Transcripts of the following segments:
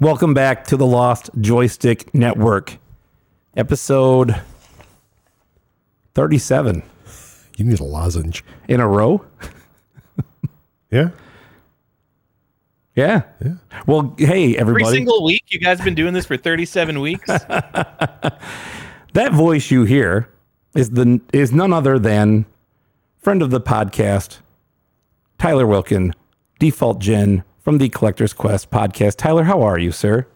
Welcome back to the Lost Joystick Network, episode 37 You need a lozenge. in a row. Yeah. Yeah. Yeah. Well, hey, everybody. Every single week, you guys have been doing this for 37 weeks. that voice you hear is the is none other than friend of the podcast, Tyler Wilkin, Default Gen from the Collector's Quest podcast. Tyler, how are you, sir?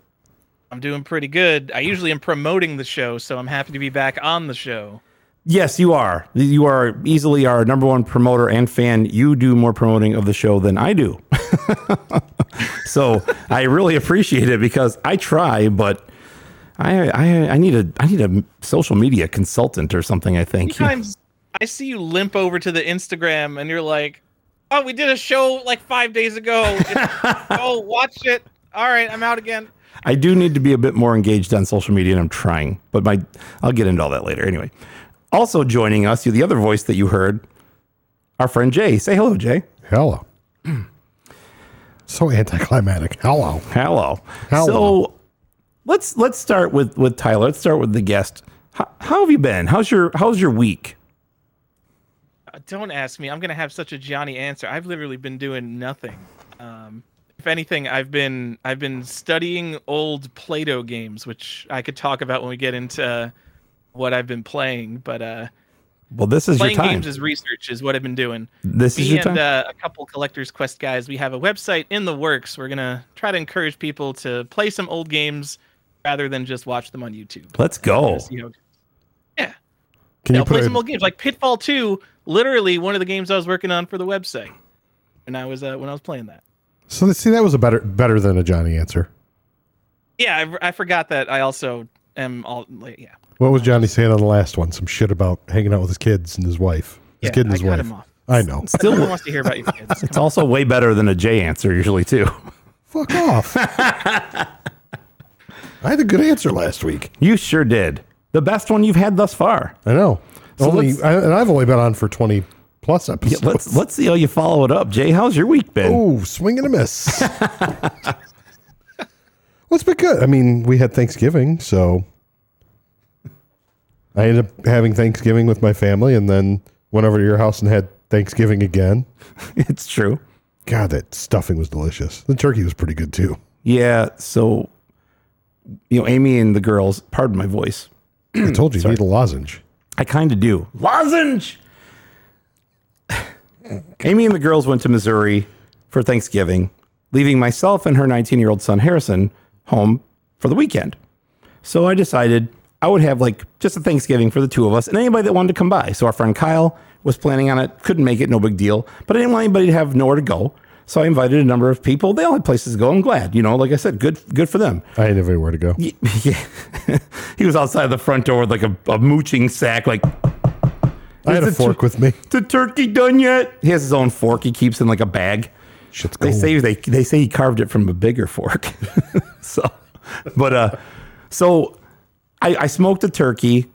I'm doing pretty good. I usually am promoting the show, so I'm happy to be back on the show. Yes, you are. You are easily our number one promoter and fan. You do more promoting of the show than I do. so I really appreciate it because I try, but I, I I need a I need a social media consultant or something. I think. Sometimes I see you limp over to the Instagram and you're like, "Oh, we did a show like five days ago. It's- oh, watch it. All right, I'm out again." I do need to be a bit more engaged on social media, and I'm trying. But my I'll get into all that later. Anyway, also joining us, you the other voice that you heard, our friend Jay. Say hello, Jay. Hello. so anticlimactic. Hello. Hello. Hello. So let's let's start with with Tyler. Let's start with the guest. How, how have you been? How's your How's your week? Uh, Don't ask me. I'm gonna have such a Johnny answer. I've literally been doing nothing. Um, if anything, I've been I've been studying old Play-Doh games, which I could talk about when we get into uh, what I've been playing. But uh, Well, this is playing your time. games as research is what I've been doing. this is your and time. uh, a couple Collectors Quest guys, we have a website in the works. We're gonna try to encourage people to play some old games rather than just watch them on YouTube. let's go. You know, yeah, Can you you play some old games like Pitfall Two. Literally one of the games I was working on for the website, and I was uh, when I was playing that. so see that was a better better than a Johnny answer. Yeah, I, I forgot that I also am all like, yeah. What was Johnny saying on the last one? Some shit about hanging out with his kids and his wife. His Yeah, kid and I his cut wife. him off. I know. Still, one wants to hear about your kids. it's also way better than a Jay answer usually too. Fuck off. I had a good answer last week. You sure did. The best one you've had thus far. I know. So only I, and I've only been on for twenty plus episodes. Let's let's see how you follow it up, Jay. How's your week been? Oh, swing and a miss. well, it's been good. I mean, we had Thanksgiving, so I ended up having Thanksgiving with my family, and then went over to your house and had Thanksgiving again. It's true. God, that stuffing was delicious. The turkey was pretty good too. Yeah. So, you know, Amy and the girls. Pardon my voice. I told you, you need a lozenge. I kind of do. Lozenge. Amy and the girls went to Missouri for Thanksgiving, leaving myself and her 19 year old son Harrison home for the weekend. So I decided I would have like just a Thanksgiving for the two of us and anybody that wanted to come by. So our friend Kyle was planning on it, couldn't make it, no big deal. But I didn't want anybody to have nowhere to go. So I invited a number of people. They all had places to go. I'm glad, you know, like I said, good, good for them. I had everywhere to go. Yeah. he was outside the front door with like a, a mooching sack, like, I had a fork with me. the turkey done yet? He has his own fork he keeps in like a bag. Shit's They say they they say he carved it from a bigger fork. so, but uh, so I, I smoked a turkey,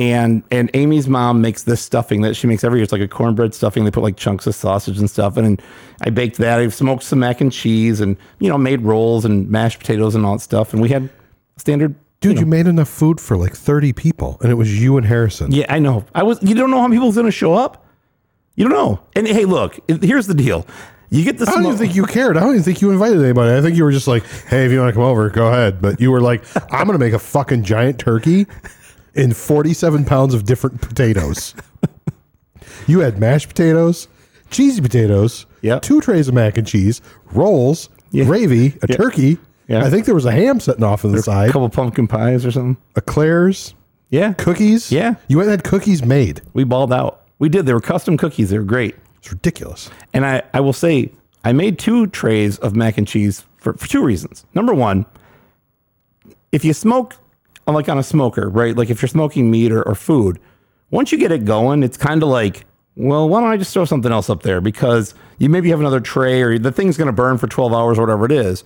and and Amy's mom makes this stuffing that she makes every year. It's like a cornbread stuffing. They put like chunks of sausage and stuff, and then I baked that. I smoked some mac and cheese, and you know made rolls and mashed potatoes and all that stuff. And we had standard. Dude, you made enough food for like 30 people, and it was you and Harrison. Yeah, I know. I was. You don't know how many people's going to show up. You don't know. And hey, look. Here's the deal. You get the I don't even think you cared. I don't even think you invited anybody. I think you were just like, hey, if you want to come over, go ahead. But you were like, I'm going to make a fucking giant turkey and 47 pounds of different potatoes. You had mashed potatoes, cheesy potatoes, Yep. two trays of mac and cheese, rolls, Yeah. gravy, a turkey. Yeah. I think there was a ham sitting off on the side, A couple pumpkin pies or something. eclairs, Yeah, cookies. Yeah. You went and had cookies made. we balled out. We did. They were custom cookies. They were great. It's ridiculous. And I, I will say, I made two trays of mac and cheese for, for two reasons. Number one, if you smoke like on a smoker, right? Like if you're smoking meat or, or food, once you get it going, it's kind of like, well, why don't I just throw something else up there? Because you maybe have another tray or the thing's going to burn for 12 hours or whatever it is.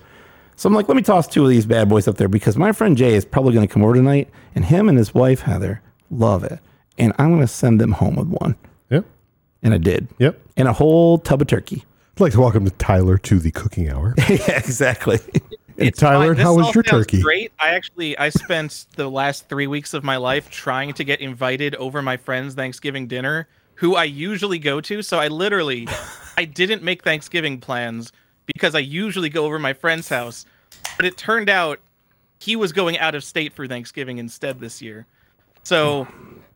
So I'm like, let me toss two of these bad boys up there because my friend Jay is probably going to come over tonight and him and his wife, Heather, love it. And I'm going to send them home with one. Yep. And I did. Yep. And a whole tub of turkey. I'd like to welcome Tyler to the cooking hour. yeah, exactly. It's Tyler. How was your turkey? Great. I actually I spent the last three weeks of my life trying to get invited over my friend's Thanksgiving dinner, who I usually go to. So I literally I didn't make Thanksgiving plans because I usually go over my friend's house. But it turned out he was going out of state for Thanksgiving instead this year. So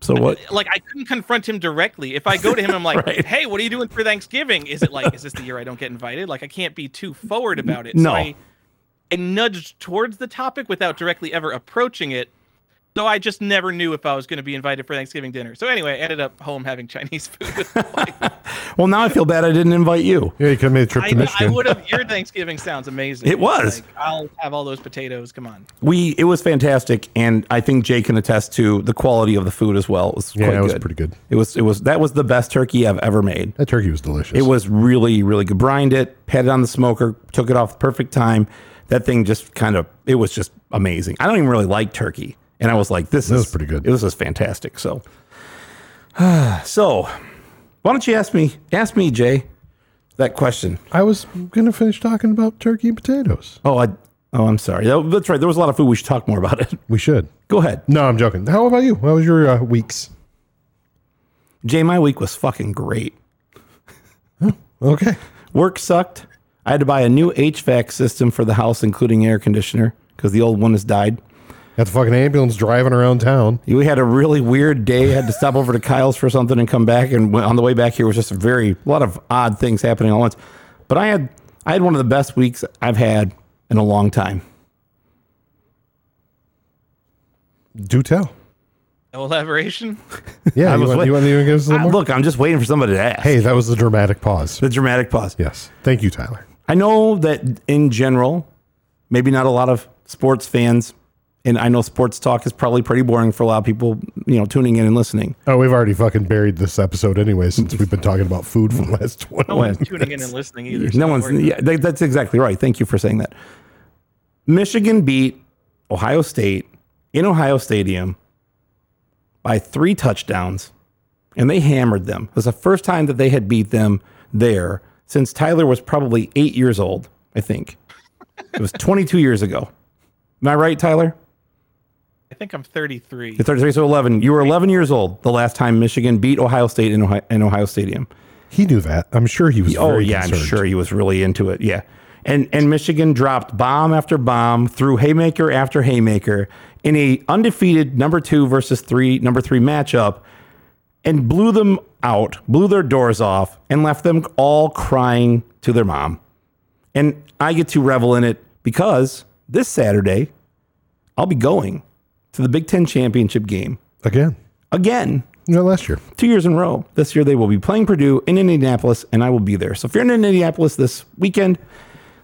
So what? like I couldn't confront him directly. If I go to him, I'm like, Right. "Hey, what are you doing for Thanksgiving?" Is it like, is this the year I don't get invited? Like I can't be too forward about it. No. So I, I nudged towards the topic without directly ever approaching it. So I just never knew if I was going to be invited for Thanksgiving dinner. So anyway, I ended up home having Chinese food. With. Well, now I feel bad I didn't invite you. Yeah, you could have made a trip I, to I Michigan. would have. Your Thanksgiving sounds amazing. It was. Like, I'll have all those potatoes. Come on. We it was fantastic, and I think Jay can attest to the quality of the food as well. It was yeah, quite it was good. pretty good. It was it was that was the best turkey I've ever made. That turkey was delicious. It was really really good. Brined it, had it on the smoker, took it off the perfect time. That thing just kind of it was just amazing. I don't even really like turkey, and I was like, this is was pretty good. This is fantastic. So, so why don't you ask me ask me Jay that question? I was gonna finish talking about turkey and potatoes. Oh, I oh I'm sorry. That- that's right. There was a lot of food. We should talk more about it. We should. Go ahead, No, I'm joking. How about you? How was your uh, weeks? Jay. My week was fucking great. Okay. Work sucked. I had to buy a new HVAC system for the house, including air conditioner, because the old one has died. Got the fucking ambulance driving around town. We had a really weird day. Had to stop over to Kyle's for something and come back. And on the way back here was just a very a lot of odd things happening all at once. But I had I had one of the best weeks I've had in a long time. Do tell. No elaboration. Yeah, I you was want, wait- you want to even give us a little I- more? look, I'm just waiting for somebody to ask. Hey, that was the dramatic pause. the dramatic pause. Yes. Thank you, Tyler. I know that in general, maybe not a lot of sports fans, and I know sports talk is probably pretty boring for a lot of people, you know, tuning in and listening. Oh, we've already fucking buried this episode anyway since we've been talking about food for the last 20 No one's tuning in and listening either. so No one's. Yeah, that- that's exactly right. Thank you for saying that. Michigan beat Ohio State in Ohio Stadium by three touchdowns, and they hammered them. It was the first time that they had beat them there since Tyler was probably eight years old. I think it was 22 years ago. Am I right, Tyler? I think I'm 33. You're 33, so 11. You were 11 years old the last time Michigan beat Ohio State in Ohio, in Ohio Stadium. He knew that. I'm sure he was Oh very yeah, I'm sure he was really into it. Yeah, and and Michigan dropped bomb after bomb, threw haymaker after haymaker in a undefeated number two versus three number three matchup, and blew them out, blew their doors off, and left them all crying to their mom. And I get to revel in it because this Saturday, I'll be going to the Big Ten championship game Again. again No, last year. two years in a row. This year they will be playing Purdue in Indianapolis, and I will be there. So if you're in Indianapolis this weekend,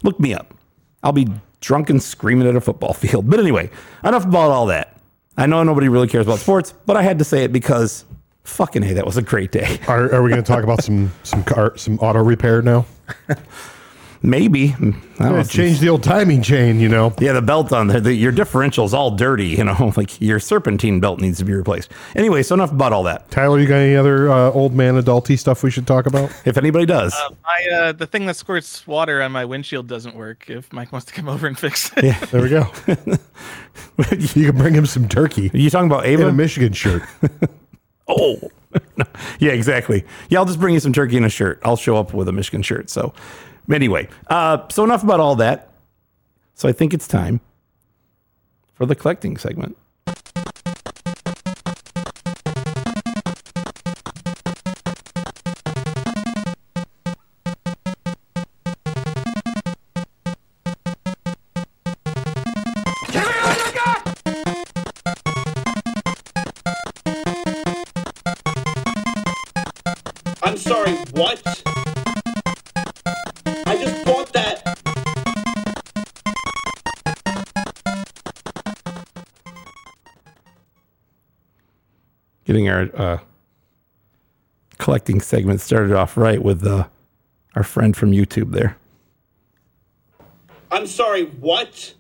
look me up. I'll be drunk and screaming at a football field. But anyway, enough about all that. I know nobody really cares about sports, but I had to say it because fucking hey, that was a great day. Are, are we going to talk about some some car some auto repair now? Maybe I don't know, Change the old timing chain, you know. Yeah, the belt on there, the, your differential is all dirty. You know, like your serpentine belt needs to be replaced. Anyway, so enough about all that. Tyler, you got any other uh, old man adulty stuff we should talk about? If anybody does, Uh, my uh, the thing that squirts water on my windshield doesn't work. If Mike wants to come over and fix it, Yeah, There we go. you can bring him some turkey are you talking about in a Michigan shirt. Oh, yeah, exactly. Yeah, I'll just bring you some turkey and a shirt. I'll show up with a Michigan shirt. So, anyway, uh, so enough about all that. So I think it's time for the collecting segment. Getting our uh, collecting segment started off right with uh, our friend from YouTube there. I'm sorry, what?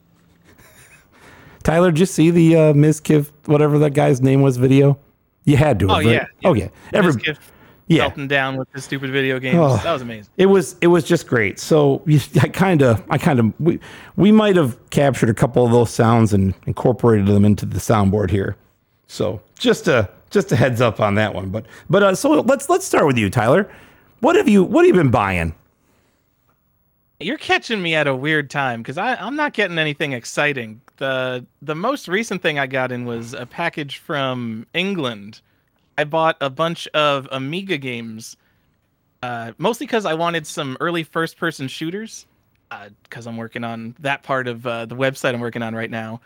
Tyler, did you see the uh, Ms. Kiv, whatever that guy's name was, video? You had to. Oh, have, right? yeah, yeah. Oh yeah. Every, Miss Gift- Yeah. melting down with the stupid video games. Oh. That was amazing. It was it was just great. So I kind of I kind of we we might have captured a couple of those sounds and incorporated them into the soundboard here. So just a just a heads up on that one. But but uh, so let's let's start with you, Tyler. What have you what have you been buying? You're catching me at a weird time because I'm not getting anything exciting. the The most recent thing I got in was a package from England. I bought a bunch of Amiga games, uh, mostly because I wanted some early first person shooters. Because I'm working on that part of uh, the website I'm working on right now.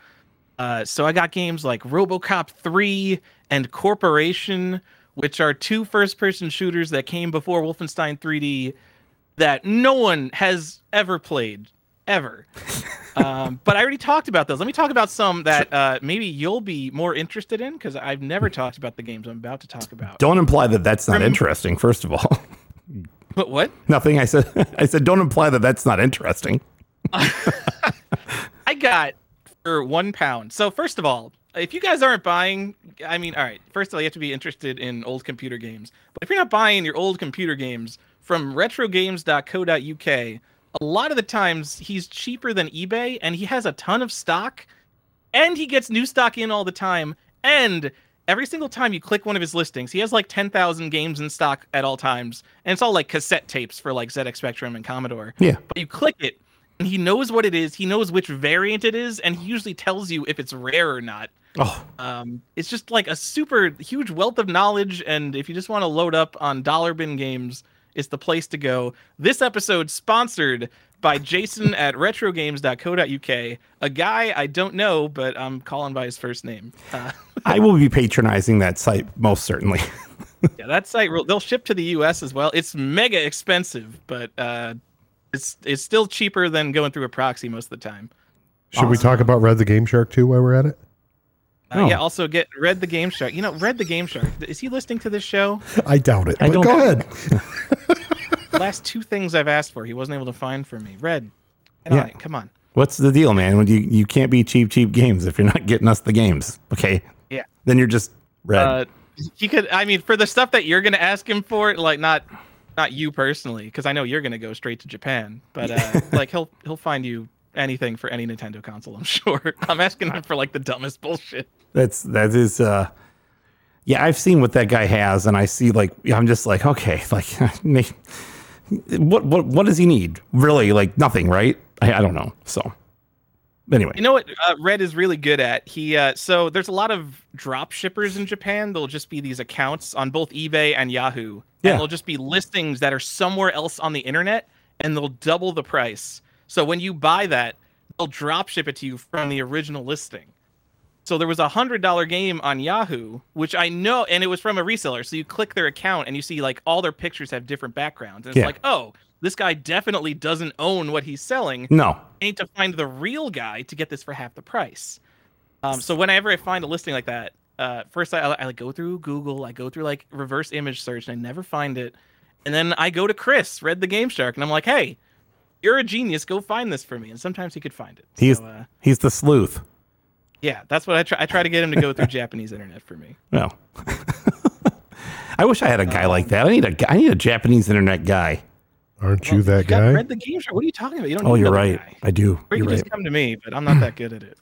Uh, so I got games like RoboCop 3 and Corporation, which are two first person shooters that came before Wolfenstein 3D that no one has ever played ever. um, but I already talked about those. Let me talk about some that uh, maybe you'll be more interested in because I've never talked about the games I'm about to talk about. Don't imply that that's not interesting. First of all, But what? nothing. I said I said don't imply that that's not interesting. I got for one pound. So first of all, if you guys aren't buying, I mean, all right. First of all, you have to be interested in old computer games. But if you're not buying your old computer games from retrogames.co.uk, a lot of the times he's cheaper than eBay, and he has a ton of stock, and he gets new stock in all the time, and every single time you click one of his listings, he has like 10,000 games in stock at all times, and it's all like cassette tapes for like ZX Spectrum and Commodore. Yeah. But you click it, he knows what it is. He knows which variant it is, and he usually tells you if it's rare or not. Oh, Um, it's just like a super huge wealth of knowledge, and if you just want to load up on Dollar Bin Games, it's the place to go. This episode sponsored by Jason at RetroGames.co.uk, a guy I don't know, but I'm calling by his first name. Uh, I will be patronizing that site most certainly. yeah, that site they'll ship to the U.S. as well. It's mega expensive, but uh, it's it's still cheaper than going through a proxy most of the time. Should we talk about Red the Game Shark too while we're at it? Uh, Oh. Yeah. Also, get Red the Game Shark. You know, Red the Game Shark. Is he listening to this show? I doubt it. I but don't- go ahead. Last two things I've asked for, he wasn't able to find for me. Red, get Yeah. on it. Come on. What's the deal, man? When you you can't be cheap cheap games if you're not getting us the games, okay? Yeah. Then you're just red. Uh, he could. I mean, for the stuff that you're gonna ask him for, like not, not you personally, because I know you're gonna go straight to Japan. But uh, like he'll he'll find you anything for any Nintendo console. I'm sure. I'm asking him for like the dumbest bullshit. That's that is uh yeah, I've seen what that guy has and I see like I'm just like, okay, like what what what does he need? Really? Like nothing, right? I, I don't know. So anyway. You know what uh, Red is really good at? He uh, so there's a lot of drop shippers in Japan. There'll just be these accounts on both eBay and Yahoo. Yeah. And they'll just be listings that are somewhere else on the internet, and they'll double the price. So when you buy that, they'll drop ship it to you from the original listing. So there was a hundred dollar game on Yahoo, which I know, and it was from a reseller. So you click their account and you see like all their pictures have different backgrounds, and it's Yeah. like, oh, this guy definitely doesn't own what he's selling. No. I need to find the real guy to get this for half the price. Um, so whenever I find a listing like that, uh, first I, I like go through Google, I go through like reverse image search, and I never find it. And then I go to Chris, Red the Game Shark, and I'm like, hey, you're a genius. Go find this for me. And sometimes he could find it. He's So, uh, he's the sleuth. yeah, that's what I try. I try to get him to go through Japanese internet for me. No. I wish I had a guy like that. I need a I need a Japanese internet guy. Aren't you that You guy? Red the Game Shark. What are you talking about? You don't. Oh, need you're another right. guy. I do. Or you You're can right. just come to me, but I'm not that good at it.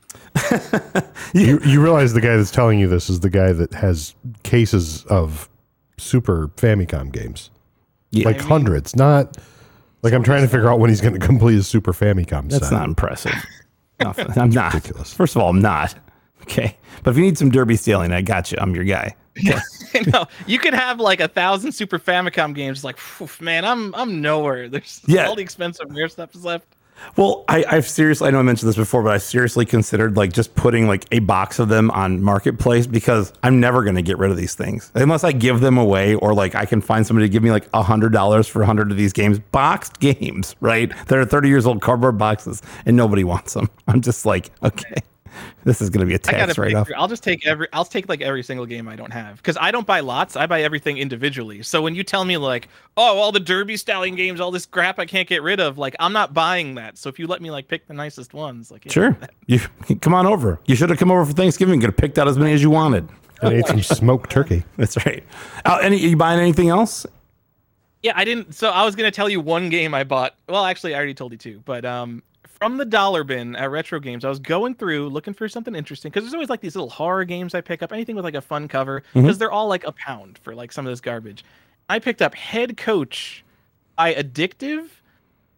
You, you realize the guy that's telling you this is the guy that has cases of Super Famicom games, Yeah. like hundreds. Not like I'm trying to figure out when he's going to complete his Super Famicom. That's set. not impressive. Nothing. I'm not. Ridiculous. First of all, I'm not. Okay. But if you need some Derby Stallion, I got you. I'm your guy. No, you know, you could have like a thousand Super Famicom games. Like, man, I'm I'm nowhere. There's Yeah. all the expensive rare stuff is left. Well, I, I've seriously, I know I mentioned this before, but I seriously considered like just putting like a box of them on Marketplace because I'm never going to get rid of these things unless I give them away or like I can find somebody to give me like a hundred dollars for a hundred of these games, boxed games, right? They're 30 years old cardboard boxes and nobody wants them. I'm just like, okay, this is going to be a gotta tax right off. I'll just take every. I'll take like every single game I don't have because I don't buy lots. I buy everything individually. So when you tell me like, oh, all the Derby Stallion games, all this crap I can't get rid of, like I'm not buying that. So if you let me like pick the nicest ones, like yeah, Sure. You come on over. You should have come over for Thanksgiving. Could have picked out as many as you wanted. I ate some smoked turkey. That's right. Uh, any you buying anything else? Yeah, I didn't. So I was gonna tell you one game I bought. Well, actually, I already told you two. But um, from the dollar bin at Retro Games, I was going through looking for something interesting because there's always like these little horror games I pick up, anything with like a fun cover, because they're all like a pound for like some of this garbage. I picked up Head Coach by Addictive,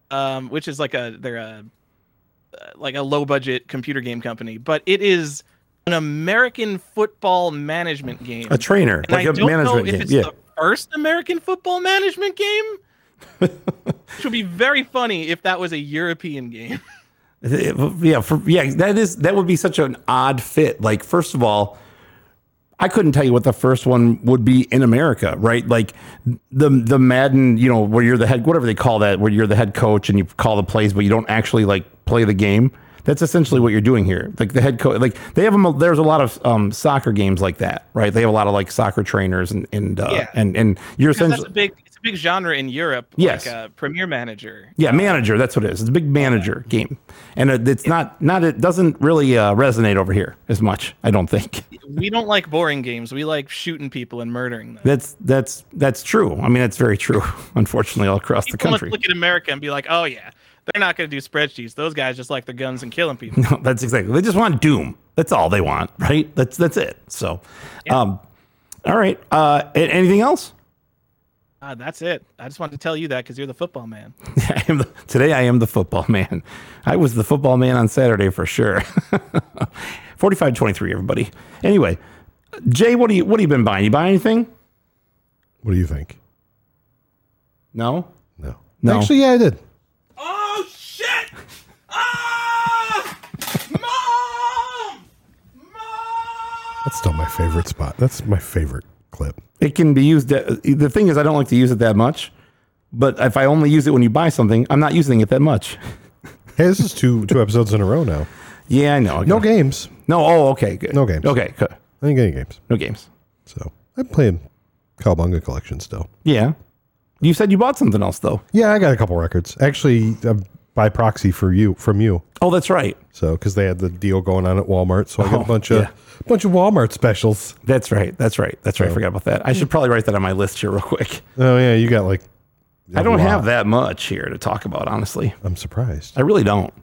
um, which is like a they're a uh, like a low budget computer game company, but it is an American football management game. A trainer, And like I a management game. Yeah. the first American football management game. Which would be very funny if that was a European game. yeah, for, yeah, that is that would be such an odd fit. Like, first of all, I couldn't tell you what the first one would be in America, right? Like the the Madden, you know, where you're the head, whatever they call that, where you're the head coach and you call the plays, but you don't actually like play the game. That's essentially what you're doing here. Like the head coach, like they have them. There's a lot of um, soccer games like that, right? They have a lot of like soccer trainers and and uh, Yeah. and and you're Because that's essentially a big it's a big genre in Europe. Yes. Like a Premier Manager. Yeah, manager. That's what it is. It's a big manager game, and it- it's not not. It doesn't really uh, resonate over here as much. I don't think. We don't like boring games. We like shooting people and murdering them. That's that's that's true. I mean, that's very true. Unfortunately, all across the People must country. look at America and be like, oh yeah, they're not going to do spreadsheets. Those guys just like their guns and killing people. No, that's exactly. They just want Doom. That's all they want, right? That's that's it. So, um, all right. Uh, anything else? Ah, that's it. I just wanted to tell you that because you're the football man. I am the, today I am the football man. I was the football man on Saturday for sure. 45-23, everybody. Anyway, Jay, what do you what have you been buying? You buy anything? What do you think? No. No. No. Actually, yeah, I did. Oh shit! Ah! Mom! Mom! That's still my favorite spot. That's my favorite clip. It can be used. uh, The thing is, I don't like to use it that much. But if I only use it when you buy something, I'm not using it that much. Hey, this is two two episodes in a row now. Yeah, I know. No games. No. Oh, okay. Good. No games. Okay. Good. I ain't any games. No games. So I'm playing Cowabunga Collection still. Yeah. You said you bought something else though. Yeah, I got a couple records. Actually, uh, by proxy for you from you. Oh, that's right. So because they had the deal going on at Walmart, so I got Oh, a bunch of bunch of Walmart specials. That's right. That's right. That's right. I forgot about that. I should probably write that on my list here real quick. Oh yeah, you got like. I don't lot. have that much here to talk about, honestly. I'm surprised. I really don't.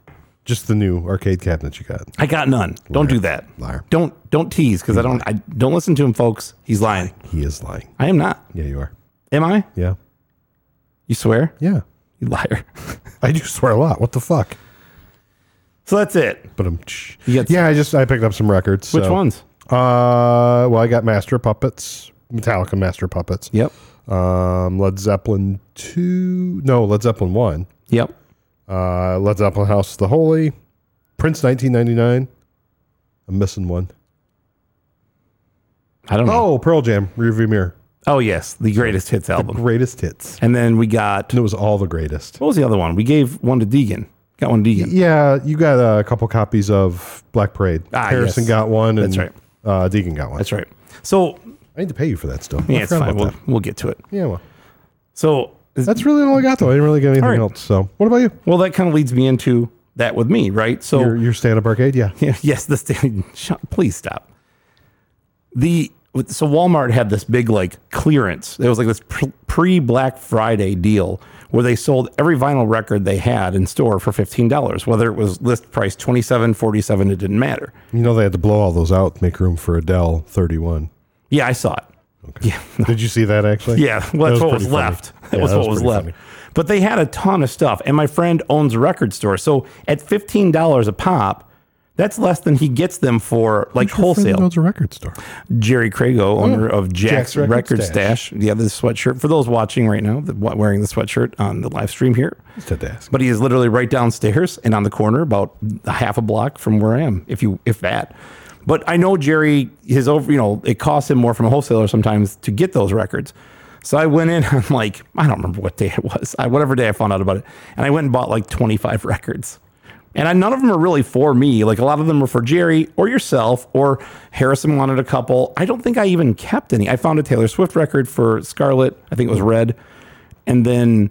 Just the new arcade cabinet you got. I got none. Don't do that. Liar. Don't don't tease because I don't. I don't listen to him, folks. He's lying. He is lying. I am not. Yeah, you are. Am I? Yeah. You swear? Yeah. You liar. I do swear a lot. What the fuck? so that's it. But I'm. You got- yeah, I just I picked up some records. Which so- ones? Uh, well, I got Master Puppets, Metallica Master Puppets. Yep. Um, Led Zeppelin two. No, Led Zeppelin one. Yep. Uh, Led Zeppelin House of the Holy, Prince 1999. I'm missing one. I don't know. Oh, Pearl Jam, Rearview Mirror, Oh, yes, the greatest hits album. The greatest hits. And then we got it was all the greatest. what was the other one? We gave one to Deegan. Got one to Deegan. Yeah, you got a couple copies of Black Parade. Ah, Harrison yes. got one, and That's right. uh, Deegan got one. That's right. So I need to pay you for that still. I yeah, it's forgot fine. about We'll, that. we'll get to it. Yeah, well, So that's really all I got though. I didn't really get anything right. else. So, what about you? well, that kind of leads me into that with me, right? So Your, your stand-up arcade? Yeah. Yeah, yes, the stand. Shut, please stop. The so Walmart had this big like clearance. It was like this pre Black Friday deal where they sold every vinyl record they had in store for fifteen dollars, whether it was list price 27 47 it didn't matter. You know they had to blow all those out to make room for Adele 31. Yeah, I saw it. Yeah, Did you see that actually? yeah. Well, that's That what was funny. left. That Yeah, was that what was pretty left. funny. But they had a ton of stuff, and my friend owns a record store, so at fifteen dollars a pop. That's less than he gets them for like Your friend wholesale. owns a record store. Jerry Crago, oh, owner of Jack's, Jack's Record Record, Stash. Yeah, the sweatshirt. For those watching right now, the, wearing the sweatshirt on the live stream here. Just had to. But he is literally right downstairs and on the corner, about a half a block from where I am, if you if that. But I know Jerry, his over, you know, it costs him more from a wholesaler sometimes to get those records. So I went in I'm like I don't remember what day it was, I, whatever day I found out about it, and I went and bought like twenty five records. And I, none of them are really for me. Like a lot of them are for Jerry or yourself, or Harrison wanted a couple. I don't think I even kept any. I found a Taylor Swift record for Scarlet. I think it was Red. And then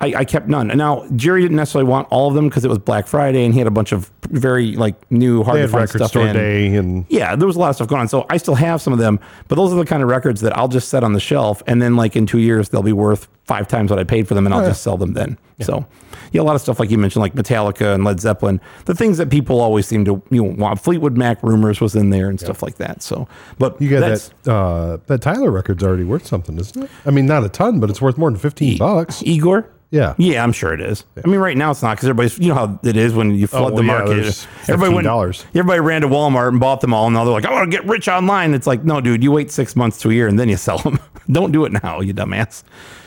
I, I kept none. And now Jerry didn't necessarily want all of them because it was Black Friday and he had a bunch of very like new hard to find record stuff store in. day and Yeah, there was a lot of stuff going on. So I still have some of them, but those are the kind of records that I'll just set on the shelf, and then like in two years they'll be worth five times what I paid for them, and I'll just sell them then. So yeah, a lot of stuff like you mentioned, like Metallica and Led Zeppelin, the things that people always seem to you know want. Fleetwood Mac rumors was in there and stuff like that. So, but you got that uh that Tyler record's already worth something, isn't it? I mean, not a ton, but it's worth more than 15 bucks. Igor. Yeah. Yeah, I'm sure it is. I mean, right now it's not because everybody's, you know how it is when you flood well, the market. there's everybody went, $15. everybody ran to Walmart and bought them all, and now they're like, I want to get rich online. It's like, no, dude, you wait six months to a year and then you sell them. Don't do it now, you dumbass.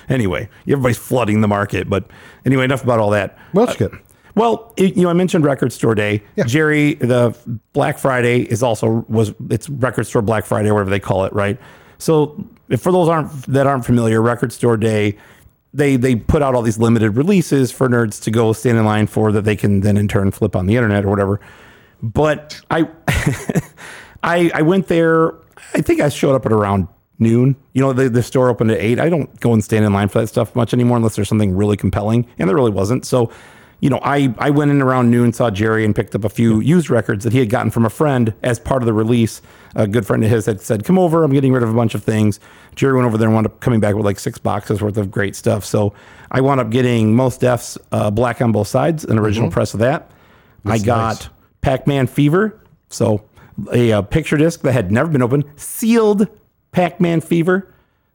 Anyway, everybody's flooding the market. But anyway, enough about all that. Well, that's uh, good. Well, it- you know, I mentioned Record Store Day. Yeah. Jerry, the Black Friday is also was it's Record Store Black Friday, or whatever they call it, right? So, if for those aren't that aren't familiar, Record Store Day, they they put out all these limited releases for nerds to go stand in line for that they can then in turn flip on the internet or whatever. But I, I I went there. I think I showed up at around noon. You know, the, the store opened at eight. I don't go and stand in line for that stuff much anymore unless there's something really compelling, and there really wasn't. So, you know, I I went in around noon, saw Jerry, and picked up a few used records that he had gotten from a friend as part of the release. A good friend of his had said, "Come over. I'm getting rid of a bunch of things." Jerry went over there and wound up coming back with like six boxes worth of great stuff. So I wound up getting Mos Def's uh, Black on Both Sides, an original press of that. I got nice. Pac-Man Fever. So a, uh picture disc that had never been opened, sealed Pac-Man Fever.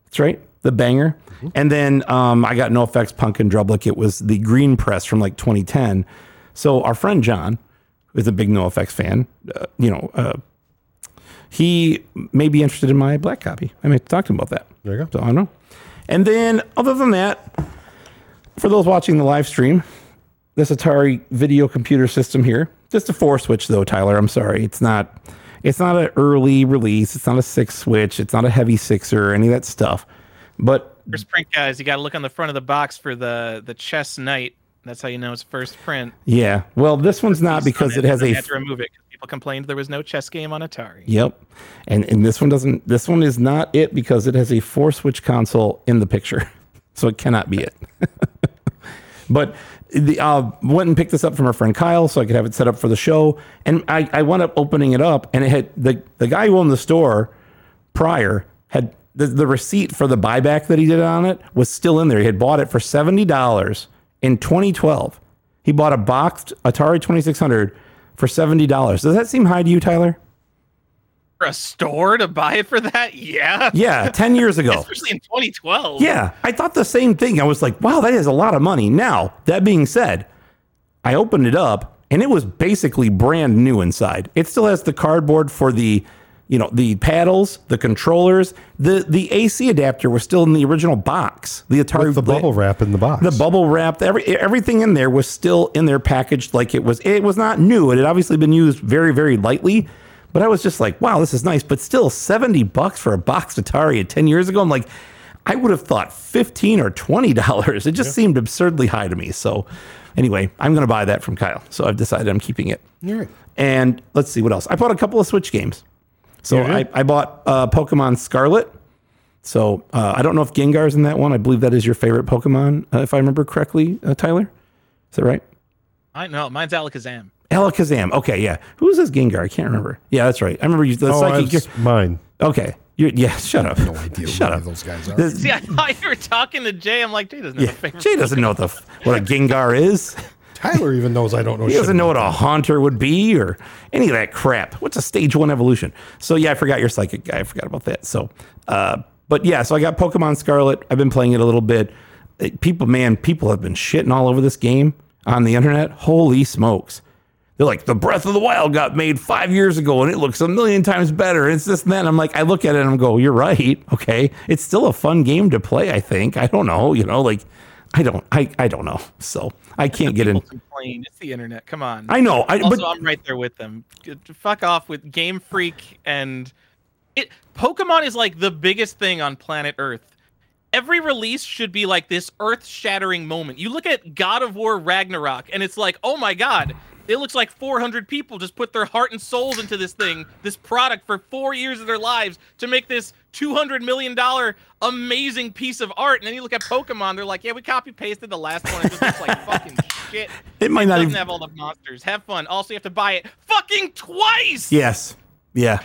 That's right, the banger. And then um, I got NOFX Punk and Drublic. It was the green press from like 2010. So our friend John, who is a big NOFX fan, uh, you know, uh, he may be interested in my black copy. I may talk to him about that. There you go. So I don't know. And then other than that, for those watching the live stream, this Atari video computer system here, just a four switch though, Tyler. I'm sorry, it's not. It's not an early release. It's not a six switch. It's not a heavy sixer or any of that stuff. But First print, guys, you got to look on the front of the box for the the chess knight. That's how you know it's first print. yeah, well, this one's not because it has a. had to remove it 'cause people complained there was no chess game on Atari. Yep, and and this one doesn't. This one is not it because it has a four switch console in the picture, so it cannot be it. But the uh, went and picked this up from our friend Kyle so I could have it set up for the show. And I, I wound up opening it up, and it had the the guy who owned the store prior had the, the receipt for the buyback that he did on it was still in there. He had bought it for seventy dollars in 2012. He bought a boxed Atari 2600 for seventy dollars. Does that seem high to you, Tyler? For a store to buy it for that? Yeah. Yeah, ten years ago. Especially in 2012. Yeah, I thought the same thing. I was like, wow, that is a lot of money. Now, that being said, I opened it up and it was basically brand new inside. It still has the cardboard for the, you know, the paddles, the controllers, the the AC adapter was still in the original box. The Atari With the bubble wrap in the box. the bubble wrap, every everything in there was still in there packaged like it was it was not new it had obviously been used very very lightly but i was just like wow this is nice but still 70 bucks for a boxed atari 10 years ago i'm like i would have thought 15 or 20 dollars it just seemed absurdly high to me so anyway i'm going to buy that from kyle so i've decided i'm keeping it All right. and let's see what else i bought a couple of switch games so Yeah. I, I bought uh, pokemon scarlet so uh, I don't know if Gengar's in that one. I believe that is your favorite Pokemon, uh, if I remember correctly, uh, Tyler. Is that right? I know. Mine's Alakazam. Alakazam. Okay, yeah. Who is this Gengar? I can't remember. Yeah, that's right. I remember you. The Oh, psychic. that's mine. okay. You're, yeah. Shut up. No idea Shut who up. those guys are. This- See, I thought you were talking to Jay. I'm like, Jay doesn't have yeah, a. Jay doesn't know what the what a Gengar is. Tyler even knows I don't know. He doesn't know what a haunter would be or any of that crap. What's a stage one evolution? So yeah, I forgot your psychic guy. I forgot about that. So, uh, but yeah, so I got Pokemon Scarlet. I've been playing it a little bit. It- people, man, people have been shitting all over this game on the internet. Holy smokes! They're like, the Breath of the Wild got made five years ago and it looks a million times better. And It's this and that. And I'm like, I look at it and I'm go, you're right. Okay. It's still a fun game to play, I think. I don't know. You know, like, I don't, I, I don't know. So I can't get in. Complain. It's the internet. Come on. I know. I, also, but I'm right there with them. Fuck off with Game Freak and it. Pokemon is like the biggest thing on planet Earth. Every release should be like this earth-shattering moment. You look at God of War Ragnarok, and it's like, oh my god, it looks like 400 people just put their heart and souls into this thing, this product for four years of their lives to make this 200 million dollar amazing piece of art. And then you look at Pokemon, they're like, yeah, we copy pasted the last one. It just looks like fucking shit. It might not doesn't even. have all the monsters. Have fun. Also, you have to buy it fucking twice. Yes. Yeah.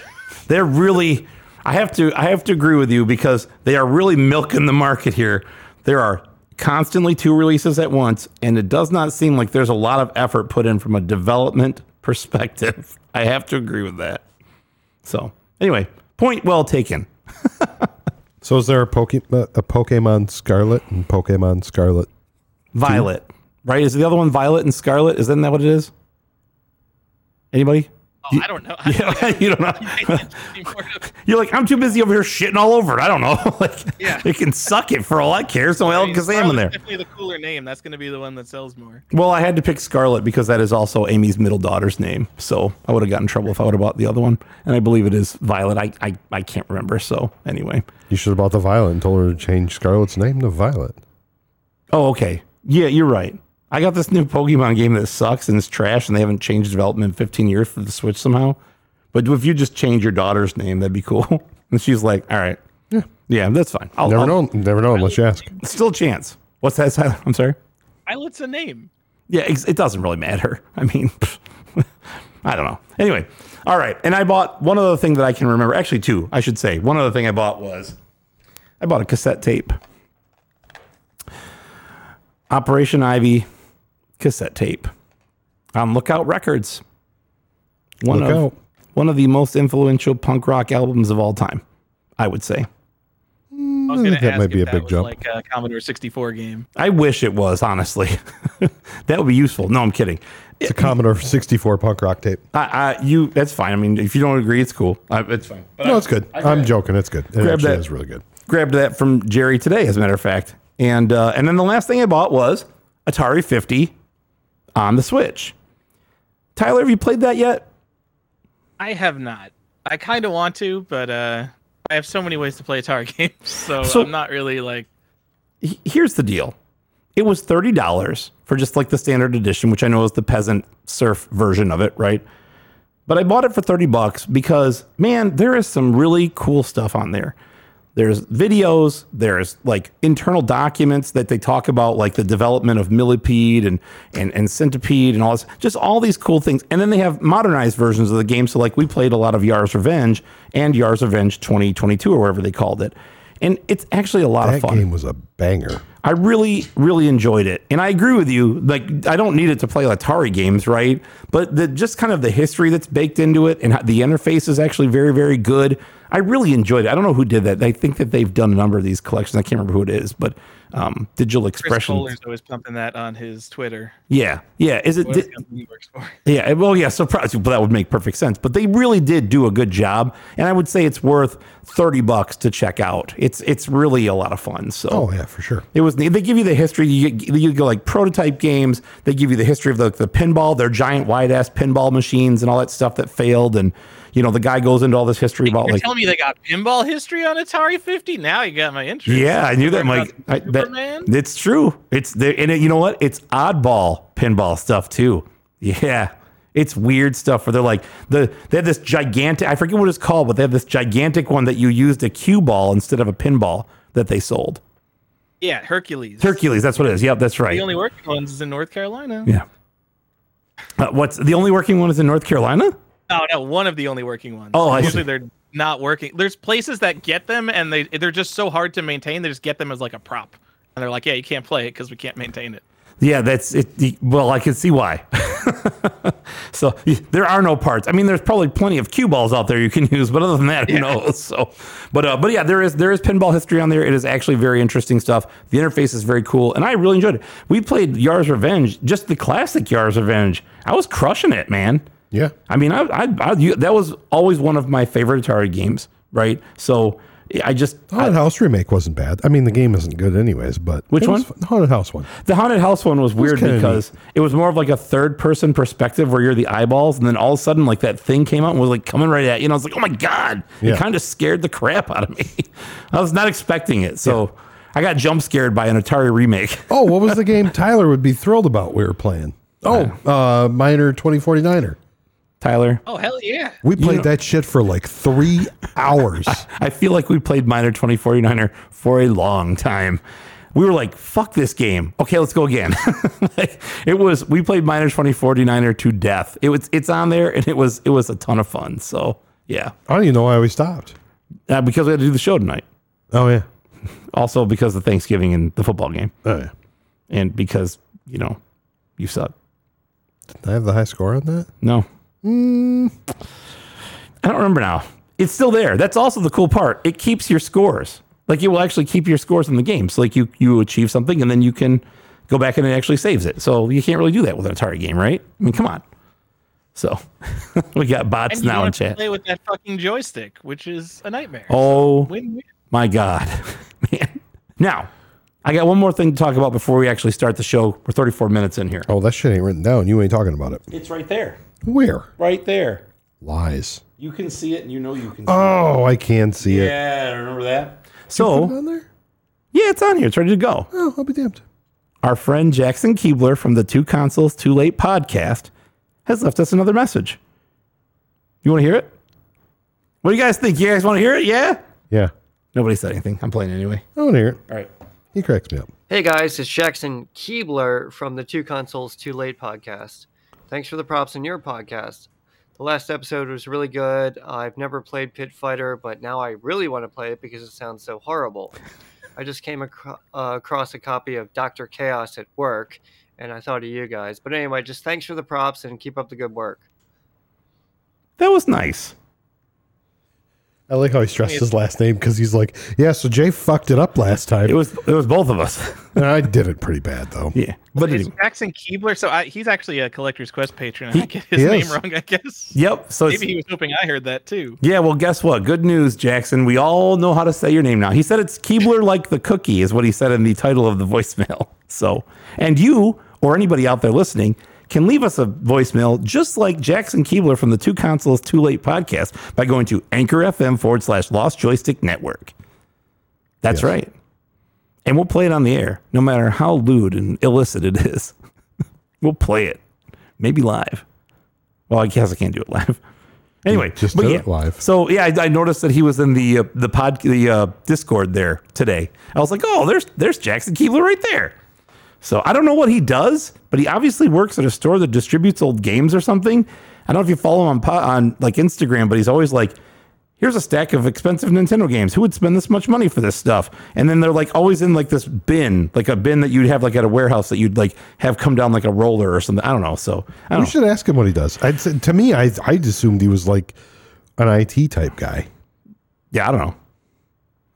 They're really I have to I have to agree with you because they are really milking the market here. There are constantly two releases at once and it does not seem like there's a lot of effort put in from a development perspective. I have to agree with that. So, anyway, point well taken. So is there a, Poke, a Pokemon Scarlet and Pokemon Scarlet? Violet, right? Is the other one Violet and Scarlet? Isn't that what it is? Anybody? Oh, I don't know. I Yeah, don't you don't know. know. You're like, I'm too busy over here shitting all over it. I don't know. like, Yeah. it can suck it for all I care. So Alakazam in there. Definitely the cooler name. That's going to be the one that sells more. Well, I had to pick Scarlet because that is also Amy's middle daughter's name. So I would have gotten in trouble if I would have bought the other one. And I believe it is Violet. I, I, I can't remember. So anyway. You should have bought the Violet and told her to change Scarlet's name to Violet. Oh, okay. Yeah, you're right. I got this new Pokemon game that sucks and it's trash and they haven't changed development in 15 years for the Switch somehow. But if you just change your daughter's name, that'd be cool. And she's like, all right. Yeah. Yeah, that's fine. I'll, Never I'll- know. Never know unless you ask. Still a chance. What's that? I'm sorry. Violet's a name. Yeah, it doesn't really matter. I mean, I don't know. Anyway, all right. And I bought one other thing that I can remember. Actually, two, I should say. One other thing I bought was I bought a cassette tape. Operation Ivy cassette tape on Lookout Records. One of Lookout. one of the most influential punk rock albums of all time, I would say. I was I think to that ask might be a big was jump. like a Commodore 64 game. I wish it was, honestly. that would be useful. No, I'm kidding. It's a Commodore 64 punk rock tape. I, I, you, that's fine. I mean, if you don't agree, it's cool. I, it's fine. But No, I it's good. I I'm joking. It's good. It Grab actually that. is really good. grabbed that from Jerry today, as a matter of fact. And uh, and then the last thing I bought was Atari 50 on the Switch. Tyler, have you played that yet? I have not. I kind of want to, but uh, I have so many ways to play Atari games, so, So- I'm not really like. Here's the deal. It was thirty dollars for just like the standard edition, which I know is the peasant surf version of it, right? But I bought it for 30 bucks because man, there is some really cool stuff on there. There's videos, there's like internal documents that they talk about like the development of Millipede and and and Centipede and all this, just all these cool things. And then they have modernized versions of the game. So like we played a lot of Yar's Revenge and Yar's Revenge 2022 or whatever they called it. And it's actually a lot of fun. That game was a banger. I really, really enjoyed it, and I agree with you. Like, I don't need it to play Atari games, right? But the just kind of the history that's baked into it, and how the interface is actually very, very good. I really enjoyed it. I don't know who did that. I think that they've done a number of these collections. I can't remember who it is, but um, Digital Chris Expression. Kohler's always pumping that on his Twitter. Yeah, yeah. Is it? Whatever Di- company he works for. yeah, well, yeah, so probably but that would make perfect sense. But they really did do a good job, and I would say it's worth thirty bucks to check out. It's it's really a lot of fun. So Oh, yeah, for sure. it was neat. They give you the history. You get, you go like prototype games. They give you the history of the, the pinball, their giant wide ass pinball machines and all that stuff that failed. And you know the guy goes into all this history about You're like telling me they got pinball history on Atari 50? Now you got my interest. yeah, I knew that, Learn Mike. about I, that, Superman? it's true. It's there, and it, you know what? It's oddball pinball stuff too. Yeah, it's weird stuff where they're like the they have this gigantic. I forget what it's called, but they have this gigantic one that you used a cue ball instead of a pinball that they sold. Yeah, Hercules. Hercules, that's what it is. Yep, that's right. The only working ones is in North Carolina. Yeah. Uh, what's the only working one is in North Carolina? No, no, one of the only working ones. Oh, I usually see. they're not working. There's places that get them, and they they're just so hard to maintain. They just get them as like a prop, and they're like, yeah, you can't play it because we can't maintain it. Yeah, that's it. Well, I can see why. so there are no parts. I mean, there's probably plenty of cue balls out there you can use, but other than that, who knows? So, but uh, but yeah, there is there is pinball history on there. It is actually very interesting stuff. The interface is very cool, and I really enjoyed it. We played Yar's Revenge, just the classic Yar's Revenge. I was crushing it, man. Yeah. I mean, I, I, I you- that was always one of my favorite Atari games, right? So I just Haunted House remake wasn't bad. I mean, the game isn't good anyways, but Which was one? fun. The Haunted House one. The haunted house one was weird kinda because it was more of like a third person perspective where you're the eyeballs, and then all of a sudden, like that thing came out and was like coming right at you, and I was like, "Oh my god!" Yeah. It kind of scared the crap out of me. I was not expecting it, so I got jump scared by an Atari remake. Oh, what was the game Tyler would be thrilled about we were playing? Oh, uh, Miner 2049er. Tyler, Oh hell yeah! We played know- that shit for like three hours. I feel like we played Miner 2049er for a long time. We were like, fuck this game. Okay, let's go again. like, it was we played Miner 2049er to death. It was it's on there and it was it was a ton of fun. So yeah. I don't even know why we stopped. Uh, because we had to do the show tonight. Oh yeah. Also because of Thanksgiving and the football game. Oh yeah. And because, you know, you suck. Did I have the high score on that? No. Mm, I don't remember now. It's still there. That's also the cool part. It keeps your scores. Like it will actually keep your scores in the game. So like you you achieve something and then you can go back and it actually saves it. So you can't really do that with an Atari game, right? I mean, come on. So we got bots And now in chat. play with that fucking joystick, which is a nightmare. Oh Win win. my god, man! Now I got one more thing to talk about before we actually start the show. We're 34 minutes in here. Oh, that shit ain't written down. You ain't talking about it. It's right there, Where? right there. Lies. You can see it, and you know you can. see Oh, I can see it. it. Yeah, remember that. Put it So on there? yeah, it's on here. It's ready to go. Oh, I'll be damned. Our friend Jackson Keebler from the Two Consoles Too Late podcast has left us another message. You want to hear it? What do you guys think? You guys want to hear it? Yeah. Yeah. Nobody said anything. I'm playing anyway. I want to hear it. All right. He cracks me up. Hey guys, it's Jackson Keebler from the Two Consoles Too Late podcast. Thanks for the props in your podcast. The last episode was really good. I've never played Pit Fighter, but now I really want to play it because it sounds so horrible. I just came uh, across a copy of Dr. Chaos at work, and I thought of you guys. But anyway, just thanks for the props and keep up the good work. That was nice. I like how he stressed his last name because he's like, yeah, so Jay fucked it up last time. It was it was both of us. I did it pretty bad, though. yeah. But It's anyway. Jackson Keebler. So I, he's actually a Collector's Quest patron. I get his name is. wrong, I guess. Yep. So Maybe he was hoping I heard that too. yeah. Well, guess what? Good news, Jackson. We all know how to say your name now. He said it's Keebler like the cookie is what he said in the title of the voicemail. So, and you or anybody out there listening can leave us a voicemail just like Jackson Keebler from the Two Consoles Too Late podcast by going to Anchor FM forward slash Lost Joystick Network. That's Yes. right. And we'll play it on the air, no matter how lewd and illicit it is. we'll play it, maybe live. Well, I guess I can't do it live. Anyway, Just do yeah. it live. So yeah, I, I noticed that he was in the uh, the pod the uh, Discord there today. I was like, oh, there's there's Jackson Keebler right there. So I don't know what he does, but he obviously works at a store that distributes old games or something. I don't know if you follow him on on like Instagram, but he's always like, "Here's a stack of expensive Nintendo games. Who would spend this much money for this stuff?" And then they're like always in like this bin, like a bin that you'd have like at a warehouse that you'd like have come down like a roller or something. I don't know. So I don't We know. should ask him what he does. I'd say, to me, I I assumed he was like an IT type guy. Yeah, I don't know.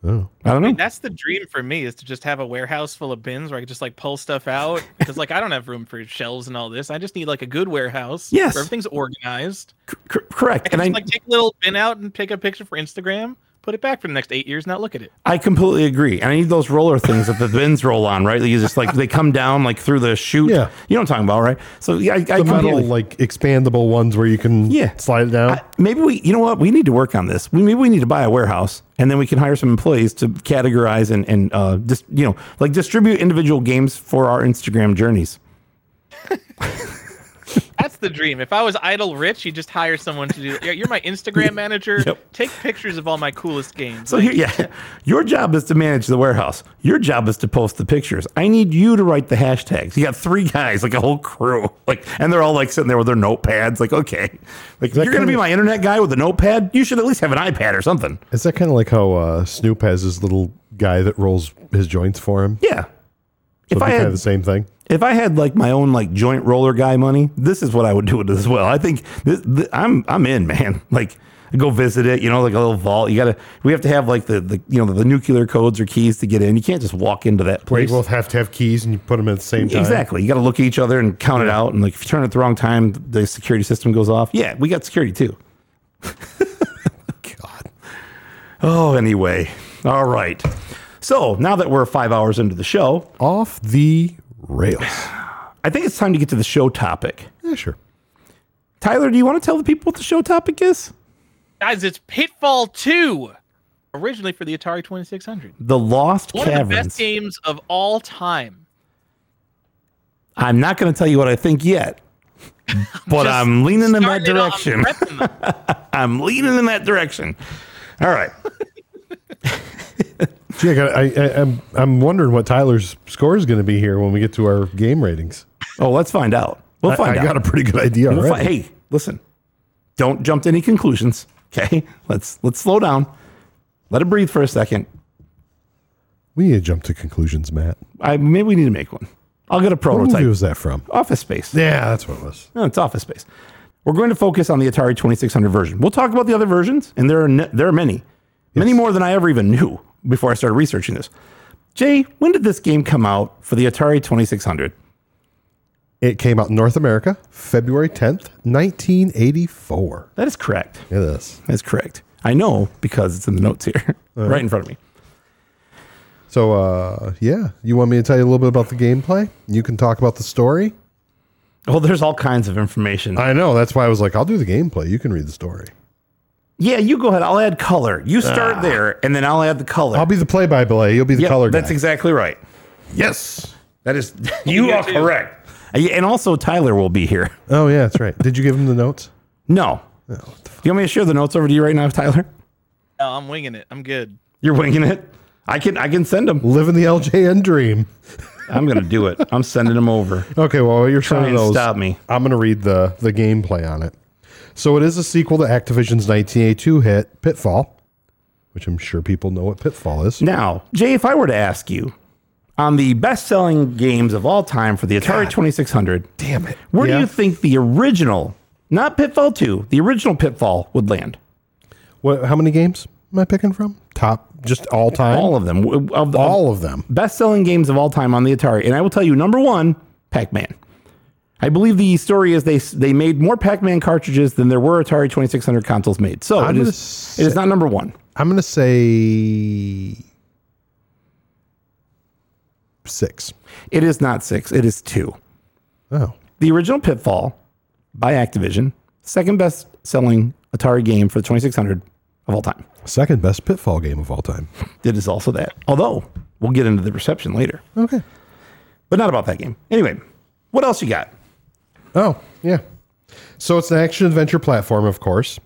Oh. I don't know. That's the dream for me is to just have a warehouse full of bins where I can just like pull stuff out because like I don't have room for shelves and all this. I just need like a good warehouse. Yes. Where everything's organized. C- correct. I can And I, like take a little bin out and take a picture for Instagram, put it back for the next eight years, not look at it. I completely agree. And I need those roller things that the bins roll on, right? You just like they come down like through the chute. Yeah. You know what I'm talking about, right? So yeah, I, I The metal completely- like expandable ones where you can Yeah. slide it down. I- maybe we, you know what? We need to work on this. We maybe we need to buy a warehouse and then we can hire some employees to categorize and and uh, just you know like distribute individual games for our Instagram journeys. That's the dream. If I was idle rich, you just hire someone to do. Yeah, you're my Instagram manager. Yep. Take pictures of all my coolest games. So here, yeah, your job is to manage the warehouse. Your job is to post the pictures. I need you to write the hashtags. You got three guys, like a whole crew, like, and they're all like sitting there with their notepads. Like, okay, like you're gonna be my internet guy with a notepad. You should at least have an iPad or something. Is that kind of like how uh, Snoop has his little guy that rolls his joints for him? Yeah. So if I be kind had of the same thing. If I had like my own like joint roller guy money, this is what I would do it as well. I think this, th- I'm I'm in, man. Like go visit it, you know, like a little vault. You gotta we have to have like the, the you know the nuclear codes or keys to get in. You can't just walk into that place. both have to have keys and you put them at the same time. Exactly. You got to look at each other and count it out. And like if you turn it at the wrong time, the security system goes off. Yeah, we got security too. God. Oh, anyway. All right. So now that we're five hours into the show, Off the rails. I think it's time to get to the show topic. Yeah, sure. Tyler, do you want to tell the people what the show topic is? Guys, it's Pitfall 2, originally for the Atari 2600. The Lost One of the best games of all time. I'm not going to tell you what I think yet, but I'm leaning in that starting it off, direction. I'm leaning in that direction. All right. Gee, I, I, I, I'm I'm wondering what Tyler's score is going to be here when we get to our game ratings. Oh, let's find out. We'll I, find I out. got a pretty good idea We'll already. fi- hey, listen. Don't jump to any conclusions. Okay. Let's let's slow down. Let it breathe for a second. We need to jump to conclusions, Matt. I maybe we need to make one. I'll get a What movie prototype. was that from? Office Space. Yeah, that's what it was. No, it's Office Space. We're going to focus on the Atari 2600 version. We'll talk about the other versions, and there are ne- there are many, many more than I ever even knew before I started researching this. Jay, when did this game come out for the Atari 2600? It came out in North America February 10th, 1984. That is correct. It is. That's correct. I know because it's in the notes here, right in front of me. So, uh, yeah, you want me to tell you a little bit about the gameplay? You can talk about the story. Well, there's all kinds of information. I know. That's why I was like, I'll do the gameplay. You can read the story. Yeah, you go ahead. I'll add color. You start ah. there, and then I'll add the color. I'll be the play by play. You'll be the Yep, color guy. That's exactly right. yes. That is, you are two. correct. And also, Tyler will be here. Oh, yeah, that's right. Did you give him the notes? No. Oh, you want me to share the notes over to you right now, Tyler? No, I'm winging it. I'm good. You're winging it. I can I can send them. Living the LJN dream. I'm gonna do it. I'm sending them over. Okay, well, you're Try trying and those. stop me. I'm going to read the the gameplay on it. So it is a sequel to Activision's 1982 hit Pitfall, which I'm sure people know what Pitfall is. Now, Jay, if I were to ask you on the best-selling games of all time for the Atari 2600, Damn it! where Yeah. do you think the original, not Pitfall 2, the original Pitfall would land? What? How many games am I picking from? Top, just all time. All of them. Of the all of them. best-selling games of all time on the Atari, and I will tell you, number one, Pac-Man. I believe the story is they they made more Pac-Man cartridges than there were Atari 2600 consoles made. So I'm it gonna it is not number one. I'm going to say six. It is not six. It is two. Oh, The original Pitfall by Activision, second best selling Atari game for the 2600 of all time. second best Pitfall game of all time. It is also that. Although we'll get into the reception later, Okay. but not about that game. Anyway, what else you got? Oh, yeah. So it's an action adventure platform, of course.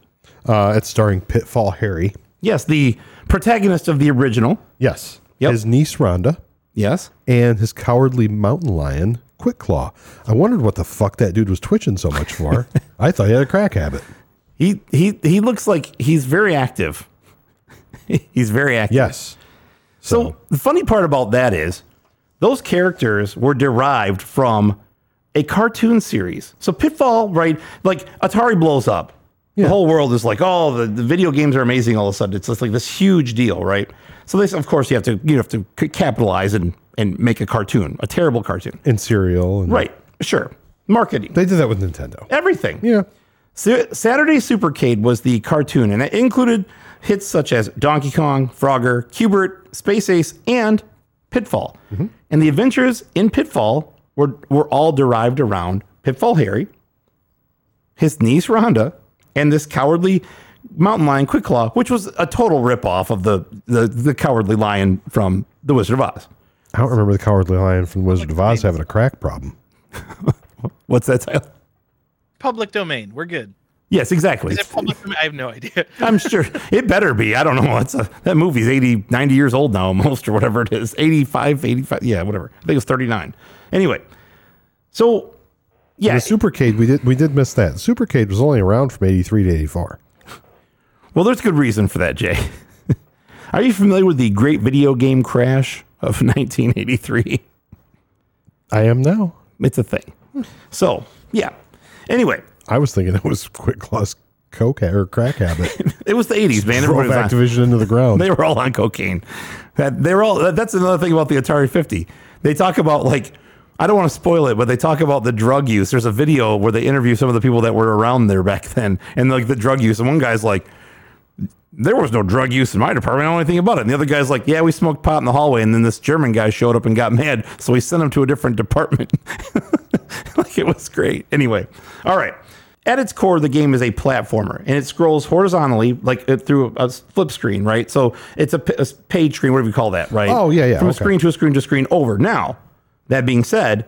Uh, it's starring Pitfall Harry. Yes, the protagonist of the original. Yes. Yep. His niece Rhonda Yes. and his cowardly mountain lion Quick Claw. I wondered what the fuck that dude was twitching so much for. I thought he had a crack habit. He he he looks like he's very active. he's very active. Yes. So the funny part about that is those characters were derived from a cartoon series. So Pitfall, right? Like Atari blows up. The whole world is like, oh, the, the video games are amazing all of a sudden. It's just like this huge deal, right? So this, of course, you have to you have to c- capitalize and and make a cartoon, a terrible cartoon. And cereal. And Right. Sure. Marketing. They did that with Nintendo. Everything. Yeah. Sa- Saturday Supercade was the cartoon, and it included hits such as Donkey Kong, Frogger, Q*bert, Space Ace, and Pitfall. Mm-hmm. And the adventures in Pitfall were, were all derived around Pitfall Harry, his niece Rhonda, and this cowardly mountain lion Quick Claw, which was a total ripoff of the, the, the cowardly lion from The Wizard of Oz. I don't remember the cowardly lion from Wizard of Oz having a crack problem. What's that title? Public domain. We're good. Yes, exactly. Is it public domain? I have no idea. I'm sure it better be. I don't know. It's a, that movie's 80, 90 years old now, almost, or whatever it is. 85, 85. Yeah, whatever. I think it was 39. Anyway, so yeah, The Supercade, we did we did miss that. Supercade was only around from 83 to 84. well, there's good reason for that, Jay. Are you familiar with the great video game crash of 1983? I am now. It's a thing. So, yeah. Anyway, I was thinking it was Quick Claw's coke or crack habit. it was the 80s, man. Drove was on- Activision into the ground. they were all on cocaine. That they were all. that- That's another thing about the Atari 50. They talk about like I don't want to spoil it, but they talk about the drug use. There's a video where they interview some of the people that were around there back then, and like the drug use. And one guy's like, "There was no drug use in my department. I don't know anything about it." And the other guy's like, "Yeah, we smoked pot in the hallway." And then this German guy showed up and got mad, so we sent him to a different department. like it was great. Anyway, all right. At its core, the game is a platformer, and it scrolls horizontally, like uh, through a flip screen, right? So it's a, p- a page screen, whatever you call that, right? Oh, yeah, yeah, From a screen to a screen to a screen over. Now, that being said,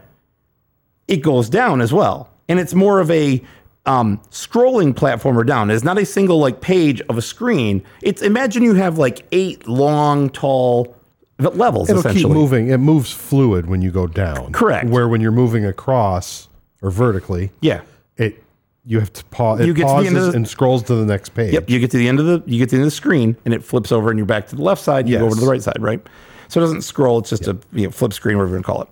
it goes down as well. And it's more of a um, scrolling platformer down. It's not a single like page of a screen. It's imagine you have like eight long, tall levels. It'll essentially. keep moving. It moves fluid when you go down. Correct. Where when you're moving across or vertically, Yeah. it you have to pause. It You get to the end the- and scrolls to the next page. Yep. You get to the end of the you get to the end of the screen and it flips over and you're back to the left side. You go over to the right side, right? So it doesn't scroll. It's just a you know, flip screen, whatever you want to call it.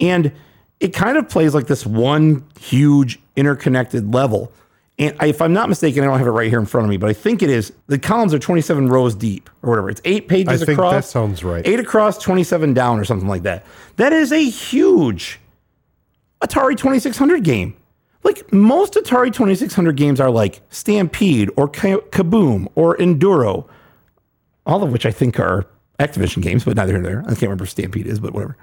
And it kind of plays like this one huge interconnected level. And I, if I'm not mistaken, I don't have it right here in front of me, but I think it is. The columns are 27 rows deep or whatever. It's eight pages I think across. that sounds right. Eight across, 27 down, or something like that. That is a huge Atari 2600 game. Like most Atari 2600 games are like Stampede or Kaboom or Enduro, all of which I think are Activision games, but neither here nor there. I can't remember Stampede is, but whatever.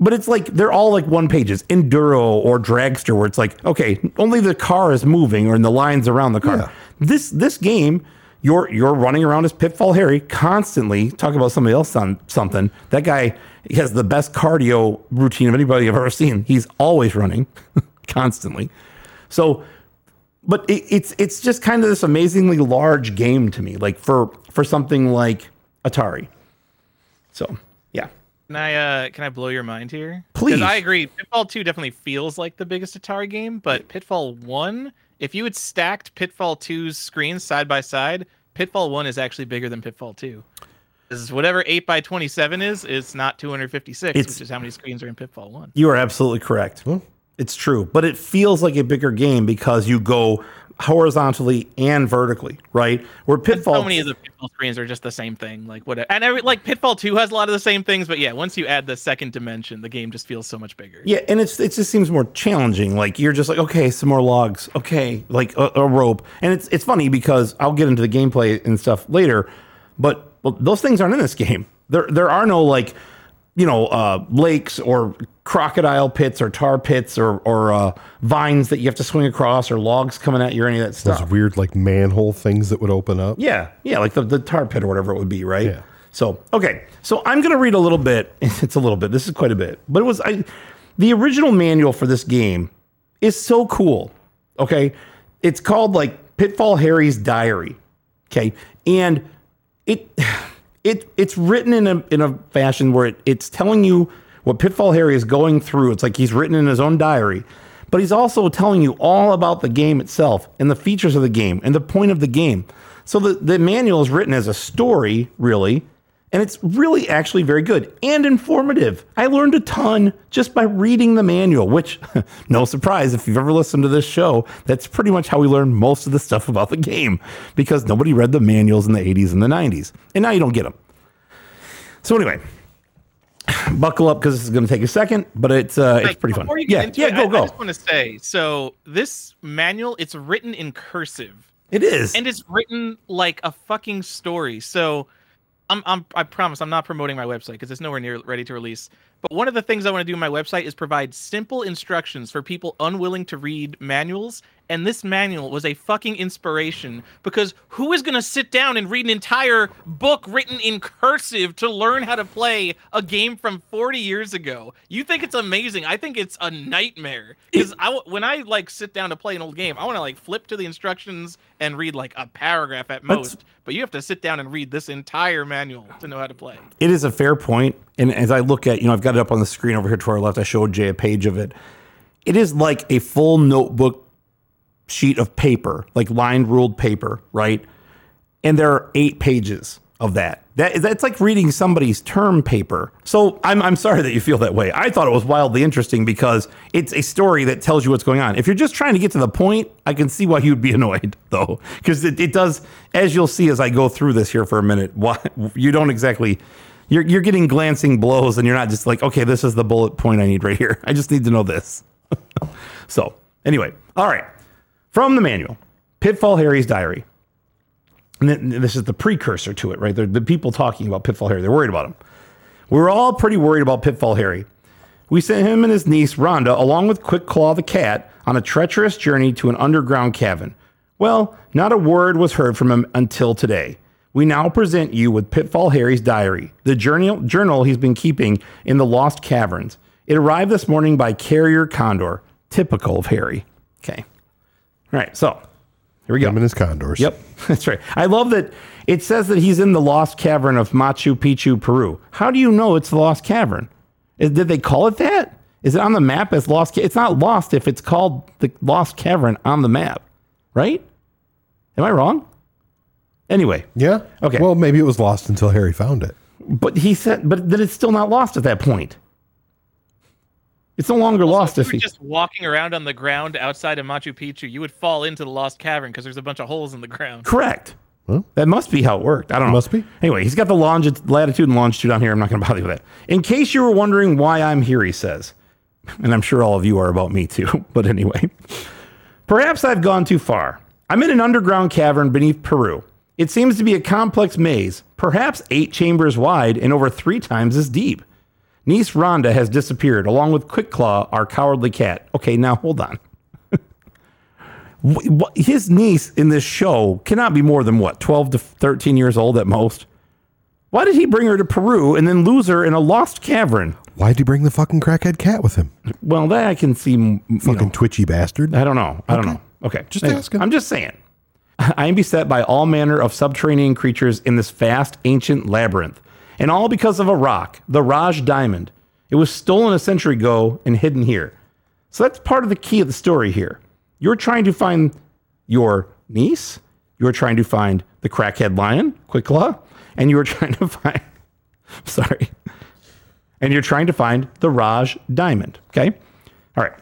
But it's like they're all like one pages, Enduro or Dragster, where it's like, okay, only the car is moving or in the lines around the car. Yeah. This this game, you're you're running around as Pitfall Harry constantly. Talk about somebody else on something. That guy has the best cardio routine of anybody I've ever seen. He's always running, constantly. So, but it, it's it's just kind of this amazingly large game to me, like for for something like Atari. So. Can I uh can I blow your mind here? Please. I agree, Pitfall 2 definitely feels like the biggest Atari game, but Pitfall 1, if you had stacked Pitfall 2's screens side by side, Pitfall 1 is actually bigger than Pitfall 2. Because whatever 8 by 27 is, is not 256, It's- which is how many screens are in Pitfall 1. You are absolutely correct. It's true, but it feels like a bigger game because you go horizontally and vertically, right? Where Pitfall, So many of the Pitfall screens are just the same thing, like what, and every, like Pitfall 2 has a lot of the same things, but yeah, once you add the second dimension, the game just feels so much bigger. yeah, and it's it just seems more challenging. Like you're just like, okay, some more logs, okay, like a, a rope, and it's it's funny because I'll get into the gameplay and stuff later, but well, those things aren't in this game. There there are no like, you know, uh, lakes or crocodile pits or tar pits or or uh, vines that you have to swing across or logs coming at you or any of that stuff. Those weird like manhole things that would open up. Yeah, yeah, like the, the tar pit or whatever it would be, right? Yeah. So okay, so I'm gonna read a little bit. It's a little bit. This is quite a bit, but it was I. The original manual for this game is so cool. Okay, it's called like Pitfall Harry's Diary. Okay, and it it it's written in a in a fashion where it, it's telling you what Pitfall Harry is going through. It's like he's written in his own diary, but he's also telling you all about the game itself and the features of the game and the point of the game. So the, the manual is written as a story, really, and it's really actually very good and informative. I learned a ton just by reading the manual, which, no surprise, if you've ever listened to this show, that's pretty much how we learned most of the stuff about the game because nobody read the manuals in the 80s and the 90s. And now you don't get them. So, anyway, buckle up because this is going to take a second, but it's, uh, it's Like, pretty fun. before you get Yeah, yeah, it, go, I, go. I just want to say, so this manual, it's written in cursive. it is. and it's written like a fucking story. So I'm, I'm I promise I'm not promoting my website because it's nowhere near ready to release. But one of the things I want to do on my website is provide simple instructions for people unwilling to read manuals. And this manual was a fucking inspiration because who is going to sit down and read an entire book written in cursive to learn how to play a game from 40 years ago? You think it's amazing? I think it's a nightmare because I when I like sit down to play an old game, I want to like flip to the instructions and read like a paragraph at That's- most. But you have to sit down and read this entire manual to know how to play. It is a fair point. And as I look at, you know, I've got it up on the screen over here to our left. I showed Jay a page of it. It is like a full notebook sheet of paper, like lined ruled paper, right? And there are eight pages of that. That that's like reading somebody's term paper. So I'm I'm sorry that you feel that way. I thought it was wildly interesting because it's a story that tells you what's going on. If you're just trying to get to the point, I can see why you'd be annoyed though, because it, it does. As you'll see as I go through this here for a minute, why you don't exactly. You're, you're getting glancing blows and you're not just like, okay, this is the bullet point I need right here. I just need to know this. so, anyway, all right. From the manual Pitfall Harry's Diary. And this is the precursor to it, right? They're the people talking about Pitfall Harry. They're worried about him. We were all pretty worried about Pitfall Harry. We sent him and his niece, Rhonda, along with Quick Claw the cat, on a treacherous journey to an underground cavern. Well, not a word was heard from him until today. We now present you with Pitfall Harry's diary, the journal, journal he's been keeping in the lost caverns. It arrived this morning by Carrier Condor, typical of Harry. Okay. All right. So here we go. Him and his condors. Yep, that's right. I love that it says that he's in the Lost Cavern of Machu Picchu, Peru. How do you know it's the Lost Cavern? Is- Did they call it that? Is it on the map as Lost? Ca- It's not lost if it's called the Lost Cavern on the map, right? Am I wrong? Anyway, Yeah. Okay. Well, maybe it was lost until Harry found it. but he said, but then it's still not lost at that point. It's no longer lost if if you he. were just walking around on the ground outside of Machu Picchu, you would fall into the lost cavern because there's a bunch of holes in the ground. Correct. Huh? That must be how it worked. I don't know. Must be. Anyway, he's got the longi- latitude and longitude on here. I'm not going to bother you with that. In case you were wondering why I'm here, he says, and I'm sure all of you are about me too. But anyway, perhaps I've gone too far. I'm in an underground cavern beneath Peru. It seems to be a complex maze, perhaps eight chambers wide and over three times as deep. Niece Rhonda has disappeared, along with Quick Claw, our cowardly cat. Okay, now hold on. His niece in this show cannot be more than what 12 to 13 years old at most why did he bring her to peru and then lose her in a lost cavern Why'd he bring the fucking crackhead cat with him? well that i can see Fucking know, twitchy bastard. i don't know i don't know okay Just Anyway, asking. i'm just saying i am beset by all manner of subterranean creatures in this vast ancient labyrinth and all because of a rock the raj diamond it was stolen a century ago and hidden here so that's part of the key of the story here. You're trying to find your niece, you're trying to find the crackhead lion, Quickclaw, and you're trying to find sorry. And you're trying to find the Raj diamond, okay? All right.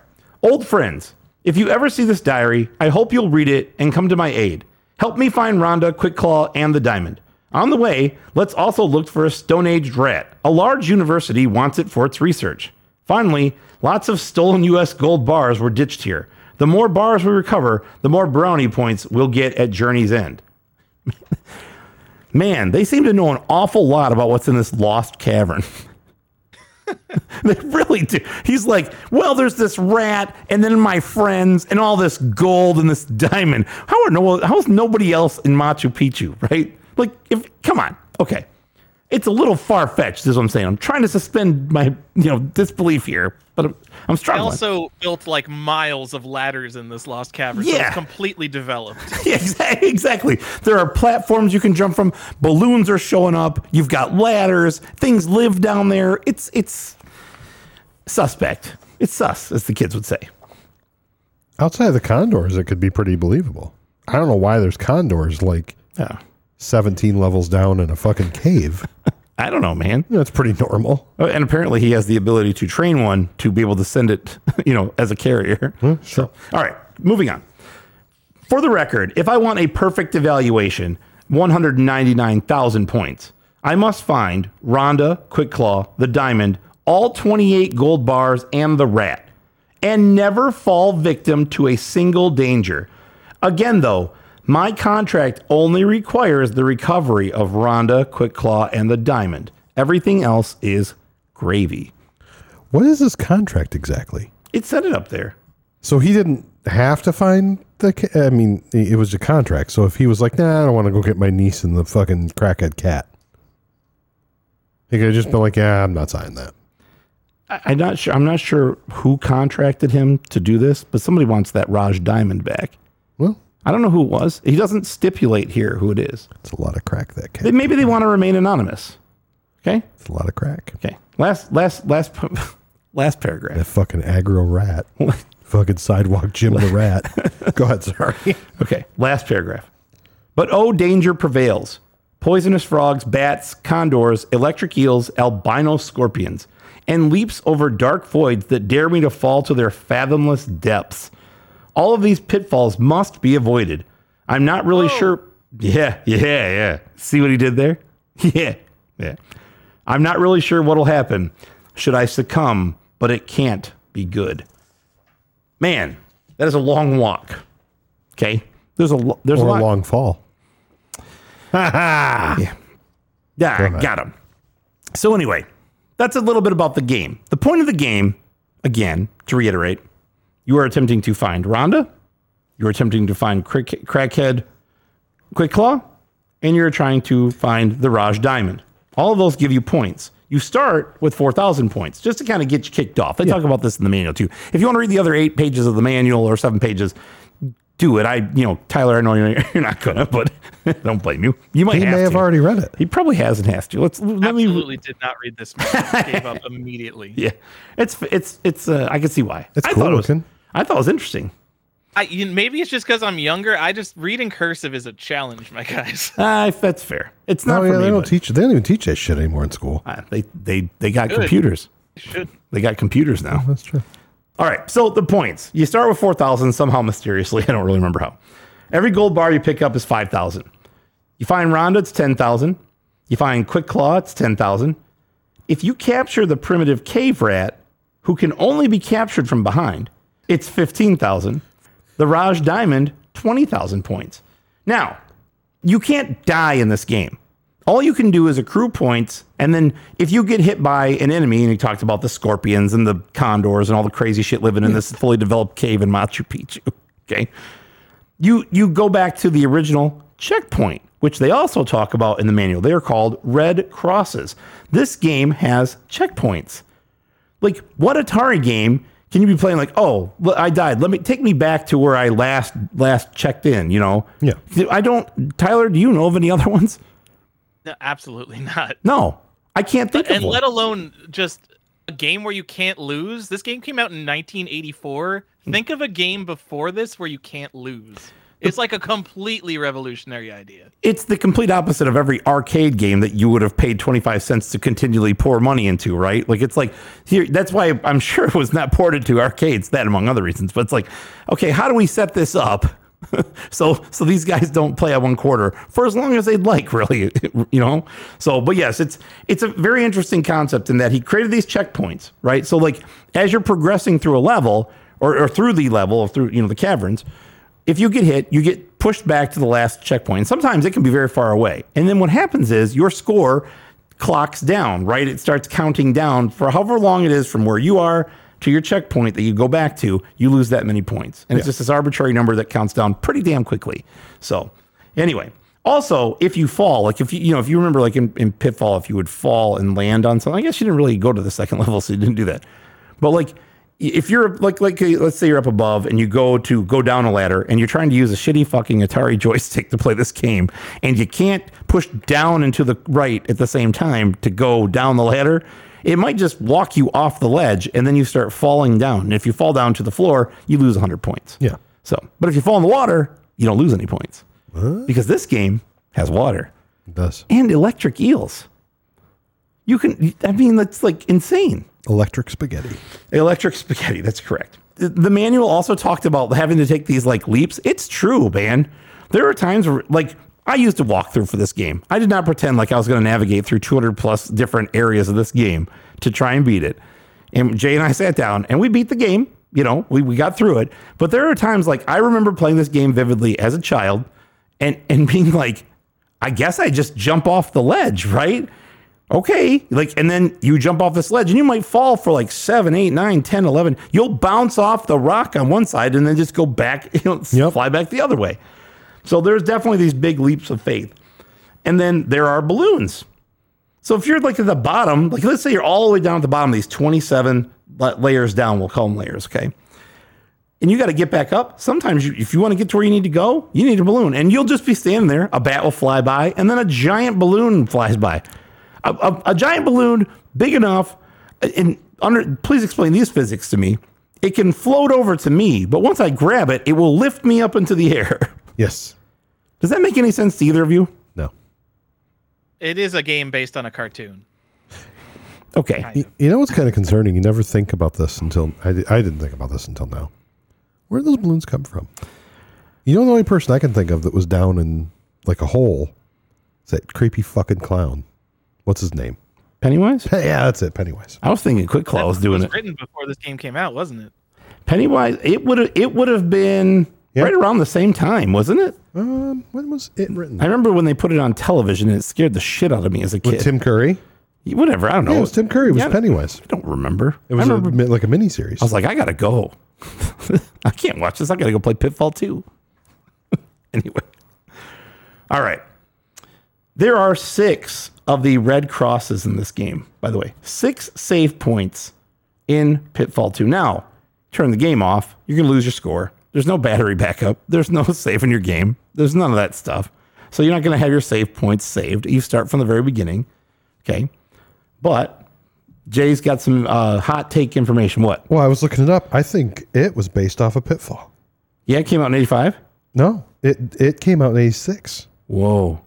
Old friends, if you ever see this diary, I hope you'll read it and come to my aid. Help me find Rhonda, Quick Claw, and the diamond. On the way, let's also look for a Stone Age rat. A large university wants it for its research. Finally, lots of stolen US gold bars were ditched here. The more bars we recover, the more brownie points we'll get at Journey's End. Man, they seem to know an awful lot about what's in this lost cavern. they really do. He's like, well, there's this rat, and then my friends, and all this gold and this diamond. How are no? How's nobody else in Machu Picchu, right? Like, if come on, okay, it's a little far fetched. Is what I'm saying. I'm trying to suspend my you know disbelief here, but I'm, I'm They struggling. also built like miles of ladders in this lost cavern. So Yeah. it's completely developed. Yeah, exactly, exactly. There are platforms you can jump from. Balloons are showing up. You've got ladders. Things live down there. It's it's suspect. It's sus, as the kids would say. Outside of the condors, it could be pretty believable. I don't know why there's condors like Yeah. 17 levels down in a fucking cave. I don't know, man. That's pretty normal. Oh, And apparently, he has the ability to train one to be able to send it, you know, as a carrier. So, all right, moving on. For the record, if I want a perfect evaluation, 199,000 points, I must find Rhonda, Quick Claw, the Diamond, all 28 gold bars, and the Rat, and never fall victim to a single danger. Again, though, my contract only requires the recovery of Rhonda, Quickclaw, and the Diamond. Everything else is gravy. What is this contract exactly? It said it up there. So he didn't have to find the. ca- I mean, it was a contract. So if he was like, "Nah, I don't want to go get my niece and the fucking crackhead cat," he could have just been like, "Yeah, I'm not signing that." I- I'm not sure. I'm not sure who contracted him to do this, but somebody wants that Raj Diamond back. Well, I don't know who it was. He doesn't stipulate here who it is. it's a lot of crack. That cat. Maybe they want to remain anonymous. Okay. It's a lot of crack. Okay. Last last last last paragraph. That fucking aggro rat. fucking sidewalk Jim the rat. Go ahead, sorry. Okay. Last paragraph. But oh, danger prevails. Poisonous frogs, bats, condors, electric eels, albino scorpions, and leaps over dark voids that dare me to fall to their fathomless depths. All of these pitfalls must be avoided. I'm not really sure. Yeah, yeah, yeah. See what he did there? Yeah, yeah. I'm not really sure what'll happen should I succumb, but it can't be good. Man, that is a long walk. Okay, there's a there's Or a a lot. long fall. Yeah, I got him. So anyway, that's a little bit about the game. The point of the game, again, to reiterate, you are attempting to find Rhonda, you're attempting to find Crick- Crackhead Quickclaw, and you're trying to find the Raj Diamond. All of those give you points. you start with 4,000 points just to kind of get you kicked off. They talk about this in the manual too. If you want to read the other eight pages of the manual or seven pages, do it. I, you know, Tyler, I know you're you're not gonna, but don't blame you. You might He have may have to. already read it. He probably hasn't has to. Let's let me. Absolutely did not read this. Man. Gave up immediately. Yeah, it's it's it's. Uh, I can see why. It's I cool thought it was, looking. I thought it was interesting. I, you, maybe it's just because I'm younger. I just reading cursive is a challenge, my guys. Uh, that's fair. It's not Oh for yeah, me. they don't but, teach. They don't even teach that shit anymore in school. uh, they they they got Good. computers. Should They got computers now. That's true. All right. So the points. You start with 4,000 somehow mysteriously. I don't really remember how. Every gold bar you pick up is 5,000. You find Rhonda, it's 10,000. You find Quick Claw, it's 10,000. If you capture the primitive cave rat, who can only be captured from behind, it's 15,000. The Raj Diamond, 20,000 points. Now, you can't die in this game. All you can do is accrue points, and then if you get hit by an enemy, and he talked about the scorpions and the condors and all the crazy shit living in this fully developed cave in Machu Picchu, okay, you you go back to the original checkpoint, which they also talk about in the manual. They are called red crosses. This game has checkpoints. Like, what Atari game can you be playing? Like, oh, I died. Let me take me back to where I last last checked in. You know? Yeah. I don't. Tyler, do you know of any other ones? no, absolutely not. No, I can't think of And one. let alone just a game where you can't lose. This game came out in 1984. Hmm. Think of a game before this where you can't lose. It's like a completely revolutionary idea. it's the complete opposite of every arcade game that you would have paid 25 cents to continually pour money into, right? Like it's like here that's why I'm sure it was not ported to arcades, that among other reasons. But it's like, okay, how do we set this up? so so these guys don't play at one quarter for as long as they'd like, really, you know? So but yes, it's it's a very interesting concept in that he created these checkpoints, right? So like as you're progressing through a level or, or through the level or through you know the caverns, if you get hit, you get pushed back to the last checkpoint. And sometimes it can be very far away. And then what happens is your score clocks down, right? It starts counting down for however long it is from where you are to your checkpoint that you go back to, you lose that many points. And it's just this arbitrary number that counts down pretty damn quickly. So, anyway, also, if you fall, like if you, you know, if you remember like in, in Pitfall, if you would fall and land on something, I guess you didn't really go to the second level, so you didn't do that. But like, if you're like like let's say you're up above and you go to go down a ladder and you're trying to use a shitty fucking Atari joystick to play this game and you can't push down and to the right at the same time to go down the ladder, it might just walk you off the ledge and then you start falling down. And if you fall down to the floor, you lose 100 points. Yeah. So, but if you fall in the water, you don't lose any points because this game has water It does. and electric eels. You can, I mean, that's like insane. Electric spaghetti. Electric spaghetti. That's correct. The- manual also talked about having to take these like leaps. It's true, man. There are times where, like, I used a walkthrough for this game. I did not pretend like I was going to navigate through 200 plus different areas of this game to try and beat it. And Jay and I sat down and we beat the game. You know, we, we got through it. But there are times like I remember playing this game vividly as a child and, and being like, I guess I just jump off the ledge, right? Okay like and then you jump off this ledge and you might fall for like 7 8 9 10 11 you'll bounce off the rock on one side and then just go back you know Yep. fly back the other way so there's definitely these big leaps of faith and then there are balloons so if you're like at the bottom like let's say you're all the way down at the bottom of these 27 layers down we'll call them layers okay and you got to get back up. Sometimes, you, if you want to get to where you need to go, you need a balloon, and you'll just be standing there. A bat will fly by, and then a giant balloon flies by. A, a, a giant balloon big enough, and under. Please explain these physics to me. It can float over to me, but once I grab it, it will lift me up into the air. Yes. Does that make any sense to either of you? No. It is a game based on a cartoon. Okay. Kind You, of. you know what's kind of concerning? You never think about this until I, I didn't think about this until now. Where do those balloons come from? You know, the only person I can think of that was down in like a hole is that creepy fucking clown. What's his name? Pennywise. Hey, yeah, that's it. Pennywise. I was thinking Quick Claw was doing it. written before this game came out, wasn't it? Pennywise. It would have. It would have been Yeah. right around the same time, wasn't it? Um, when was it written? I remember when they put it on television, and it scared the shit out of me as a kid. With Tim Curry. Whatever. I don't know. Yeah, it was Tim Curry. It was Yeah. Pennywise. I don't remember. It was I a, remember. mi- like a mini series. I was like, I gotta go. I can't watch this. I gotta go play Pitfall too. anyway, all right. There are six of the red crosses in this game, by the way. Six save points in Pitfall 2. Now, turn the game off, you're going to lose your score. There's no battery backup. There's no saving your game. There's none of that stuff. So you're not going to have your save points saved. You start from the very beginning. Okay. But Jay's got some uh, hot take information. What? Well, I was looking it up. I think it was based off of Pitfall. Yeah, it came out in 85. No, it it came out in '86. Whoa.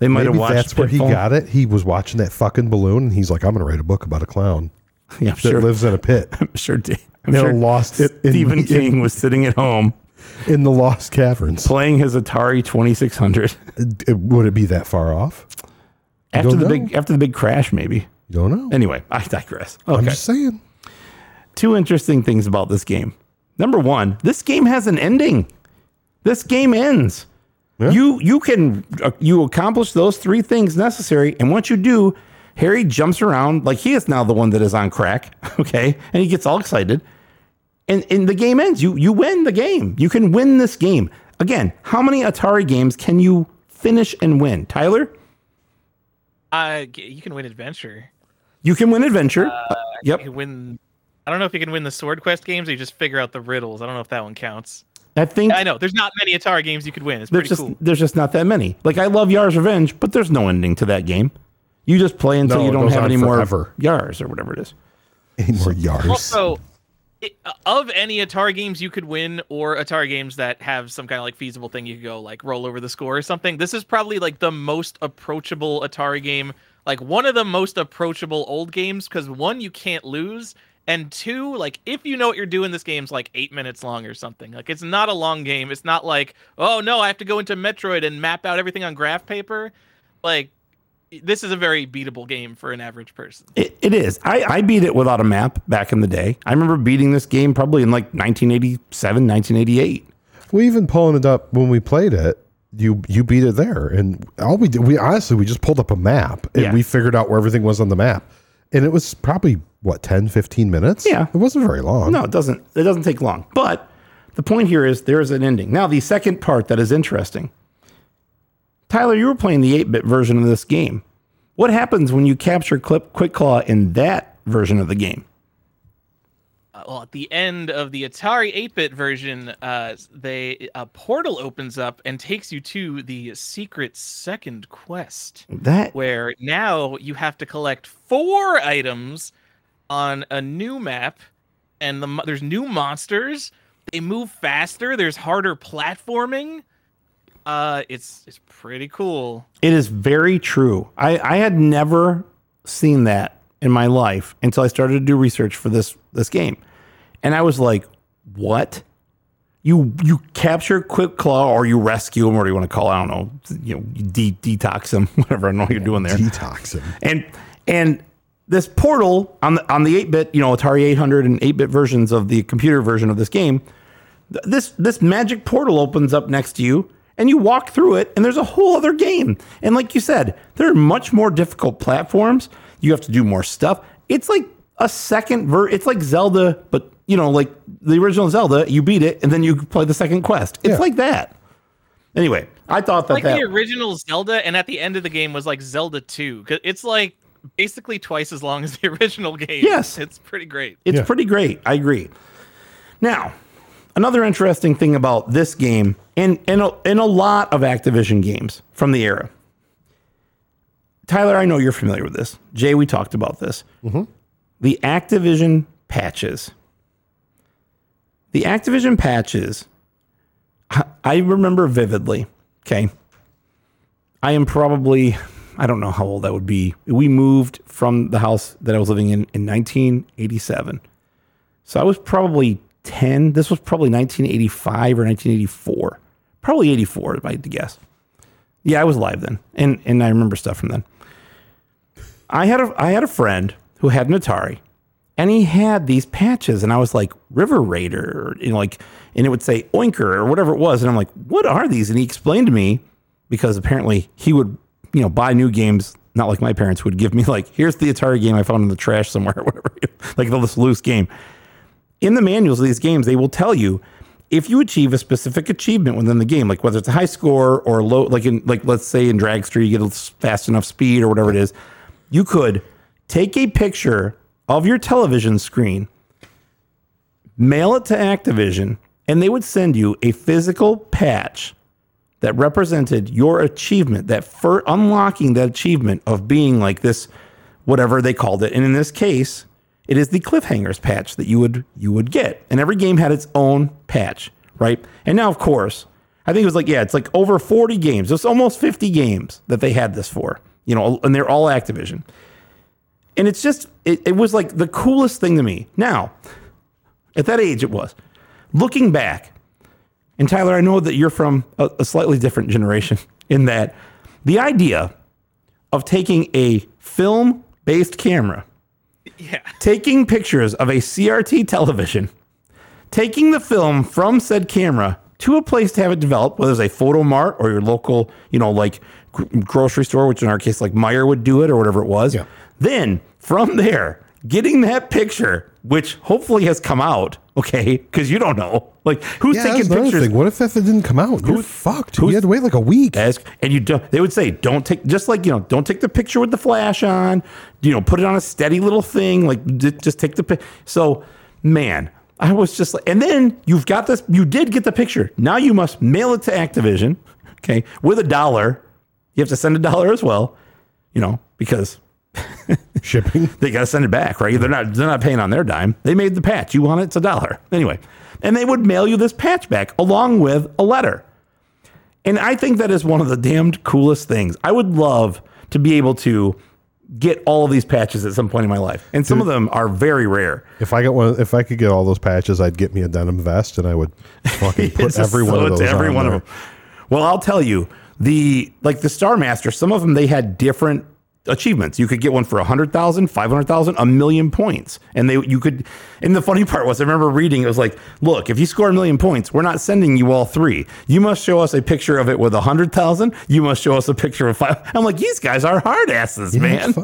They might have watched that's where he Pitfall. got it. He was watching that fucking balloon, and he's like, "I'm going to write a book about a clown Yeah, I'm that sure. lives in a pit I'm sure. Da- I'm No, sure lost it in- Stephen in- King was sitting at home in the lost caverns." playing his Atari 2600 It- Would it be that far off? after the know. big after the big crash, maybe. You don't know. Anyway, I digress. I'm Okay. just saying. Two interesting things about this game. Number one, this game has an ending. This game ends. Yeah. You you can uh, you accomplish those three things necessary, and once you do, Harry jumps around like he is now the one that is on crack. Okay, and he gets all excited, and and the game ends. You you win the game. You can win this game again. How many Atari games can you finish and win, Tyler? Uh, you can win adventure. You can win adventure. Uh, You yep. can win. I don't know if you can win the Swordquest games or you just figure out the riddles. I don't know if that one counts. I think I know there's not many Atari games you could win. It's there's pretty just cool. there's just not that many. Like I love Yars' Revenge, but there's no ending to that game. You just play until No, you don't have any forever. more Yars or whatever it is. Any more yards? Also, it, uh, of any Atari games you could win, or Atari games that have some kind of like feasible thing you could go like roll over the score or something, this is probably like the most approachable Atari game. Like one of the most approachable old games because one, you can't lose. And two, like if you know what you're doing, this game's like eight minutes long or something. Like it's not a long game. It's not like, oh no, I have to go into Metroid and map out everything on graph paper. Like this is a very beatable game for an average person. It, it is. I, I beat it without a map back in the day. I remember beating this game probably in like 1987, 1988. we even pulling it up when we played it. You you beat it there, and all we did, we honestly we just pulled up a map and Yeah. we figured out where everything was on the map, and it was probably what 10, 15 minutes. Yeah. it wasn't very long. No, it doesn't. It doesn't take long. But the point here is there is an ending. Now, the second part that is interesting. Tyler, you were playing the 8-bit version of this game. What happens when you capture Clip Quick Claw in that version of the game? Well, at the end of the Atari 8-bit version, uh, they a portal opens up and takes you to the secret second quest, That where now you have to collect four items on a new map, and the there's new monsters. They move faster. There's harder platforming. Uh, it's it's pretty cool. It is very true. I, I had never seen that in my life until I started to do research for this this game. And I was like, what? You you capture Quick Claw or you rescue him, or you want to call, I don't know, you know, you de- detox him, whatever I know what you're doing there. detox him. And and this portal on the on the 8-bit, you know, Atari 800 and 8-bit versions of the computer version of this game, th- this this magic portal opens up next to you and you walk through it and there's a whole other game. And like you said, there are much more difficult platforms. You have to do more stuff. It's like a second ver it's like Zelda, but you know, like the original Zelda, you beat it and then you play the second quest. It's Yeah. like that. Anyway, I thought that like that the original Zelda, and at the end of the game was like Zelda 2. 'cause It's like basically twice as long as the original game. Yes. It's pretty great. It's Yeah. pretty great. I agree. Now, another interesting thing about this game and and a, and a lot of Activision games from the era. Tyler, I know you're familiar with this. Jay, we talked about this. Mm-hmm. The Activision patches. The Activision patches, I- remember vividly. Okay. I am probably, I don't know how old that would be. We moved from the house that I was living in in 1987. So I was probably 10. This was probably 1985 or 1984. Probably 84, if I had to guess. Yeah, I was alive then. And and I remember stuff from then. I had a I had a friend who had an Atari and he had these patches and I was like River Raider you know like and it would say Oinker or whatever it was and I'm like what are these? And he explained to me because apparently he would you know buy new games not like my parents would give me like here's the Atari game I found in the trash somewhere or whatever like this loose game. In the manuals of these games they will tell you if you achieve a specific achievement within the game, like whether it's a high score or low, like in like let's say in Dragster you get a fast enough speed or whatever it is, you could take a picture of your television screen, mail it to Activision, and they would send you a physical patch that represented your achievement, that for unlocking that achievement of being like this, whatever they called it. And in this case, it is the cliffhangers patch that you would you would get. And every game had its own patch, right? And now, of course, I think it was like, yeah, it's like over 40 games. It's almost 50 games that they had this for, you know, and they're all Activision. And it's just, it, it was like the coolest thing to me. Now, at that age, it was. Looking back, and Tyler, I know that you're from a, a slightly different generation in that the idea of taking a film based camera, Yeah. taking pictures of a CRT television, taking the film from said camera to a place to have it developed, whether it's a photo mart or your local, you know, like gr- grocery store, which in our case, like Meyer would do it or whatever it was. Yeah. Then from there, getting that picture, which hopefully has come out, okay, because you don't know, like who's Yeah, taking pictures. thing. What if that didn't come out? You're fucked. You had to wait like a week. Ask, and you don't, they would say, don't take, just like, you know, don't take the picture with the flash on, you know, put it on a steady little thing, like just take the pic. So, man, I was just like, and then you've got this, you did get the picture. Now you must mail it to Activision, okay, with a dollar. You have to send a dollar as well, you know, because Shipping. they got to send it back, right? They're not they're not paying on their dime. They made the patch. You want it? It's a dollar anyway, and they would mail you this patch back along with a letter. And I think that is one of the damned coolest things. I would love to be able to get all of these patches at some point in my life, and some of them are very rare. If I got one, if I could get all those patches, I'd get me a denim vest, and I would fucking put every one of those. every on one there. of them. Well, I'll tell you the like the Star Master. Some of them they had different achievements. You could get one for 100,000, 500,000, a million points. And they you could and the funny part was I remember reading it was like, "Look, if you score a million points, we're not sending you all three. You must show us a picture of it with 100,000. You must show us a picture of 5." I'm like, "These guys are hard asses, man."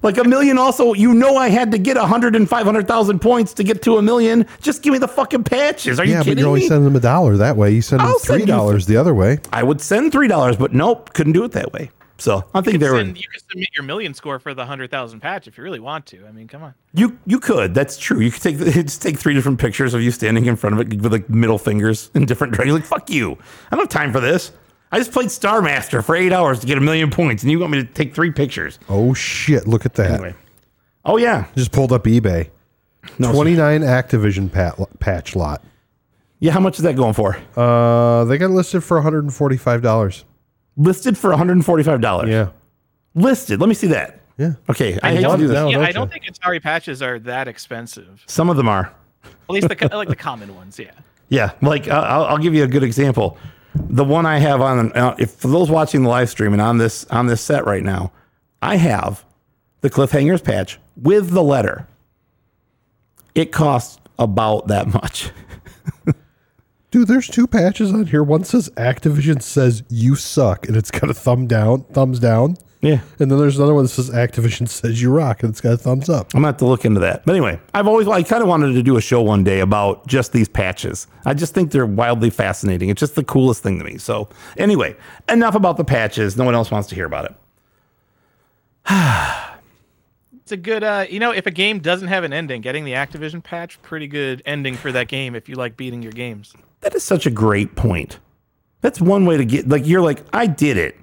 Like a million also, you know I had to get 100 and 500,000 points to get to a million. Just give me the fucking patches. Are you Yeah, but kidding you're only me? sending them a dollar that way. You send them I'll send three you dollars the other way. I would send three dollars, but nope, couldn't do it that way. So I think You there can, were you can submit your million score for the hundred thousand patch if you really want to. I mean, come on. you you could. That's true. You could take the, just take three different pictures of you standing in front of it with like middle fingers in different directions. Like fuck you. I don't have time for this. I just played Star Master for eight hours to get a million points, and you want me to take three pictures? Oh shit! Look at that. Anyway. Oh yeah, Just pulled up eBay. no, Twenty nine Activision pat, patch lot. Yeah, how much is that going for? Uh, they got listed for one hundred and forty five dollars. Listed for one hundred and forty five dollars. Yeah, Listed. Let me see that. yeah. Okay, I hate want to do this. that. Yeah, don't I don't you? think Atari patches are that expensive. Some of them are. At least the like the common ones. Yeah. Yeah, like uh, I'll, I'll give you a good example. The one I have on, uh, if for those watching the live stream and on this on this set right now, I have the cliffhangers patch with the letter. It costs about that much. Dude, there's two patches on here. One says Activision says you suck, and it's got a thumb down, thumbs down. Yeah, And then there's another one that says Activision says you rock, and it's got a thumbs up. I'm gonna have to look into that. But anyway, I've always I kind of wanted to do a show one day about just these patches. I just think they're wildly fascinating. It's just the coolest thing to me. So anyway, enough about the patches. No one else wants to hear about it. It's a good, uh, you know, if a game doesn't have an ending, getting the Activision patch, pretty good ending for that game if you like beating your games. That is such a great point. That's one way to get like you're like I did it.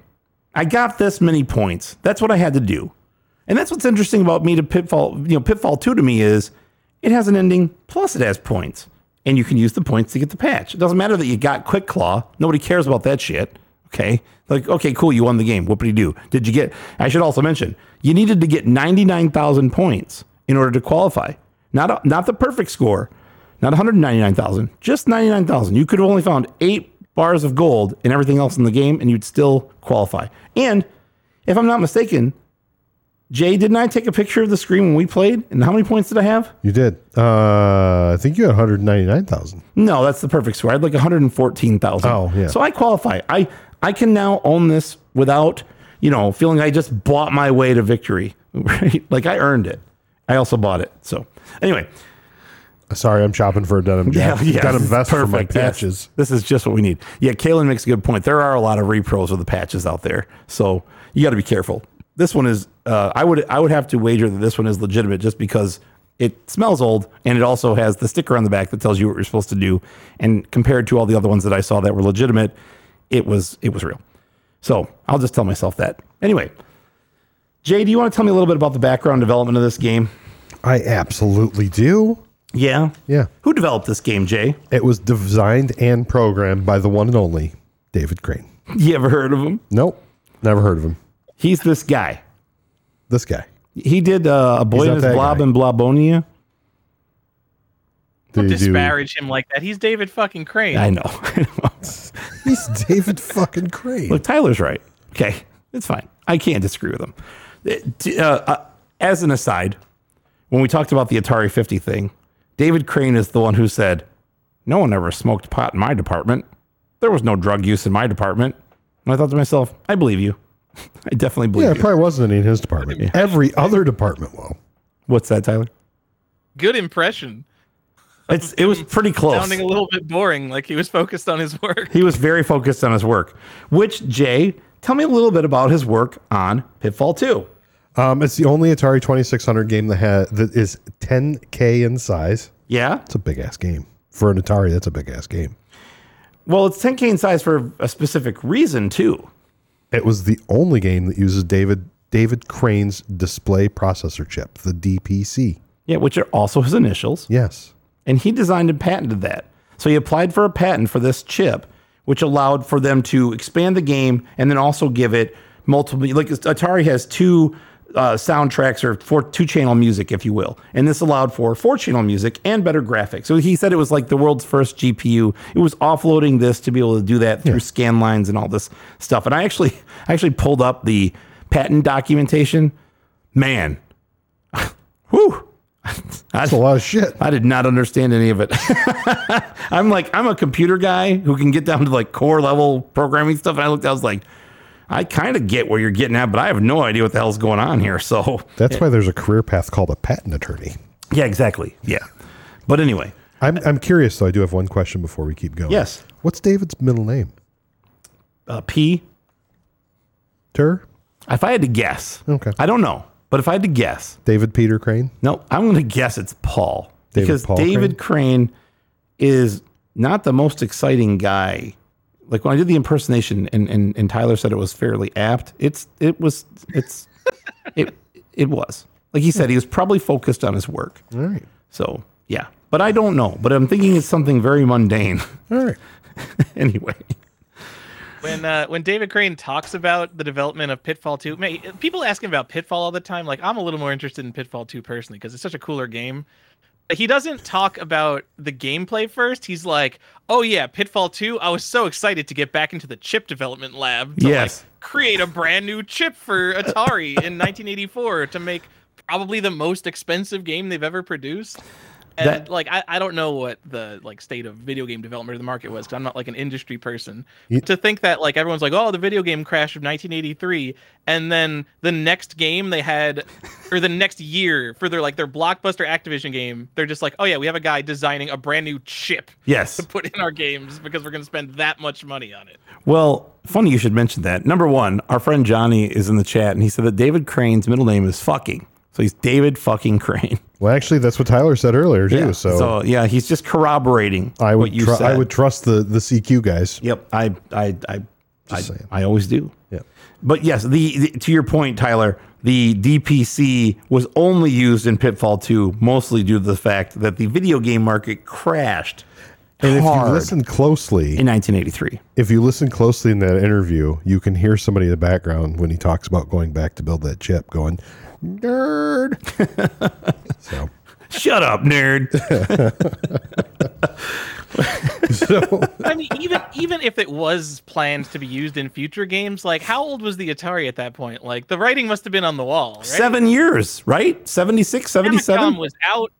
I got this many points. That's what I had to do. And that's what's interesting about me to Pitfall, you know, Pitfall 2 to me is it has an ending plus it has points. And you can use the points to get the patch. It doesn't matter that you got Quickclaw. Nobody cares about that shit. Okay. Like, okay, cool, you won the game. You do? Did you get I should also mention, you needed to get 99,000 points in order to qualify. Not a, not the perfect score, not 199,000, just 99,000. You could have only found eight bars of gold and everything else in the game, and you'd still qualify. And if I'm not mistaken, Jay, didn't I take a picture of the screen when we played? And how many points did I have? You did. Uh, I think you had 199,000. No, that's the perfect score. I had like 114,000. Oh, yeah. So I qualify. I I can now own this without, you know, feeling I just bought my way to victory. Right? Like I earned it. I also bought it. So anyway, Sorry, I'm shopping for a denim jacket, denim this is vest for my perfect. Yes. patches. This is just what we need. Yeah, Kalen makes a good point. There are a lot of repros of the patches out there, so you got to be careful. This one is. Uh, I would I would have to wager that this one is legitimate just because it smells old and it also has the sticker on the back that tells you what you're supposed to do. And compared to all the other ones that I saw that were legitimate, it was it was real. So I'll just tell myself that. Anyway, Jay, do you want to tell me a little bit about the background development of this game? I absolutely do. Yeah. Yeah. Who developed this game, Jay? It was designed and programmed by the one and only David Crane. You ever heard of him? Nope, never heard of him. He's this guy. This guy. He did uh, a boy He's and not his blob guy. in Blobonia. Don't Did he do- disparage him like that. He's David fucking Crane. I know. He's David fucking Crane. Look, Tyler's right. Okay, it's fine. I can't disagree with him. Uh, uh, as an aside, when we talked about the Atari 50 thing, David Crane is the one who said, No one ever smoked pot in my department. There was no drug use in my department. And I thought to myself, I believe you. I definitely believe yeah, it you. probably wasn't any in his department. Every other department will. What's that, Tyler? Good impression. It's it was pretty close. Sounding a little bit boring, like he was focused on his work. He was very focused on his work. Which Jay, tell me a little bit about his work on Pitfall 2. Um, it's the only Atari 2600 game that has that is 10k in size. Yeah. It's a big ass game for an Atari. That's a big ass game. Well, it's 10K in size for a specific reason too. It was the only game that uses David David Crane's display processor chip, the DPC. Yeah, which are also his initials. Yes. And he designed and patented that. So he applied for a patent for this chip, which allowed for them to expand the game and then also give it multiple. Like Atari has two uh, soundtracks or four two channel music, if you will, and this allowed for four channel music and better graphics. So he said it was like the world's first GPU. It was offloading this to be able to do that through scan lines and all this stuff. And I actually I actually pulled up the patent documentation. Man, whew. That's a lot of shit. I did not understand any of it. I'm like, I'm a computer guy who can get down to like core level programming stuff. And I looked, I was like, I kind of get where you're getting at, but I have no idea what the hell's going on here. So, That's why there's a career path called a patent attorney. yeah, exactly. Yeah. But anyway, I'm I'm curious though. I do have one question before we keep going. Yes. What's David's middle name? uh, P, Tur? if I had to guess, Okay. I don't know, but if I had to guess, David Peter Crane? no, I'm going to guess it's Paul David because Paul David Crane is not the most exciting guy. Like when I did the impersonation and, and, and Tyler said it was fairly apt, it's it was it's it it was. Like he said, he was probably focused on his work. All right. So yeah. But I don't know. But I'm thinking it's something very mundane. All right. anyway. When uh, when David Crane talks about the development of Pitfall 2, man, people ask him about Pitfall all the time. Like I'm a little more interested in Pitfall 2 personally because it's such a cooler game. He doesn't talk about the gameplay first. He's like, "Oh yeah, Pitfall 2. I was so excited to get back into the chip development lab to Yes. like create a brand new chip for Atari in 1984 to make probably the most expensive game they've ever produced." And That- like I, I don't know what the like state of video game development or the market was because I'm not like an industry person. You- to think that like everyone's like, oh, the video game crash of 1983, and then the next game they had, or the next year for their like their blockbuster Activision game, they're just like, oh yeah, we have a guy designing a brand new chip Yes. to put in our games because we're gonna spend that much money on it. Well, funny you should mention that. Number one, our friend Johnny is in the chat and he said that David Crane's middle name is fucking. So he's David fucking Crane. Well, actually, that's what Tyler said earlier too. Yeah. So, yeah, he's just corroborating I what would said. I would trust the the CQ guys. Yep, I I I I. I always do. Yeah. But yes, the, the to your point, Tyler, the DPC was only used in Pitfall 2 mostly due to the fact that the video game market crashed And if you listen closely, in 1983. if you listen closely in that interview, you can hear somebody in the background when he talks about going back to build that chip, going nerd. so, Shut up, nerd. so I mean, even even if it was planned to be used in future games, like how old was the Atari at that point? Like the writing must have been on the wall, right? Seven years, right? 76, 77? Famicom was out.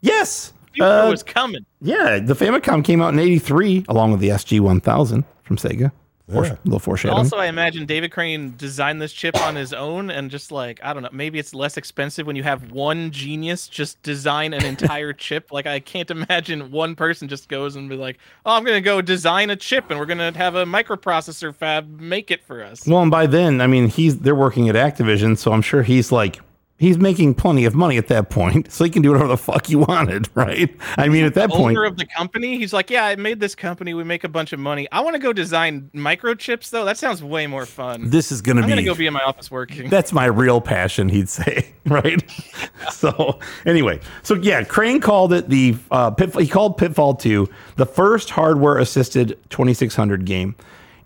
yes. Future Uh, was coming. yeah, the Famicom came out in 83 along with the SG 1000 from Sega. Fore- Yeah. little foreshadowing. Also, I imagine David Crane designed this chip on his own, and just like I don't know, maybe it's less expensive when you have one genius just design an entire chip. Like I can't imagine one person just goes and be like, "Oh, I'm gonna go design a chip, and we're gonna have a microprocessor fab make it for us." Well, and by then, I mean, he's they're working at Activision, so I'm sure he's like he's making plenty of money at that point, so he can do whatever the fuck he wanted, right? I mean, at that point, Owner of the company, he's like, "Yeah, I made this company. We make a bunch of money. I want to go design microchips, though. That sounds way more fun. this is gonna be I'm gonna go be in my office working." that's my real passion, he'd say, right? so anyway, so yeah, Crane called it the uh, Pitfall. He called Pitfall Two the first hardware-assisted 2600 game,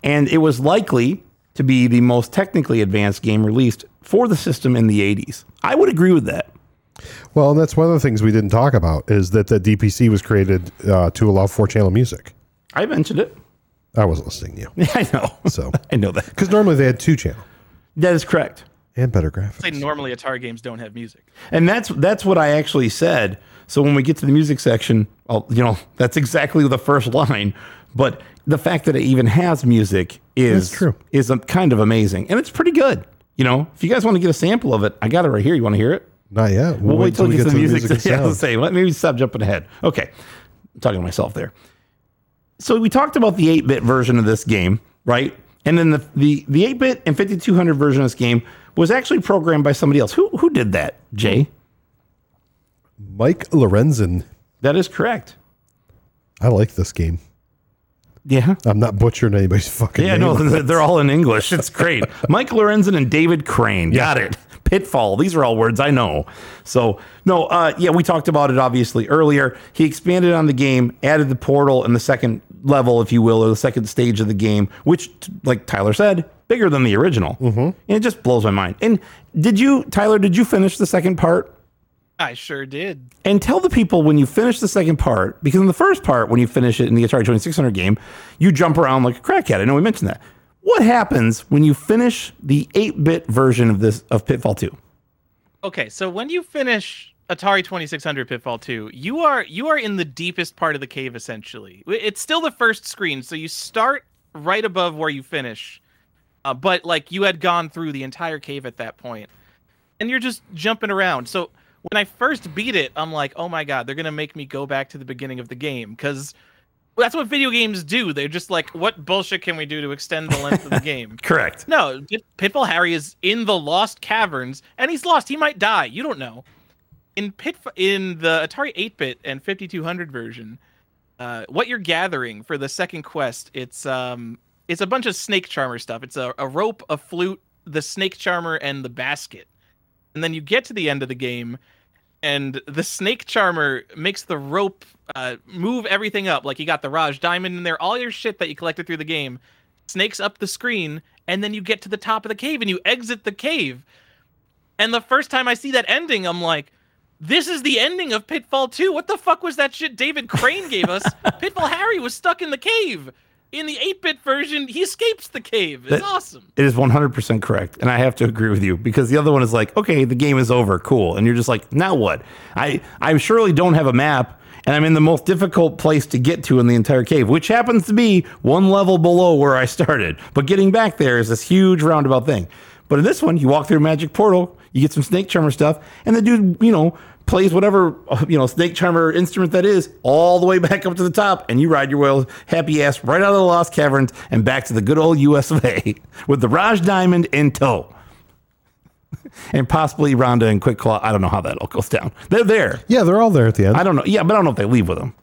and it was likely to be the most technically advanced game released for the system in the 80s. I would agree with that. Well, and that's one of the things we didn't talk about is that the DPC was created uh, to allow four channel music. I mentioned it. I wasn't listening to you. Yeah, I know. So, I know that. because normally they had two channel That is correct. and better Say graphics. normally Atari games don't have music. And that's that's what I actually said. So when we get to the music section, I'll, you know, that's exactly the first line. But the fact that it even has music is That's true. is kind of amazing, and it's pretty good. You know, if you guys want to get a sample of it, I got it right here. You want to hear it? Not yet. We'll wait till we get to the music. and yeah, I was gonna say, let me stop jumping ahead. Okay, I'm talking to myself there. So we talked about the 8-bit version of this game, right? And then the the the 8-bit and 5200 version of this game was actually programmed by somebody else. Who who did that? Jay. Mike Lorenzen. That is correct. I like this game. Yeah. I'm not butchering anybody's fucking Yeah, name. no, they're they're all in English. It's great. Mike Lorenzen and David Crane. Got it. Pitfall. These are all words I know. So, no, uh, yeah, we talked about it obviously earlier. He expanded on the game, added the portal and the second level, if you will, or the second stage of the game, which, like Tyler said, bigger than the original. Mm-hmm. And it just blows my mind. And did you, Tyler, did you finish the second part? I sure did. And tell the people when you finish the second part, because in the first part, when you finish it in the Atari 2600 game, you jump around like a crackhead. I know we mentioned that. What happens when you finish the 8-bit version of this of Pitfall 2? Okay, so when you finish Atari 2600 Pitfall 2, you are you are in the deepest part of the cave essentially. It's still the first screen, so you start right above where you finish. Uh, but like you had gone through the entire cave at that point. And you're just jumping around. So when I first beat it, I'm like, "Oh my god, they're going to make me go back to the beginning of the game cuz that's what video games do. They're just like, what bullshit can we do to extend the length of the game? Correct. No, Pit- Pitfall Harry is in the Lost Caverns, and he's lost. He might die. You don't know. In Pit in the Atari 8-bit and 5200 version, uh, what you're gathering for the second quest, it's um, it's a bunch of snake charmer stuff. It's a, a rope, a flute, the snake charmer, and the basket. And then you get to the end of the game, and the snake charmer makes the rope uh, move everything up. Like you got the Raj diamond in there, all your shit that you collected through the game snakes up the screen, and then you get to the top of the cave and you exit the cave. And the first time I see that ending, I'm like, this is the ending of Pitfall 2. What the fuck was that shit David Crane gave us? Pitfall Harry was stuck in the cave. In the 8 bit version, he escapes the cave. It's That- awesome. It is 100% correct. And I have to agree with you because the other one is like, okay, the game is over. Cool. And you're just like, now what? I, I surely don't have a map and I'm in the most difficult place to get to in the entire cave, which happens to be one level below where I started. But getting back there is this huge roundabout thing. But in this one, you walk through a magic portal, you get some snake charmer stuff, and the dude, you know, plays whatever uh, you know snake charmer instrument that is all the way back up to the top, and you ride your whale happy ass right out of the lost caverns and back to the good old U.S. of A. with the Raj Diamond in tow, and possibly Rhonda and Quickclaw. I don't know how that all goes down. They're there. Yeah, they're all there at the end. I don't know. Yeah, but I don't know if they leave with them.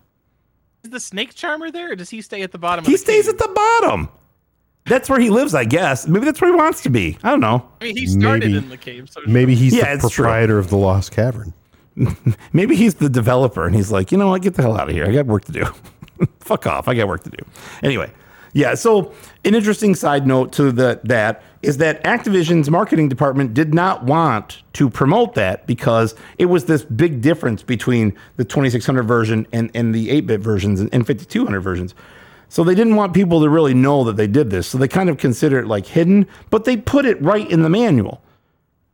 Is the snake charmer there, or does he stay at the bottom? He of the stays cave? at the bottom. That's where he lives, I guess. Maybe that's where he wants to be. I don't know. I mean, he started Maybe- in the cave, so Maybe he's Yeah, the it's true. proprietor of the Lost Cavern. Maybe he's the developer and he's like, you know what, get the hell out of here. I got work to do. Fuck off. I got work to do. Anyway, yeah. So an interesting side note to the, that is that Activision's marketing department did not want to promote that because it was this big difference between the 2600 version and, and the 8-bit versions and, and 5200 versions. So they didn't want people to really know that they did this. So they kind of consider it like hidden, but they put it right in the manual.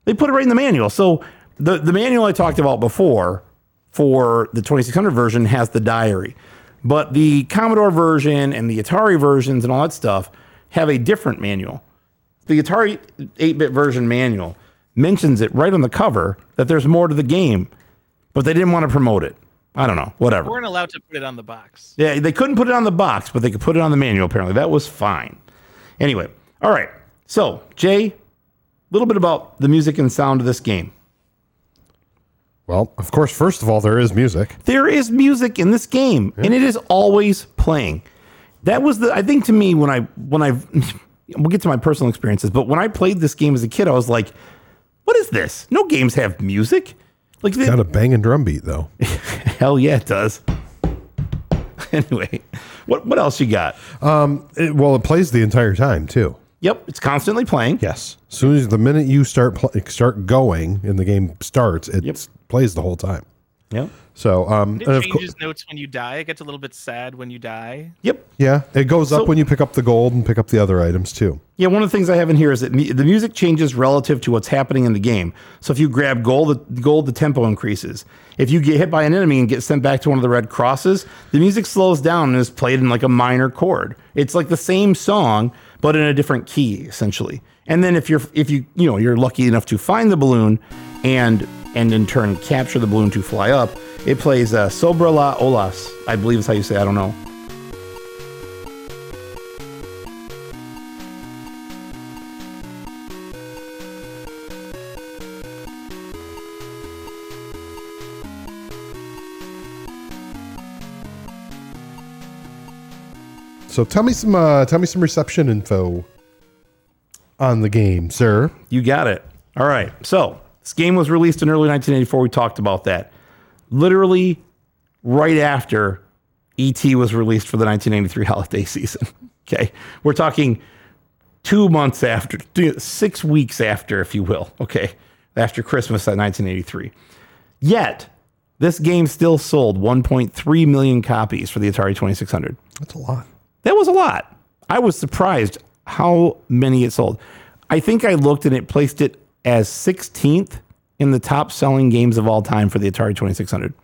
They put it right in the manual. So the, the manual I talked about before for the 2600 version has the diary, but the Commodore version and the Atari versions and all that stuff have a different manual. The Atari 8 bit version manual mentions it right on the cover that there's more to the game, but they didn't want to promote it. I don't know, whatever. We weren't allowed to put it on the box. Yeah, they couldn't put it on the box, but they could put it on the manual apparently. That was fine. Anyway, all right. So, Jay, a little bit about the music and sound of this game. Well, of course, first of all, there is music. There is music in this game, and it is always playing. That was the I think to me when I when I we'll get to my personal experiences, but when I played this game as a kid, I was like, "What is this? No games have music." Like, Got a banging drum beat though. hell yeah, it does. anyway, what what else you got? Um, it- well, it plays the entire time too. Yep, it's constantly playing. Yes. As soon as the minute you start pl- start going and the game starts, it's Yep. Plays the whole time. Yeah. So, um, It and of cour- changes notes when you die. It gets a little bit sad when you die. Yep. yeah, it goes So- up when you pick up the gold and pick up the other items too. Yeah, one of the things I have in here is that mu- the music changes relative to what's happening in the game. So if you grab gold, the gold, the tempo increases. If you get hit by an enemy and get sent back to one of the red crosses, the music slows down and is played in like a minor chord. It's like the same song, but in a different key, essentially. And then if you're if you you know you're lucky enough to find the balloon, and and in turn capture the balloon to fly up, it plays uh, Sobre las Olas, I believe is how you say. it, I don't know. So tell me some uh, tell me some reception info on the game, sir. You got it. All right. So this game was released in early 1984. We talked about that. Literally right after ET was released for the 1983 holiday season. Okay. We're talking two months after, six weeks after, if you will. Okay. After Christmas at 1983. Yet, this game still sold 1.3 million copies for the Atari 2600. That's a lot. That was a lot. I was surprised how many it sold. I think I looked and it placed it as 16th in the top selling games of all time for the Atari 2600.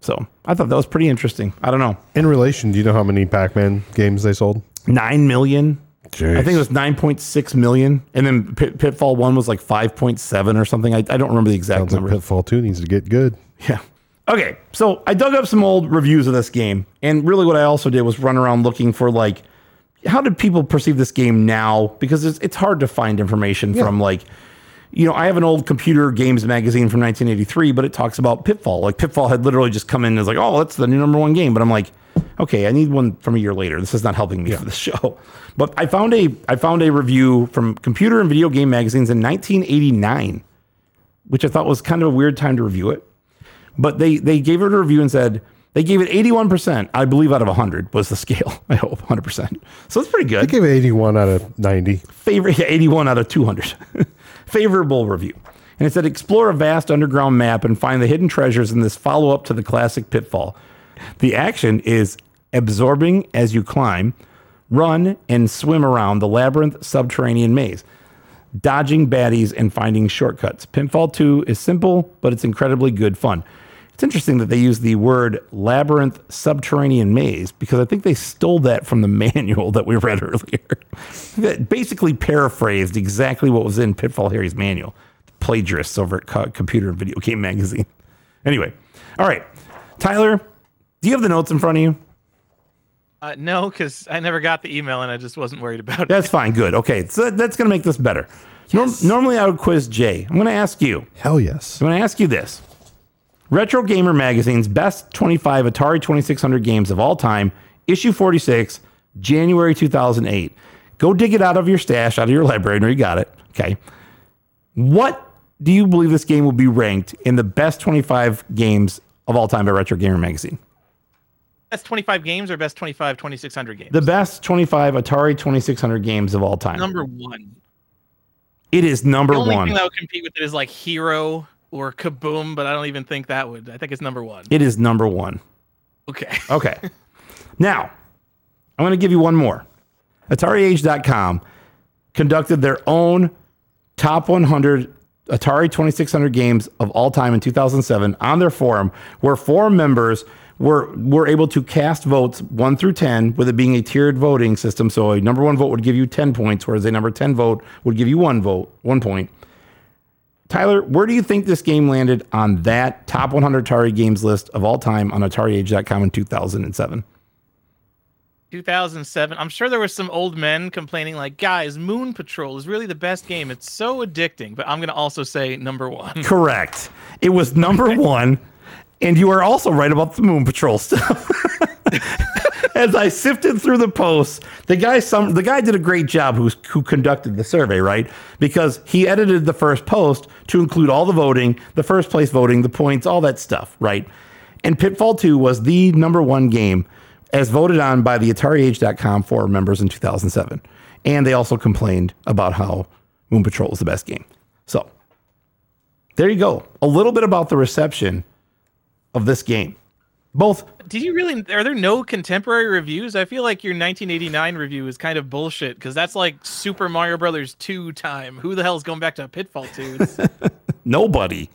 So I thought that was pretty interesting. I don't know. In relation, do you know how many Pac-Man games they sold? 9 million. Jeez. I think it was 9.6 million. And then Pit, Pitfall 1 was like 5.7 or something. I, I don't remember the exact Sounds like. Pitfall Two needs to get good. Yeah. Okay. So I dug up some old reviews of this game. And really, what I also did was run around looking for like, how did people perceive this game now? Because it's, it's hard to find information from like, you know, I have an old computer games magazine from 1983, but it talks about Pitfall. Like Pitfall had literally just come in as like, oh, that's the new number one game. But I'm like, okay, I need one from a year later. This is not helping me for the show. But I found a I found a review from Computer and Video Game magazines in 1989, which I thought was kind of a weird time to review it but they they gave it a review and said they gave it 81% i believe out of 100 was the scale i hope 100% so it's pretty good. I good gave it 81 out of 90. favorite yeah, 81 out of 200 favorable review and it said explore a vast underground map and find the hidden treasures in this follow-up to the classic pitfall the action is absorbing as you climb run and swim around the labyrinth subterranean maze dodging baddies and finding shortcuts. Pitfall 2 is simple, but it's incredibly good fun. It's interesting that they use the word labyrinth subterranean maze because I think they stole that from the manual that we read earlier. that basically paraphrased exactly what was in Pitfall Harry's manual. Plagiarists over at Co- Computer and Video Game Magazine. Anyway, all right. Tyler, do you have the notes in front of you? Uh, no, because I never got the email and I just wasn't worried about it. That's fine. Good. Okay. So that's going to make this better. Norm- normally, I would quiz Jay. I'm going to ask you. Hell yes. I'm going to ask you this Retro Gamer Magazine's best 25 Atari 2600 games of all time, issue 46, January 2008. Go dig it out of your stash, out of your library. Know you got it. Okay. What do you believe this game will be ranked in the best 25 games of all time by Retro Gamer Magazine? Best 25 games or best 25 2600 games? The best 25 Atari 2600 games of all time. number one. it is number The only one. thing that would compete with it is like Hero or Kaboom, but I don't even think that would. I think it's number one. It is number one. Okay. Okay. now, I'm going to give you one more. AtariAge.com conducted their own top 100 Atari 2600 games of all time in 2007 on their forum, where forum members were were able to cast votes one through ten, with it being a tiered voting system. So a number one vote would give you ten points, whereas a number ten vote would give you one vote, one point. Tyler, where do you think this game landed on that top 100 Atari games list of all time on AtariAge.com in 2007? 2007. I'm sure there were some old men complaining, like, guys, Moon Patrol is really the best game. It's so addicting. But I'm going to also say number one. Correct. It was number one, and you are also right about the Moon Patrol stuff. As I sifted through the posts, the guy some the guy did a great job who who conducted the survey, right? Because he edited the first post to include all the voting, the first place voting, the points, all that stuff, right? And Pitfall 2 was the number one game as voted on by the AtariAge.com forum members in 2007. And they also complained about how Moon Patrol was the best game. So there you go. A little bit about the reception of this game. Both Did you really? Are there no contemporary reviews? I feel like your 1989 review is kind of bullshit because that's like Super Mario Brothers 2 time. Who the hell is going back to Pitfall 2? Nobody.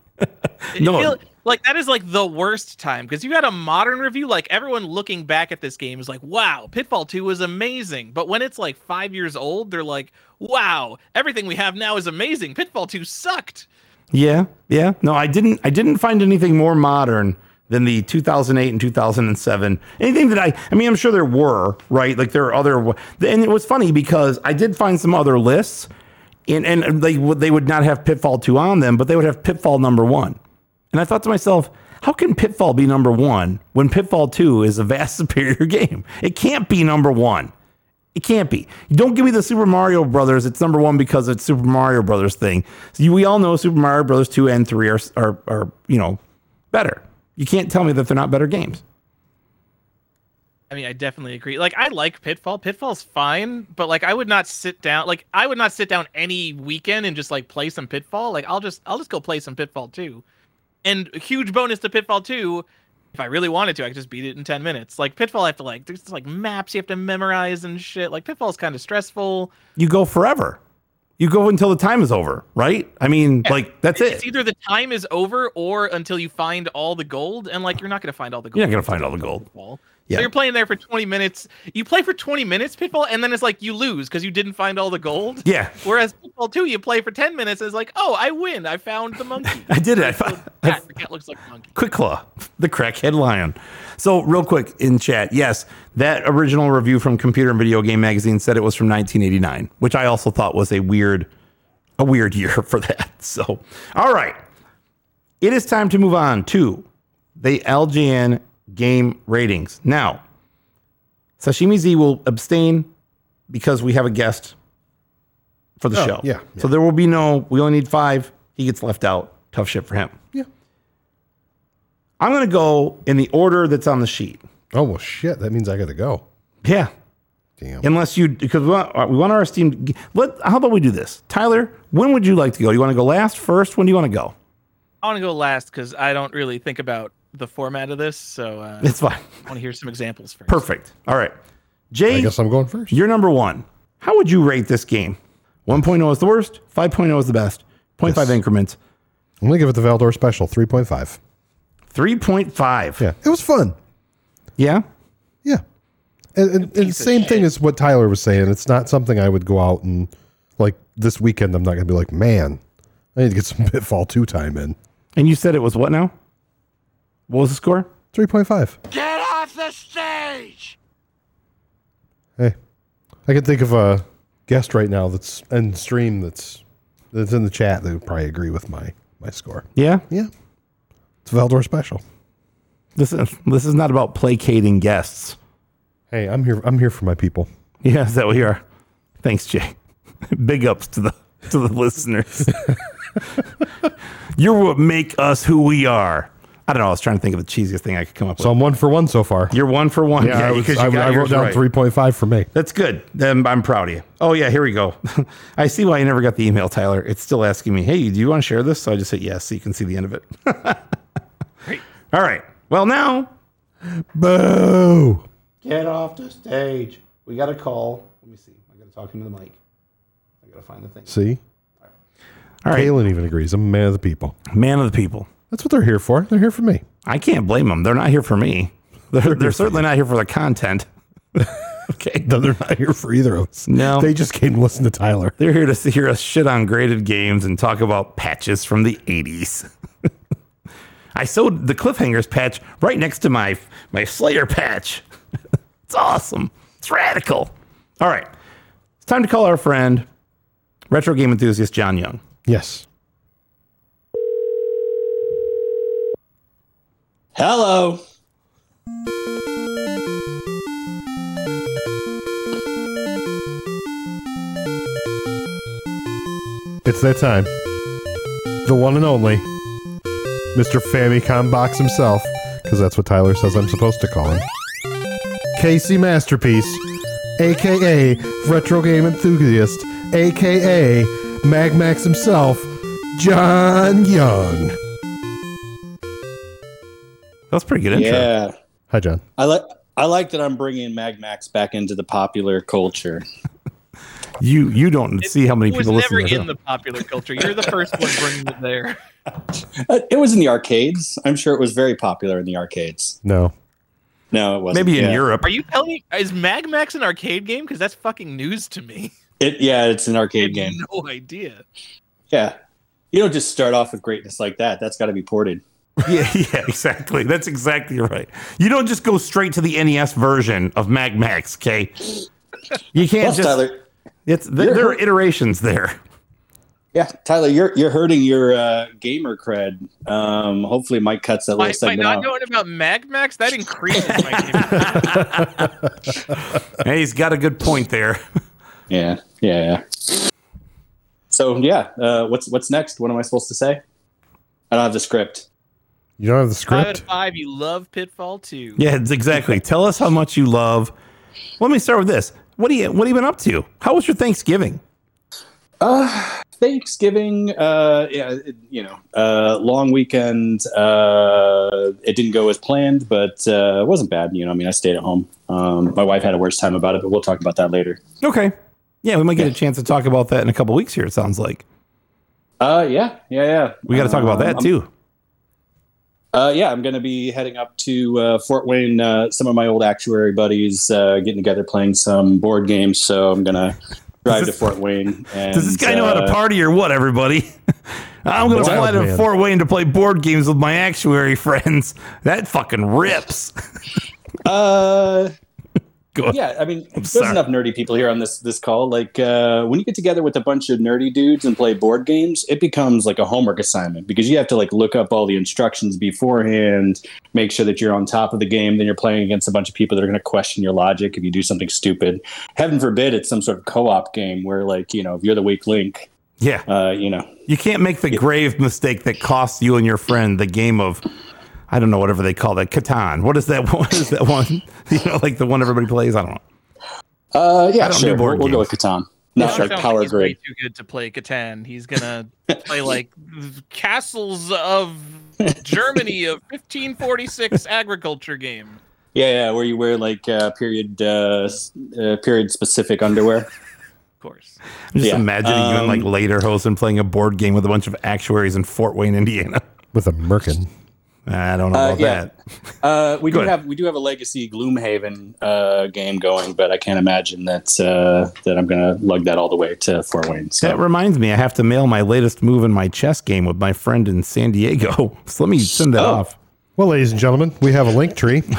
No. feel like that is like the worst time because you had a modern review. Like everyone looking back at this game is like, "Wow, Pitfall 2 was amazing." But when it's like five years old, they're like, "Wow, everything we have now is amazing." Pitfall 2 sucked. Yeah, yeah. No, I didn't. I didn't find anything more modern than the 2008 and 2007. Anything that I. I mean, I'm sure there were right. Like there are other. And it was funny because I did find some other lists, and and they would they would not have Pitfall two on them, but they would have Pitfall number one. And I thought to myself, how can Pitfall be number one when Pitfall 2 is a vast superior game? It can't be number one. It can't be. Don't give me the Super Mario Brothers. It's number one because it's Super Mario Brothers thing. So you, we all know Super Mario Brothers 2 and 3 are, are, are, you know, better. You can't tell me that they're not better games. I mean, I definitely agree. Like, I like Pitfall. Pitfall's fine, but like, I would not sit down. Like, I would not sit down any weekend and just like play some Pitfall. Like, I'll just, I'll just go play some Pitfall too. And a huge bonus to Pitfall too. if I really wanted to, I could just beat it in ten minutes. Like Pitfall, I have to like, there's like maps you have to memorize and shit. Like Pitfall's kind of stressful. You go forever. You go until the time is over, right? I mean, like, that's It's it. It's either the time is over or until you find all the gold, and like, you're not gonna find all the gold. You're not going to find all the gold. Yeah. So you're playing there for 20 minutes. You play for 20 minutes, Pitfall, and then it's like you lose because you didn't find all the gold. Yeah. Whereas Pitfall 2, you play for 10 minutes, it's like, oh, I win. I found the monkey. I did it. I found, cat. The cat looks like a monkey. Quickclaw, the crackhead lion. So, real quick in chat, yes, that original review from Computer and Video Game Magazine said it was from 1989, which I also thought was a weird, a weird year for that. So, all right, it is time to move on to the LGN game ratings. Now, Sashimi Z will abstain because we have a guest for the Oh, show. yeah, So there will be no. We only need five. He gets left out. Tough shit for him. Yeah. I'm going to go in the order that's on the sheet. Oh well, shit. That means I got to go. Yeah. Damn. Unless you, because we want, uh, we want our esteemed. Let, how about we do this? Tyler, when would you like to go? Do You want to go last, first? When do you want to go? I want to go last because I don't really think about the format of this. So uh, It's fine. I want to hear some examples first. Perfect. All right. Jay. I guess I'm going first. you're number one. How would you rate this game? 1.0 is the worst, 5.0 is the best, 0.5 Yes. increments, I'm gonna give it the Valdor special, three point five. 3.5. Yeah, it was fun. Yeah? Yeah, and, and, and piece of same thing shit. as what Tyler was saying. It's not something I would go out and like this weekend. I'm not gonna be like, man, I need to get some Pitfall two time in. And you said it was what now? What was the score? Three point five. Get off the stage! Hey, I can think of a guest right now that's in stream that's that's in the chat that would probably agree with my my score. Yeah? Yeah, it's a Valdor special. This is, this is not about placating guests. Hey, I'm here. I'm here for my people. Yeah, is that what you are? Thanks, Jay. Big ups to the to the listeners. You're what make us who we are. I don't know. I was trying to think of the cheesiest thing I could come up with. So I'm one for one so far. You're one for one. yeah, I, was, because I, you got I wrote down right. three point five for me. That's good. Then I'm proud of you. Oh yeah, here we go. I see why you never got the email, Tyler. It's still asking me, "Hey, do you want to share this?" So I just hit yes, so you can see the end of it. All right. Well, now Boo! get off the stage. We got a call. Let me see. I got to talk into the mic. I got to find the thing. See, All right, Kalen even agrees. I'm a man of the people. man of the people. That's what they're here for. They're here for me. I can't blame them. They're not here for me. They're, they're certainly not here for the content. okay. No, they're not here for either of us. No. They just came to listen to Tyler. They're here to hear us shit on graded games and talk about patches from the 80s. I sewed the cliffhangers patch right next to my my Slayer patch. it's awesome. It's radical. All right. It's time to call our friend, retro game enthusiast John Young. Yes. Hello. It's that time. The one and only Mr. Famicom Box himself, because that's what Tyler says I'm supposed to call him. KC Masterpiece, aka Retro Game Enthusiast, aka Magmax himself, John Young. That's pretty good intro. Yeah, Hi, John. I like. I like that I'm bringing Mag Max back into the popular culture. You you don't see how many It was people listen never to in this. the popular culture. You're the first one bringing it there. It was in the arcades. I'm sure it was very popular in the arcades. No. No, it wasn't. Maybe in Yeah. Europe. Are you telling me is Mag Max an arcade game? Because that's fucking news to me. It, yeah, it's an arcade had game. no idea. Yeah, you don't just start off with greatness like that. That's got to be ported. Yeah, yeah, exactly. That's exactly right. You don't just go straight to the NES version of Mag Max, okay? You can't Plus, just. Tyler, It's there, you're- there are iterations there. yeah, Tyler, you're you're hurting your uh, gamer cred. Um, hopefully, Mike cuts that By, little by segment not out. knowing about Mag Max, that increases my game. Hey, he's got a good point there. Yeah, yeah, yeah. So yeah, uh, what's what's next? What am I supposed to say? I don't have the script. You don't have the Five out of script? five, you love Pitfall 2. Yeah, it's exactly. Tell us how much you love. Let me start with this. What do you what have you been up to? How was your Thanksgiving? Uh, Thanksgiving, uh, yeah, it- you know, uh, long weekend. Uh, it didn't go as planned, but uh, it wasn't bad. You know, I mean, I stayed at home. Um, my wife had a worse time about it, but we'll talk about that later. Okay. Yeah, we might get Yeah. a chance to talk about that in a couple weeks here, it sounds like. Uh, yeah, yeah, yeah. We got to talk about that Um, too. Uh, yeah, I'm going to be heading up to uh, Fort Wayne. Uh, some of my old actuary buddies uh, getting together, playing some board games. So I'm going to drive this- to Fort Wayne. And, Does this guy know how to uh, party or what, everybody? I'm going to fly to man. Fort Wayne to play board games with my actuary friends. That fucking rips. Uh, Go yeah, I mean, there's sorry. enough nerdy people here on this this call. Like uh, when you get together with a bunch of nerdy dudes and play board games, it becomes like a homework assignment because you have to like look up all the instructions beforehand, make sure that you're on top of the game. Then you're playing against a bunch of people that are going to question your logic if you do something stupid. Heaven forbid it's some sort of co-op game where like you know if you're the weak link, Yeah. uh, you know. You can't make the grave mistake that costs you and your friend the game of, I don't know, whatever they call that, Catan. What is that? What is that one? You know, like the one everybody plays? I don't know. Uh, yeah, I don't sure. we'll, we'll go with games. Catan. That Not like Power he's Grid. too good to play Catan. He's gonna play like castles of Germany of 1546 agriculture game. Yeah, yeah, where you wear like uh, period uh, uh, period specific underwear. Of course. I'm just Yeah. imagining you in like Um, later and playing a board game with a bunch of actuaries in Fort Wayne, Indiana. With a merkin. I don't know Uh, about yeah. that. Uh, we Go do ahead. have we do have a legacy Gloomhaven uh, game going, but I can't imagine that uh, that I'm going to lug that all the way to Fort Wayne. So That reminds me, I have to mail my latest move in my chess game with my friend in San Diego. So let me send that Oh. off. Well, ladies and gentlemen, we have a link tree.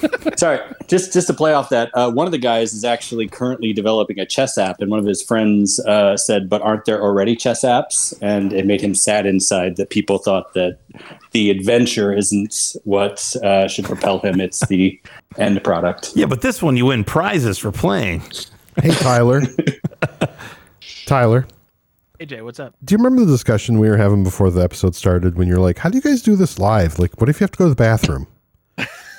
sorry, just just to play off that, uh, one of the guys is actually currently developing a chess app, and one of his friends uh, said, "But aren't there already chess apps?" And it made him sad inside that people thought that the adventure isn't what uh, should propel him; it's the end product. Yeah, but this one you win prizes for playing. Hey, Tyler. Tyler, AJ, what's up? do you remember the discussion we were having before the episode started when you're like, how do you guys do this live? Like, what if you have to go to the bathroom?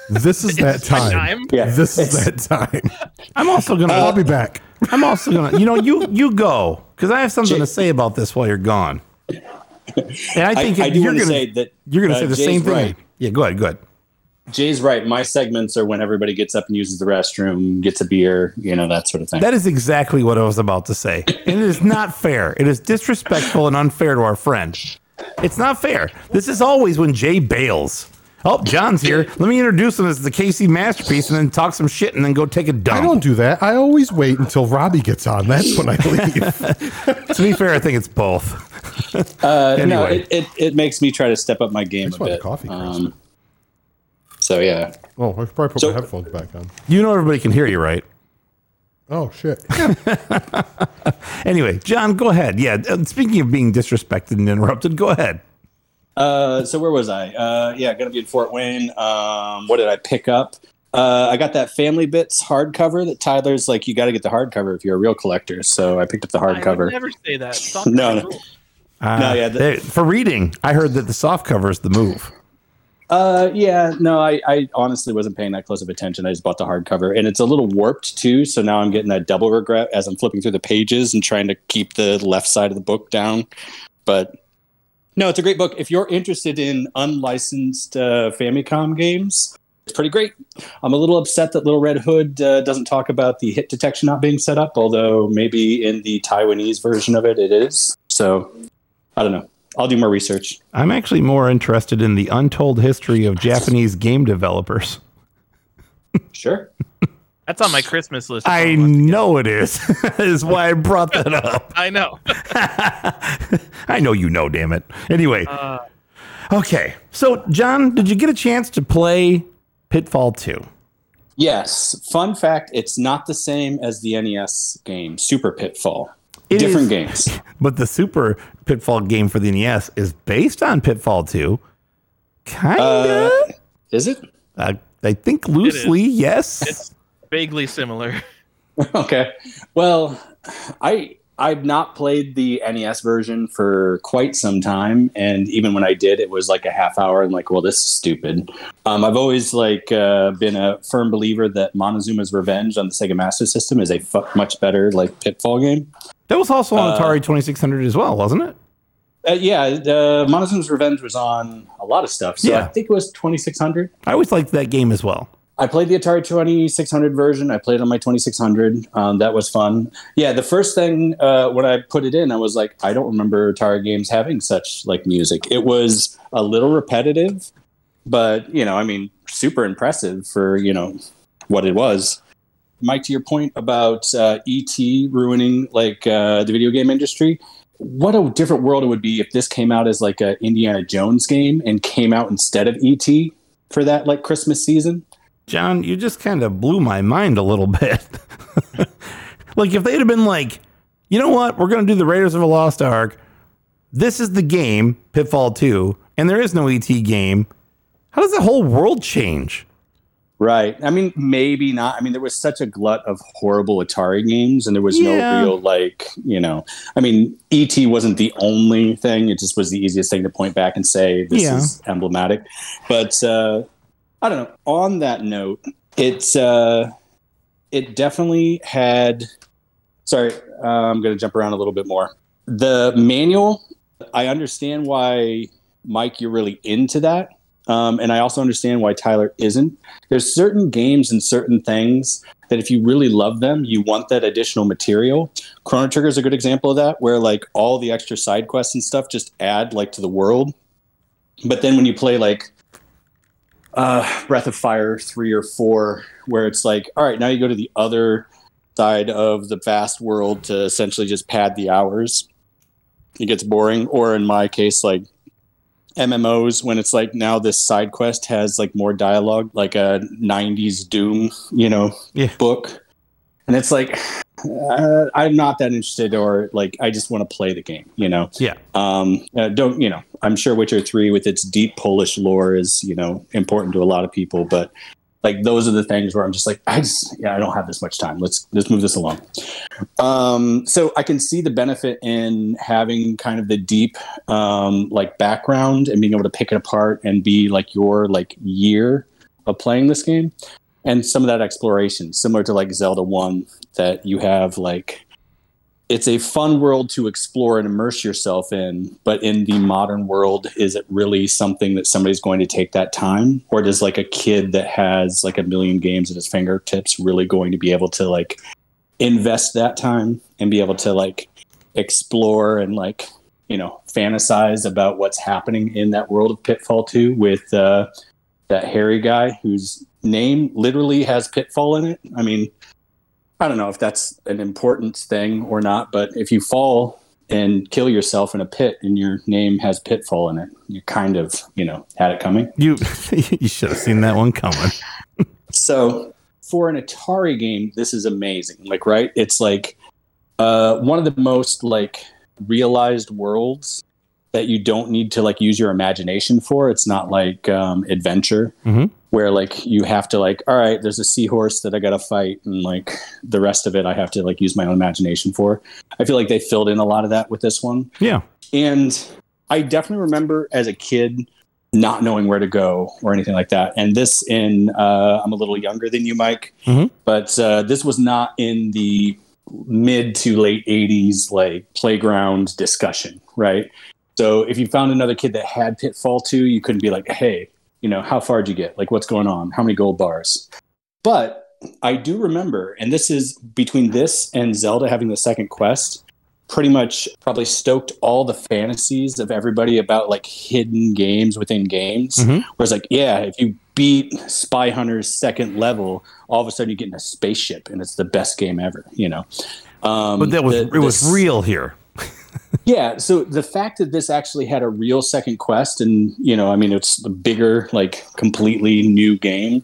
This is that time. time. Yeah, This is that time. I'm also gonna. I'll be back. I'm also gonna. You know, you you go because I have something Jay- to say about this while you're gone. And I I, think I do you're want to gonna say that you're gonna uh, say the Jay's same thing. Right. Yeah, go ahead. Go ahead. Jay's right. My segments are when everybody gets up and uses the restroom, gets a beer, you know, that sort of thing. That is exactly what I was about to say. And it is not fair. It is disrespectful and unfair to our friend. It's not fair. This is always when Jay bails. Oh, John's here. Let me introduce him as the KC masterpiece, and then talk some shit, and then go take a dump. I don't do that. I always wait until Robbie gets on. That's when I leave. to be fair, I think it's both. Uh, No, Anyway. it, it, it makes me try to step up my game just a want the bit. coffee crisp. Um, so yeah, oh, I should probably put So- my headphones back on. You know everybody can hear you, right? Oh shit! Anyway, John, go ahead. Yeah. uh, Speaking of being disrespected and interrupted, go ahead. Uh, so where was I? Uh, yeah, gonna be in Fort Wayne. Um, what did I pick up? Uh, I got that Family Bits hardcover that Tyler's like, you got to get the hardcover if you're a real collector. So I picked up the I would hardcover. never say that. Soft No, no. Uh, No, yeah, the- they- for reading, I heard that the soft cover is the move. Uh, yeah, no, I, I honestly wasn't paying that close of attention. I just bought the hardcover, and it's a little warped too. So now I'm getting that double regret as I'm flipping through the pages and trying to keep the left side of the book down. But no, it's a great book. If you're interested in unlicensed uh, Famicom games, it's pretty great. I'm a little upset that Little Red Hood uh, doesn't talk about the hit detection not being set up, although maybe in the Taiwanese version of it, it is. So I don't know. I'll do more research. I'm actually more interested in the untold history of Japanese game developers. Sure. That's on my Christmas list. I know it is. is why I brought that up. I know. I know you know, damn it. Anyway, Uh, okay. So, John, did you get a chance to play Pitfall 2? Yes. Fun fact: It's not the same as the NES game Super Pitfall. It Different is- games. But the Super Pitfall game for the NES is based on Pitfall 2. Kinda. Uh, is it? Uh, I think loosely, yes. it's vaguely similar. okay. Well, I I've not played the NES version for quite some time, and even when I did, it was like a half hour. And like, well, this is stupid. Um, I've always like uh, been a firm believer that Montezuma's Revenge on the Sega Master System is a fu- much better like Pitfall game. That was also on Uh, Atari 2600 as well, wasn't it? Uh, yeah, uh, Montezuma's Revenge was on a lot of stuff. So Yeah. I think it was twenty six hundred. I always liked that game as well. I played the Atari 2600 version. I played on my 2600. Um, that was fun. Yeah, the first thing uh, when I put it in, I was like, I don't remember Atari games having such like music. It was a little repetitive, but you know, I mean, super impressive for you know what it was. Mike, to your point about uh, ET ruining like uh, the video game industry, what a different world it would be if this came out as like a Indiana Jones game and came out instead of ET for that like Christmas season. John, you just kind of blew my mind a little bit. like if they'd have been like, you know what, we're going to do the Raiders of the Lost Ark. This is the game, Pitfall 2, and there is no ET game. How does the whole world change? Right. I mean, maybe not. I mean, there was such a glut of horrible Atari games, and there was Yeah. no real, like, you know, I mean, ET wasn't the only thing. It just was the easiest thing to point back and say, this Yeah. is emblematic. But uh, I don't know. On that note, it's, uh, it definitely had, sorry, uh, I'm going to jump around a little bit more. The manual, I understand why, Mike, you're really into that. Um, and I also understand why Tyler isn't there's certain games and certain things that if you really love them, you want that additional material. Chrono Trigger is a good example of that, where like all the extra side quests and stuff just add like to the world. But then when you play like uh, Breath of Fire three or four, where it's like, all right, now you go to the other side of the vast world to essentially just pad the hours. It gets boring. Or in my case, like MMOs when it's like now this side quest has like more dialogue, like a '90s Doom, you know, Yeah. book, and it's like uh, I'm not that interested, or like I just want to play the game, you know. Yeah. Um, uh, don't you know? I'm sure Witcher Three, with its deep Polish lore, is you know important to a lot of people, but like those are the things where I'm just like, I just yeah, I don't have this much time. Let's let's move this along. Um, so I can see the benefit in having kind of the deep um, like background and being able to pick it apart and be like your like year of playing this game and some of that exploration similar to like Zelda 1 that you have like it's a fun world to explore and immerse yourself in but in the modern world is it really something that somebody's going to take that time? Or does like a kid that has like a million games at his fingertips really going to be able to like invest that time and be able to like explore and like you know fantasize about what's happening in that world of pitfall 2 with uh that hairy guy whose name literally has pitfall in it. I mean, I don't know if that's an important thing or not, but if you fall and kill yourself in a pit and your name has pitfall in it, you kind of, you know, had it coming. You you should have seen that one coming. So for an Atari game, this is amazing. Like, right? It's like uh, one of the most like realized worlds that you don't need to like use your imagination for. It's not like um, adventure Mhm. Where like you have to like, all right, there's a seahorse that I got to fight, and like the rest of it, I have to like use my own imagination for. I feel like they filled in a lot of that with this one. Yeah. And I definitely remember as a kid not knowing where to go or anything like that. And this in, uh, I'm a little younger than you, Mike, Mhm. but uh, this was not in the mid to late 80s like playground discussion, right? So if you found another kid that had Pitfall 2, you couldn't be like, hey, you know, how far did you get? Like, what's going on? How many gold bars? But I do remember, and this is between this and Zelda having the second quest, pretty much probably stoked all the fantasies of everybody about like hidden games within games. Mhm. Where it's like, yeah, if you beat Spy Hunter's second level, all of a sudden you get in a spaceship and it's the best game ever, you know? Um, But that was the- it was real here. Yeah so the fact that this actually had a real second quest and you know i mean it's the bigger like completely new game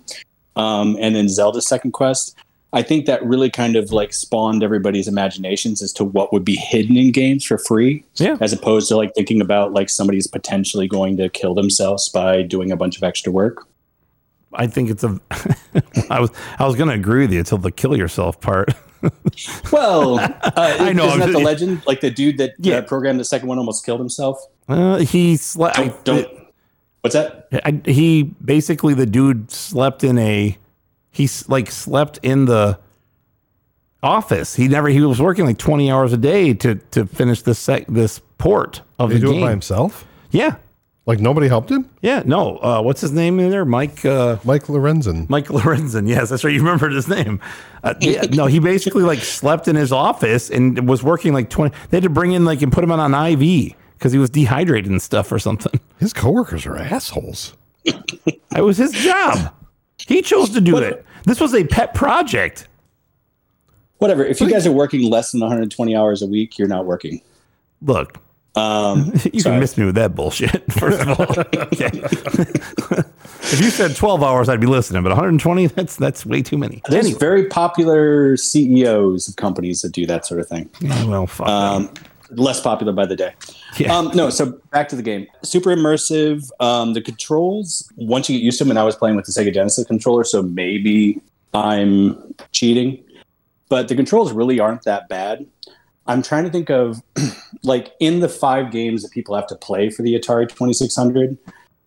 um, and then zelda's second quest i think that really kind of like spawned everybody's imaginations as to what would be hidden in games for free Yeah. as opposed to like thinking about like somebody's potentially going to kill themselves by doing a bunch of extra work I think it's a. I was I was going to agree with you until the kill yourself part. well uh, I know, isn't that I'm- the legend like the dude that Yeah. uh, programmed the second one almost killed himself Uh, he slept. don't, don't what's that I, he basically the dude slept in a he's like slept in the office. He never he was working like twenty hours a day to to finish this sec, this port of Did he the do it game. by himself? Yeah, Like nobody helped him? yeah. No, uh, what's his name in there? Mike. Uh, Mike Lorenzen. Mike Lorenzen. Yes, that's right. You remembered his name. Uh, yeah, no, he basically like slept in his office and was working like 20. They had to bring in like and put him on an IV because he was dehydrated and stuff or something. His coworkers are assholes. It was his job. He chose to do it. This was a pet project. Whatever. If you guys are working less than 120 hours a week, you're not working. Look, Um, you sorry. can miss me with that bullshit, first of all. Okay. if you said 12 hours, I'd be listening, but 120, that's that's way too many. There's Anyway, very popular CEOs of companies that do that sort of thing. yeah, well, fuck. Um, less popular by the day. Yeah. Um, no, so back to the game. Super immersive. Um, the controls, once you get used to them, and I was playing with the Sega Genesis controller, so maybe I'm cheating, but the controls really aren't that bad. I'm trying to think of, like, in the five games that people have to play for the Atari 2600,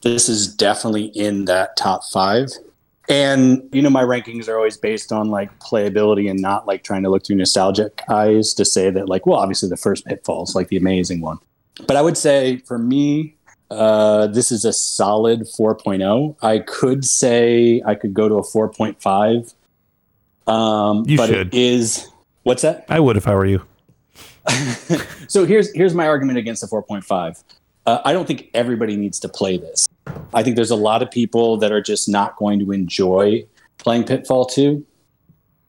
this is definitely in that top five. And you know, my rankings are always based on like playability and not like trying to look through nostalgic eyes to say that like, well, obviously the first pitfall is like the amazing one. But I would say for me, uh, this is a solid 4.0. I could say I could go to a 4.5. Um, You but should. it is what's that? I would if I were you. so here's here's my argument against the 4.5. Uh, I don't think everybody needs to play this. I think there's a lot of people that are just not going to enjoy playing Pitfall 2.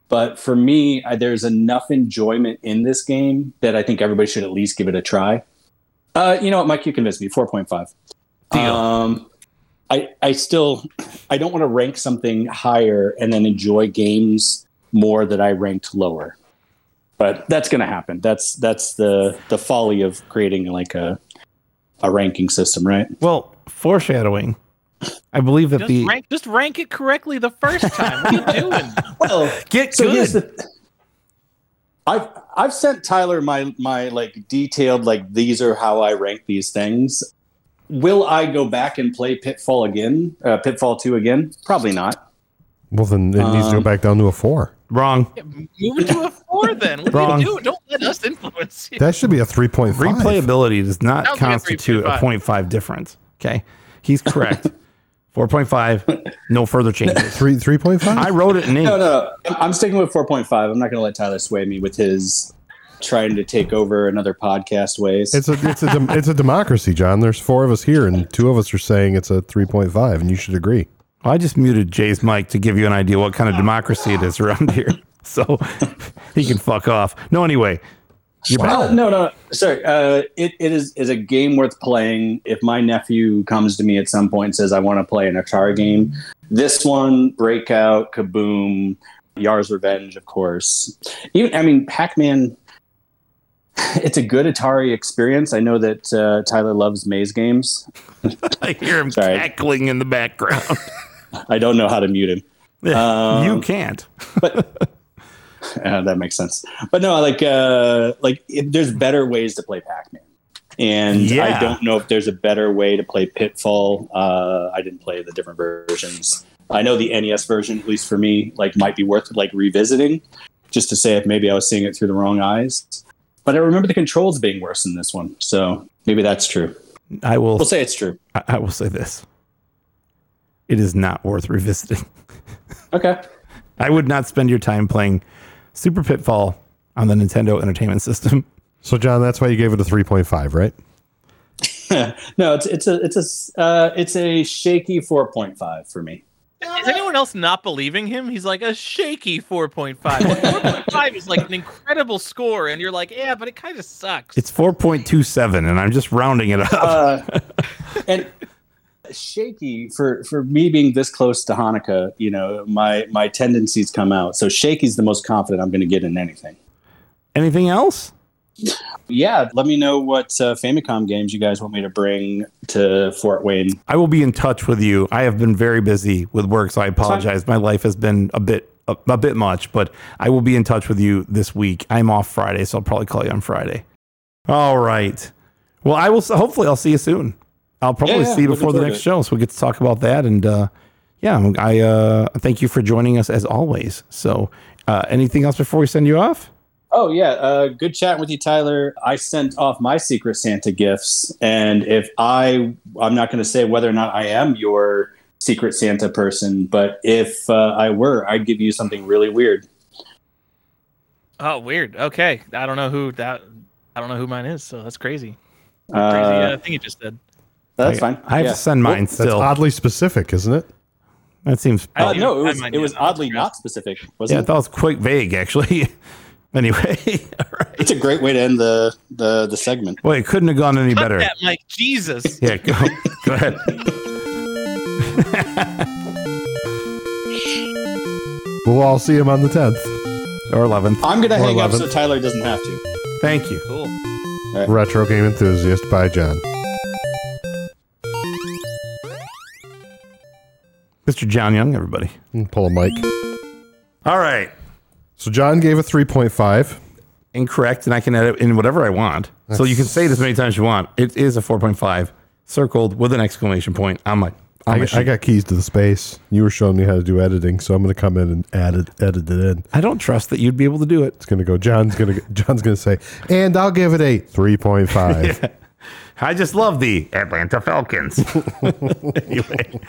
But for me, I, there's enough enjoyment in this game that I think everybody should at least give it a try. Uh, you know what, Mike? You convinced me. 4.5. Deal. Um, I, I still I don't want to rank something higher and then enjoy games more that I ranked lower but that's going to happen. That's that's the the folly of creating like a a ranking system, right? Well, foreshadowing. I believe that Just the rank, just rank it correctly the first time. What are you doing? Well, get so good. the. I've I've sent Tyler my my like detailed like these are how I rank these things. Will I go back and play Pitfall again? Uh, Pitfall two again? Probably not. Well, then it needs to go Um, back down to a four. Wrong. Move it to a four then. What Wrong. are you doing? Don't let us influence you. That should be a 3.5. Replayability does not Sounds like a constitute a 3.5. 0.5 difference. Okay. He's correct. 4.5, no further changes. Three, 3.5? I wrote it in ink. No, no, no. I'm- I'm sticking with four point five. I'm not going to let Tyler sway me with his trying to take over another podcast ways. It's a it's a dem- it's a democracy, John. There's four of us here, and two of us are saying it's a 3.5, and you should agree. Well, I just muted Jay's mic to give you an idea what kind of oh, democracy it is around here. So he can fuck off. No, anyway. You're back. Uh, no, no, sorry. Uh, it, it is is a game worth playing. If my nephew comes to me at some point and says, "I want to play an Atari game," this one, Breakout, Kaboom, Yars' Revenge, of course. Even I mean, Pac Man. It's a good Atari experience. I know that uh, Tyler loves maze games. I hear him Sorry. cackling in the background. I don't know how to mute him. Um, you can't. Uh, that makes sense. But no, like uh, like if there's better ways to play Pac-Man, and Yeah. I don't know if there's a better way to play Pitfall. Uh, I didn't play the different versions. I know the NES version, at least for me, like might be worth like revisiting, just to say if maybe I was seeing it through the wrong eyes. But I remember the controls being worse in this one, so maybe that's true. I will. We'll say it's true. I, I will say this. It is not worth revisiting. Okay. I would not spend your time playing Super Pitfall on the Nintendo Entertainment System. So, John, that's why you gave it a 3.5, right? no, it's it's a it's a uh, it's a shaky four point five for me. Is anyone else not believing him? He's like a shaky 4.5. 4.5 is like an incredible score, and you're like, yeah, but it kind of sucks. It's 4.27, and I'm just rounding it up. uh, and shaky for for me being this close to Hanukkah, you know, my my tendencies come out. So shaky's the most confident I'm going to get in anything. Anything else? Yeah, let me know what uh, Famicom games you guys want me to bring to Fort Wayne. I will be in touch with you. I have been very busy with work, so I apologize. My life has been a bit a, a bit much, but I will be in touch with you this week. I'm off Friday, so I'll probably call you on Friday. All right. Well, I will. Hopefully, I'll see you soon. I'll probably Yeah, yeah, see you before the next show, so we get to talk about that. And uh, yeah, I uh, thank you for joining us as always. So, uh, anything else before we send you off? Oh yeah, uh, good chatting with you, Tyler. I sent off my Secret Santa gifts, and if I, I'm not going to say whether or not I am your Secret Santa person, but if uh, I were, I'd give you something really weird. oh, weird. Okay. I don't know who that. I don't know who mine is, so that's crazy. Crazy Uh, uh, thing you just said. That's I, fine. I have Yeah. to send mine That's still. oddly specific, isn't it? That seems. Uh, no, it was it was oddly not specific, I wasn't it? thought it was quite vague, actually. anyway, all right. It's a great way to end the the, the segment. Well, it couldn't have gone any Cut better. that, Mike. Jesus. Yeah, go, go ahead. We'll all see him on the 10th. Or 11th. I'm gonna Or hang up 11th. so Tyler doesn't have to. Thank you. Cool. Retro Game Enthusiast by John. Mr. John Young, everybody. Mm, pull a mic. All right. So, John gave a 3.5. Incorrect, and I can edit in whatever I want. So you can say it as many times as you want. It is a 4.5, circled with an exclamation point on my, on I, my got- sheet. I got keys to the space. You were showing me how to do editing, so I'm going to come in and add it, edit it in. I don't trust that you'd be able to do it. It's going to go. John's going to. John's going to say, and I'll give it a 3.5. I just love the Atlanta Falcons. anyway,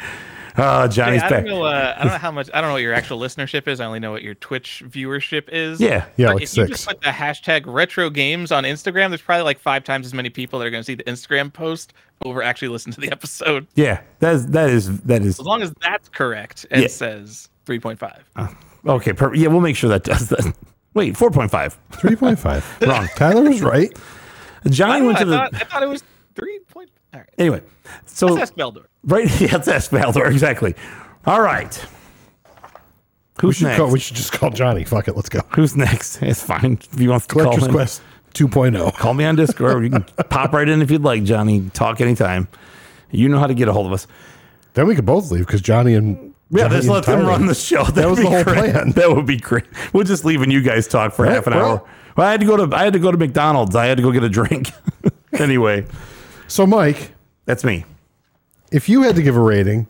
uh, Johnny's Hey, I back. don't know. Uh, I don't know how much. I don't know what your actual listenership is. I only know what your Twitch viewership is. Yeah. Yeah, But like if you just put the hashtag retro games on Instagram, there's probably like five times as many people that are going to see the Instagram post over actually listen to the episode. Yeah, that is that is that is As long as that's correct and Yeah. says 3.5. okay. Per- yeah, we'll make sure that does that. Wait, four point five. 3.5. Wrong. Tyler was right. Johnny went to the thought, I thought it was 3. Point, all right. anyway. So Let's ask Beldor. right, yeah, let's ask Valdor exactly. All right, We who's should, next? call, we should just call Johnny. Fuck it. Let's go. Who's next? It's fine. If you want to call Collector's me, Quest oh. 2.0. call me on Discord. You can pop right in if you'd like, Johnny. Talk anytime. You know how to get a hold of us. Then we could both leave because Johnny and. Yeah, Johnny just let them run the show. That'd was be the whole great. plan. That would be great. We'll just leave and you guys talk for Right, half an well- hour. Well, I had to go to I had to go to McDonald's. I had to go get a drink. anyway, So, Mike, that's me. if you had to give a rating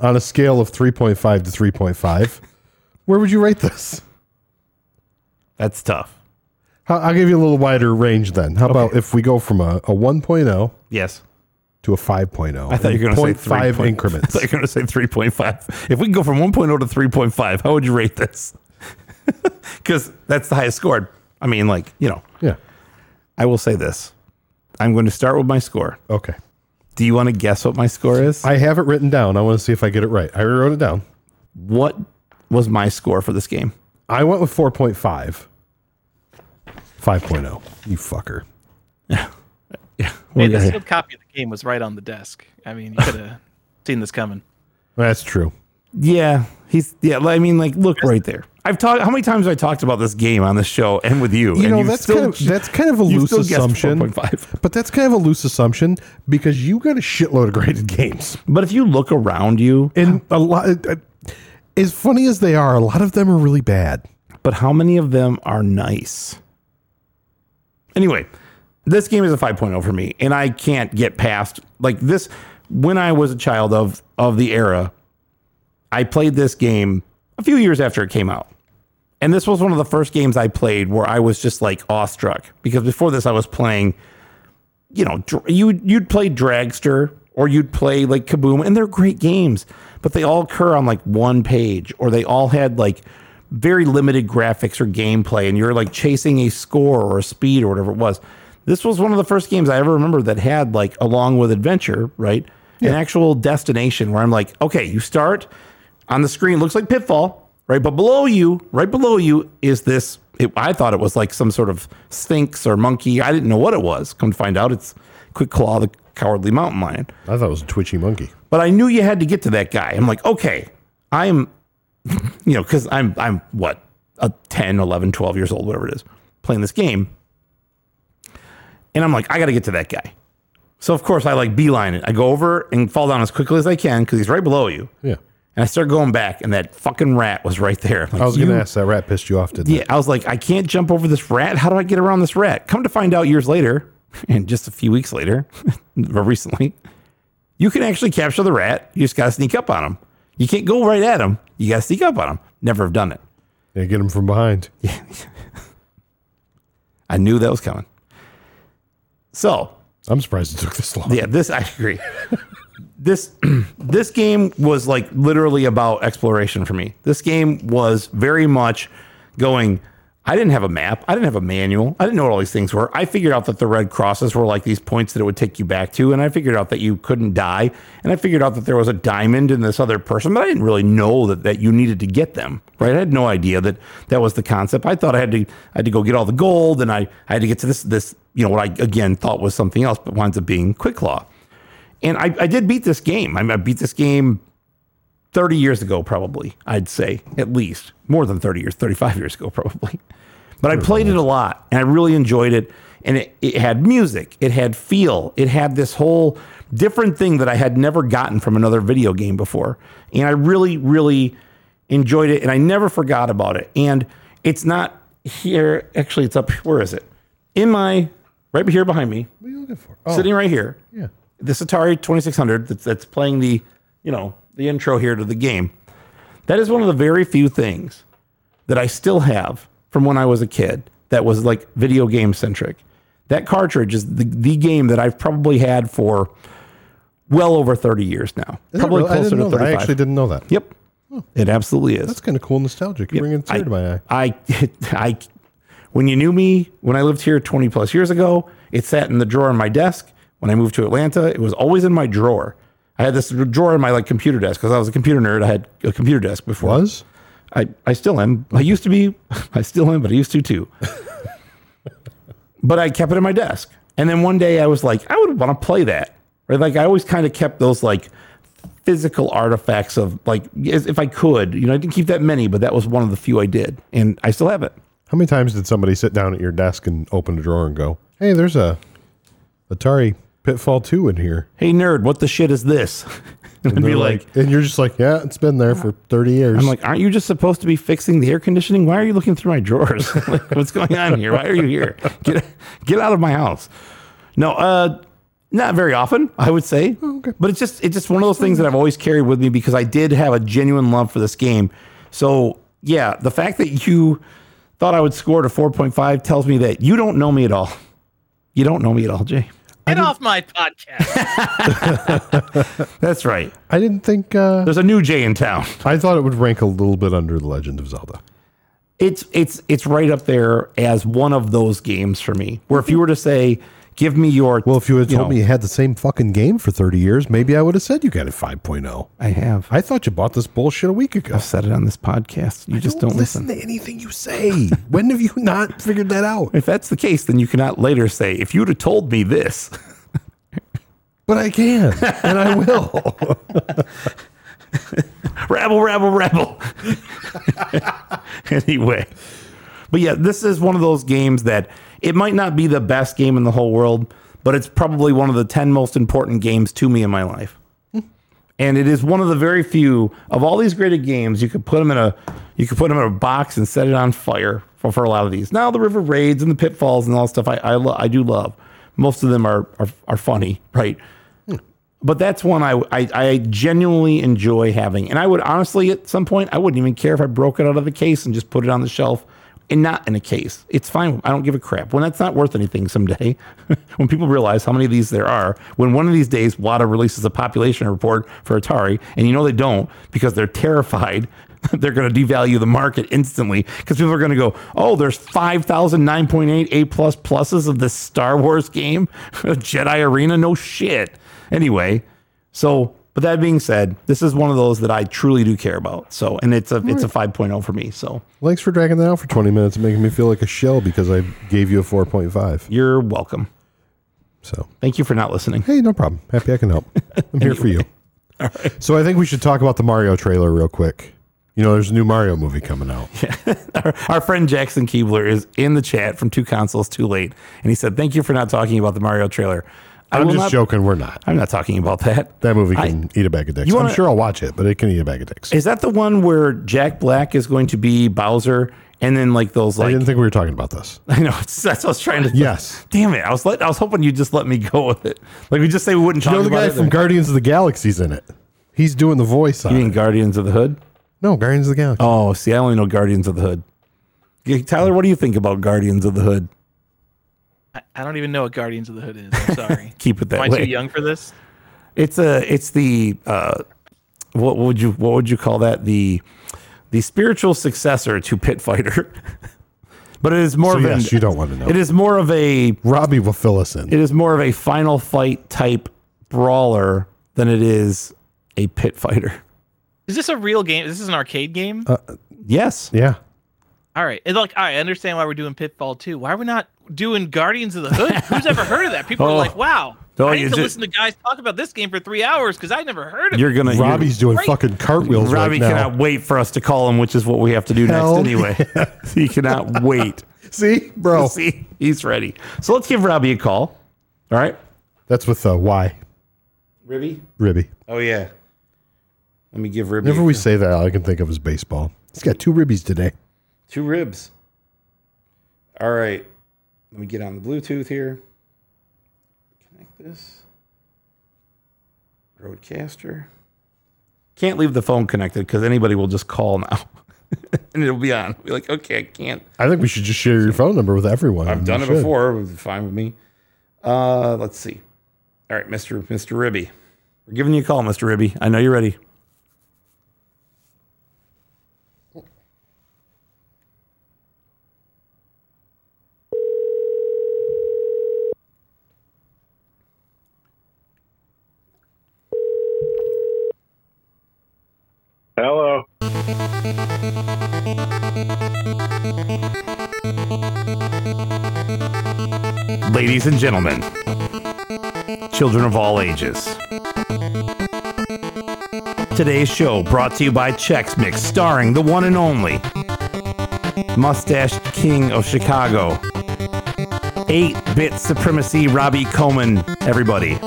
on a scale of 3.5 to 3.5, where would you rate this? That's tough. How- I'll give you a little wider range then. How about if we go from a, a 1.0 Yes. to a 5.0? I thought you were going to say 0.5 3 point- increments. I thought you were going to say 3.5. If we can go from 1.0 to 3.5, how would you rate this? Because that's the highest scored. I mean, like, you know, yeah. I will say this. I'm going to start with my score. Okay. Do you want to guess what my score is? I have it written down. I want to see if I get it right. I already wrote it down. what was my score for this game? I went with 4.5. 5.0. oh. You fucker. Hey, We the sealed copy of the game was right on the desk. I mean, you could have seen this coming. That's true. Yeah, he's yeah. I mean, like, look right there. I've talked. How many times have I talked about this game on this show and with you? You and know, that's still- kind of that's kind of a loose assumption. 4.5. But that's kind of a loose assumption because you got a shitload of graded games. But if you look around you, And a lot uh, as funny as they are, a lot of them are really bad. but how many of them are nice? Anyway, this game is a 5.0 for me, and I can't get past like this. When I was a child of of the era, I played this game a few years after it came out. And this was one of the first games I played where I was just like awestruck because before this I was playing, you know, you you'd play Dragster or you'd play like Kaboom, and they're great games, but they all occur on like one page, or they all had like very limited graphics or gameplay, and you're like chasing a score or a speed or whatever it was. This was one of the first games I ever remember that had like along with adventure, right? An actual destination where I'm like, okay, you start on the screen, looks like Pitfall, right? But below you, right below you, is this. It, I thought it was like some sort of sphinx or monkey. I didn't know what it was. Come to find out, it's Quickclaw, the cowardly mountain lion. I thought it was a twitchy monkey. But I knew you had to get to that guy. I'm like, okay, I'm, you know, because I'm, I'm what, a 10, 11, 12 years old, whatever it is, playing this game. And I'm like, I got to get to that guy. So, of course, I like beeline it. I go over and fall down as quickly as I can because he's right below you. Yeah. And I start going back, and that fucking rat was right there. Like, I was going to ask that rat pissed you off, didn't yeah, I was like, I can't jump over this rat. How do I get around this rat? Come to find out years later, and just a few weeks later, or recently, you can actually capture the rat. You just got to sneak up on him. You can't go right at him. You got to sneak up on him. Never have done it. Yeah, get him from behind. Yeah. I knew that was coming. So, I'm surprised it took this long. yeah, this I agree. this this game was like literally about exploration for me. This game was very much going. I didn't have a map. I didn't have a manual. I didn't know what all these things were. I figured out that the red crosses were like these points that it would take you back to, and I figured out that you couldn't die, and I figured out that there was a diamond in this other person, but I didn't really know that that you needed to get them. Right? I had no idea that that was the concept. I thought I had to I had to go get all the gold, and I I had to get to this this you know what I again thought was something else, but winds up being Quickclaw. And I, I did beat this game. I, beat this game 30 years ago, probably, I'd say, at least. More than 30 years, 35 years ago, probably. But I played it a lot and I really enjoyed it. And it, it had music, it had feel, it had this whole different thing that I had never gotten from another video game before. And I really, really enjoyed it and I never forgot about it. And it's not here, actually, it's up, where is it? In my, right here behind me, What are you looking for? Oh, sitting right here yeah. this Atari 2600 that's, that's playing the, you know, the intro here to the game. That is one of the very few things that I still have from when I was a kid that was like video game centric. That cartridge is the, the game that I've probably had for well over 30 years now. Is probably real? I closer to know that. 35. I actually didn't know that. Yep. It absolutely is. That's kind of cool nostalgic. You bring a tear to my eye. I, I, when you knew me when I lived here 20 plus years ago, it sat in the drawer in my desk. When I moved to Atlanta, it was always in my drawer. I had this drawer in my like computer desk because I was a computer nerd. I had a computer desk before. Was? I, I still am. I used to be. I still am, but I used to too. but I kept it in my desk. And then one day I was like, I would want to play that. Right? Like I always kind of kept those like physical artifacts of like if I could. You know, I didn't keep that many, but that was one of the few I did, and I still have it. How many times did somebody sit down at your desk and open a drawer and go, "Hey, there's a Atari Pitfall 2 in here," Hey nerd, what the shit is this? and and, be like, like, and you're just like, "Yeah, it's been there for 30 years." I'm like, aren't you just supposed to be fixing the air conditioning? Why are you looking through my drawers? like, what's going on here? Why are you here? Get get out of my house. No, uh, not very often, I would say. okay. But it's just it's just one of those things that I've always carried with me because I did have a genuine love for this game. So yeah, the fact that you thought I would score to 4.5 tells me that you don't know me at all. You don't know me at all, Jay. Get off my podcast. That's right. I didn't think. Uh, There's a new Jay in town. I thought it would rank a little bit under The Legend of Zelda. it's it's it's right up there as one of those games for me. Where if you were to say, Give me your. Well, if you had you told know, me you had the same fucking game for 30 years, maybe I would have said you got a 5.0. I have. I thought you bought this bullshit a week ago. I've said it on this podcast. You just don't, listen. to anything you say. when have you not figured that out? If that's the case, then you cannot later say, if you'd have told me this. But I can, and I will. rabble, rabble, rabble. anyway, but yeah, this is one of those games that it might not be the best game in the whole world, but it's probably one of the 10 most important games to me in my life. And it is one of the very few of all these graded games you could put them in a you could put them in a box and set it on fire for, for a lot of these. Now the river raids and the pitfalls and all that stuff I I, lo- I do love. Most of them are are, are funny, right? Hmm. but that's one I, I I genuinely enjoy having. And I would honestly, at some point, I wouldn't even care if I broke it out of the case and just put it on the shelf and not in a case. It's fine. I don't give a crap. When that's not worth anything someday, when people realize how many of these there are, when one of these days WATA releases a population report for Atari, and you know they don't because they're terrified. They're going to devalue the market instantly because people are going to go, oh, there's 5,000 9.8 A plus pluses of this Star Wars game, Jedi Arena. No shit. Anyway, so but that being said, this is one of those that I truly do care about. So, and it's a it's a 5.0 for me. So, Thanks for dragging that out for 20 minutes and making me feel like a shell because I gave you a 4.5. you're welcome. So, Thank you for not listening. hey, no problem. Happy I can help. I'm here for you. So, I think we should talk about the Mario trailer real quick. You know, there's a new Mario movie coming out. our, our friend Jackson Keebler is in the chat from Two Consoles Too Late, and he said, "Thank you for not talking about the Mario trailer." I I'm just not, joking. We're not. I'm not talking about that. That movie I- can eat a bag of dicks. Wanna- I'm sure I'll watch it, but it can eat a bag of dicks. Is that the one where Jack Black is going to be Bowser, and then like those like I didn't think we were talking about this. I know that's what I was trying to. Yes. Damn it! I was let, I was hoping you'd just let me go with it. Like we just say we wouldn't You talk know the guy from Guardians of the Galaxy's in it. He's doing the voice on you mean it. Guardians of the Hood? No, Guardians of the Galaxy. Oh, see, I only know Guardians of the Hood. Tyler, what do you think about Guardians of the Hood? I, I don't even know what Guardians of the Hood is. I'm sorry. Keep it that Am I way. too young for this? It's a it's the uh, what would you what would you call that the the spiritual successor to Pit Fighter, but it is more So of yes, an, you don't want to know. it is more of a Robbie will fill us in. it is more of a final fight type brawler than it is a pit fighter. Is this a real game? Is this an arcade game? Uh, Yes, yeah. All right. And like, I understand why we're doing Pitfall 2. Why are we not doing Guardians of the Hood? Who's ever heard of that? People Oh. are like, wow. Oh, I you need to ju- listen to guys talk about this game for three hours because I never heard of you're gonna you're- Robbie's doing Great. fucking cartwheels Robbie right now. cannot wait for us to call him, which is what we have to do Hell next anyway. he cannot wait. See, bro. See, he's ready. So let's give Robbie a call. All right, That's with uh, Y. Ribby. Ribby. Oh yeah. Let me give Ribby Whenever we say that, all I can think of is baseball. He's got two ribbies today. Two ribs. All right. Let me get on the Bluetooth here. Connect this. RodeCaster. Can't leave the phone connected because anybody will just call now. and it'll be on. Be like, okay, I can't. I think we should just share your phone number with everyone. I've done it should. before. It was fine with me. Uh, let's see. All right, Mr. Mr. Ribby. We're giving you a call, Mr. Ribby. I know you're ready. Hello. Ladies and gentlemen, children of all ages. Today's show brought to you by Chex Mix, starring the one and only Mustache King of Chicago, 8 bit supremacy Robbie Coleman, everybody.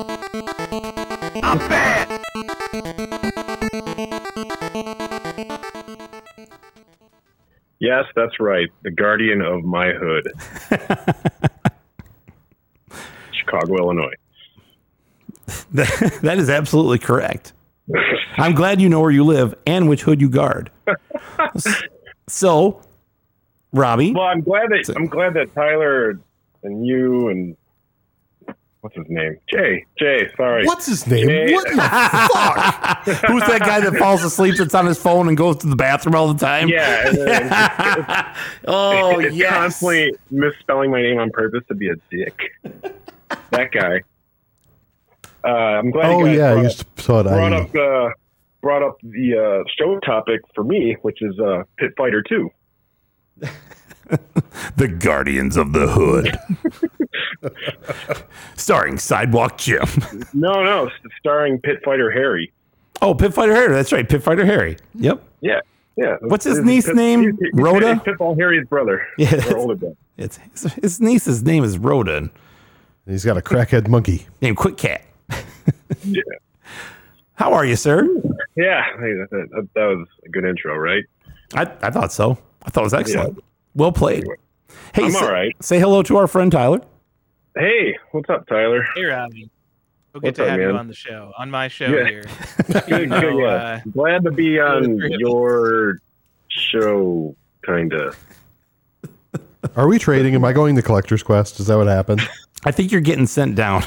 Yes, that's right. The guardian of my hood. Chicago, Illinois. that is absolutely correct. I'm glad you know where you live and which hood you guard. So, Robbie, Well, I'm glad that I'm glad that Tyler and you and what's his name? Jay. Jay, sorry. What's his name? Hey. What the fuck? who's that guy that falls asleep that's on his phone and goes to the bathroom all the time? Yeah, and then oh, it's yes. constantly misspelling my name on purpose to be a dick. that guy. Uh, I'm glad. Oh you guys yeah, I brought, used to saw it. brought I, up uh, brought up the uh, show topic for me, which is uh, Pit Fighter Two. The Guardians of the Hood. Starring Sidewalk Jim. No, no, starring Pit Fighter Harry. Oh, Pit Fighter Harry. That's right. Pit Fighter Harry. Yep. Yeah, yeah. What's his It's niece Pit- name? he's- he's- Rhonda? he's Pitfall Harry's brother. Yeah, or older brother. It's his, his niece's name is Rhonda. he's got a crackhead monkey. Named Quick Cat. Yeah, How are you, sir? yeah. That, that, that was a good intro, right? I, I thought so. I thought it was excellent. Well played. Hey, I'm say, all right. say hello to our friend Tyler. Hey, what's up, Tyler? Hey, Robbie. We'll What's get to up, have you on the show, on my show Yeah. here. Good, know, good, yeah. uh, Glad to be on your show, kind of. Are we trading? Am I going to collector's quest? Is that what happened? I think you're getting sent down.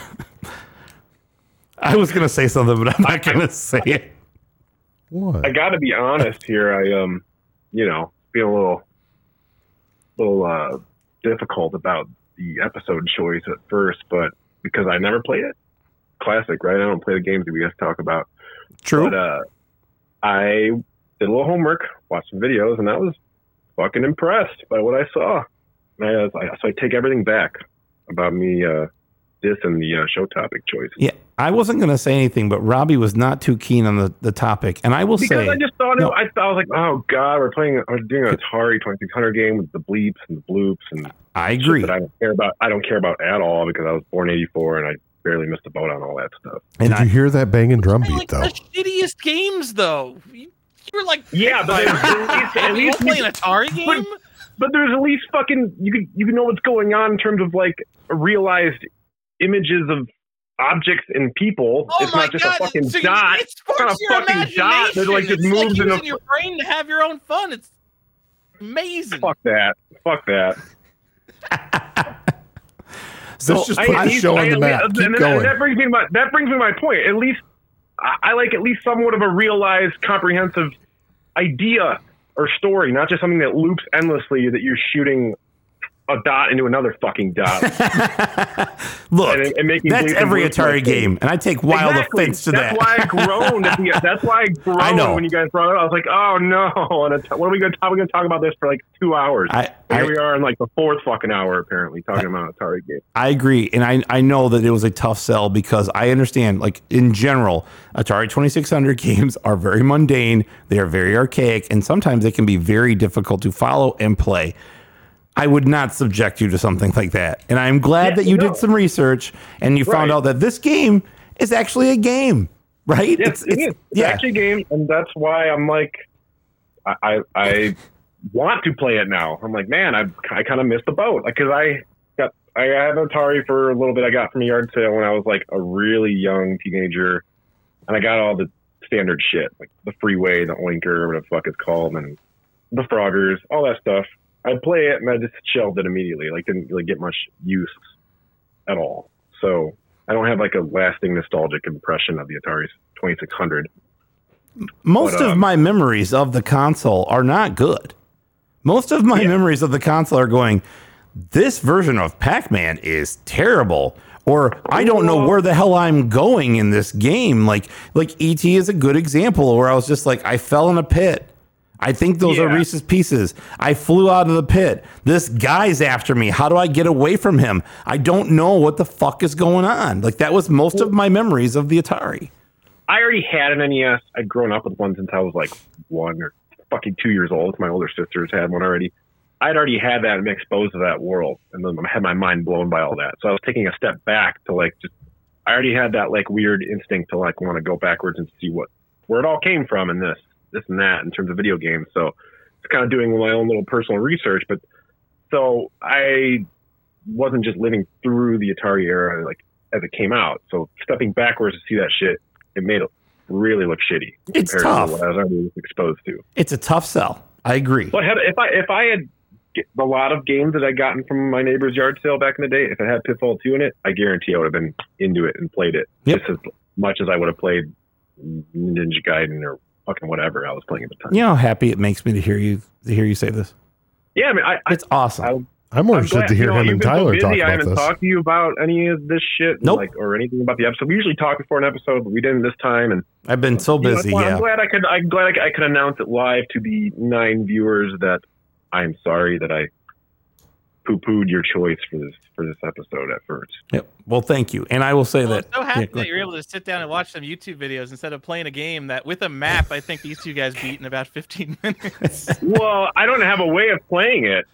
I was going to say something, but I'm not going to say it. What? I got to be honest here. I um, you know, being a little, little uh, difficult about the episode choice at first, but because I never played it, classic, right? I don't play the games that we guys talk about. True. But uh, I did a little homework, watched some videos, and I was fucking impressed by what I saw. I, I, so I take everything back about me uh, dissing the uh, show topic choice. yeah, I wasn't going to say anything, but Robbie was not too keen on the, the topic. And I will Because say, I just thought no. it, I thought I was like, oh god, we're playing, we're doing an Atari 2600 game with the bleeps and the bloops and I agree. that I don't care about. I don't care about at all because I was born '84 and I barely missed the boat on all that stuff. And Did I, you hear that banging drum beat like though? the shittiest games, though. You, you were like, Yeah, but at least, at you least play an Atari game? but there's at least fucking you can you can know what's going on in terms of like realized images of objects and people. Oh it's my not just god! a fucking so you- dot. It sparks not a fucking dot that, like, just it's moves like in a- using your brain to have your own fun. It's amazing. Fuck that. Fuck that. so This just put at the show I- on the map. Keep then- going. That brings me to my that brings me to my point. At least I, I like at least somewhat of a realized, comprehensive idea or story, not just something that loops endlessly that you're shooting a dot into another fucking dot. look, and- and making that's every Atari game. And I take wild Exactly. offense to that's that. That's why I groaned. At the, that's why I groaned I know. when you guys brought it. up. I was like, "Oh no!" And what are we going to talk? We're going to talk about this for like two hours. I, Here I, we are in like the fourth fucking hour, apparently, talking about Atari game. I agree. And I, I know that it was a tough sell because I understand, like, in general, Atari 2600 games are very mundane. They are very archaic, and sometimes they can be very difficult to follow and play. I would not subject you to something like that. And I'm glad Yeah, that you no. did some research and you found out that this game is actually a game, right? Yes, it is. It's yeah. actually a game, and that's why I'm like, I I, I want to play it now. I'm like, man, I I kind of missed the boat, like, cause I got I had an Atari for a little bit. I got from a yard sale when I was like a really young teenager, and I got all the standard shit, like the Freeway, the Oinker, whatever the fuck it's called, and the Froggers, all that stuff. I'd play it, and I just shelved it immediately. Like, didn't really get much use at all. So I don't have like a lasting nostalgic impression of the Atari 2600. Most But, of um, my memories of the console are not good. Most of my Yeah. memories of the console are going, this version of Pac Man is terrible. Or I don't know where the hell I'm going in this game. Like like ET is a good example where I was just like, I fell in a pit. I think those are Reese's pieces. I flew out of the pit. This guy's after me. How do I get away from him? I don't know what the fuck is going on. Like that was most of my memories of the Atari. I already had an NES. I'd grown up with one since I was like one or fucking two years old. My older sisters had one already. I'd already had that and been exposed to that world, and then I had my mind blown by all that. So I was taking a step back to like just. I already had that like weird instinct to like want to go backwards and see what where it all came from and this this and that in terms of video games. So it's kind of doing my own little personal research, but so I wasn't just living through the Atari era like as it came out. So stepping backwards to see that shit, it made it really look shitty It's compared tough. to what I was already exposed to. It's a tough sell. I agree. But had, if I if I had a lot of games that I'd gotten from my neighbor's yard sale back in the day, if it had Pitfall 2 in it, I guarantee I would have been into it and played it Yep. just as much as I would have played Ninja Gaiden or fucking whatever I was playing at the time. You know how happy it makes me to hear you to hear you say this. Yeah, I mean, I, I, It's awesome. I'm more I'm interested glad- to you hear know, him and been so Tyler busy, talk I about haven't this. talked to you about any of this shit, Nope. like or anything about the episode. We usually talk before an episode, but we didn't this time, and I've been so you know, busy. yeah. I'm glad I could. I'm glad I, could- I could announce it live to the nine viewers that I'm sorry that I poo-pooed your choice for this for this episode at first. Yep. Well, thank you. And I will say Well, that. I'm so happy yeah, that you're able to sit down and watch some YouTube videos instead of playing a game that, with a map, I think these two guys beat in about 15 minutes. well, I don't have a way of playing it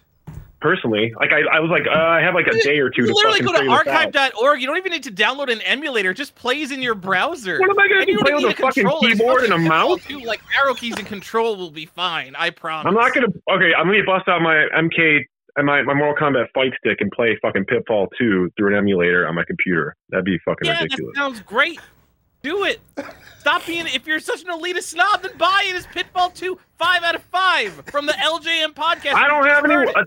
personally. Like I, I was like, uh, I have like a day or two You to literally go to figure this out. archive.org. You don't even need to download an emulator. It just plays in your browser. What am I gonna do, play don't with need a fucking keyboard and a mouse? 2, Like arrow keys and control will be fine. I promise. I'm not gonna. Okay, I'm gonna bust out my MK and my, my Mortal Kombat fight stick and play fucking Pitfall 2 through an emulator on my computer. That'd be fucking Yeah, ridiculous. that sounds great. Do it. Stop being. If you're such an elitist snob, then buy it as Pitfall 2, five out of five from the LJM podcast. I don't have any. Uh,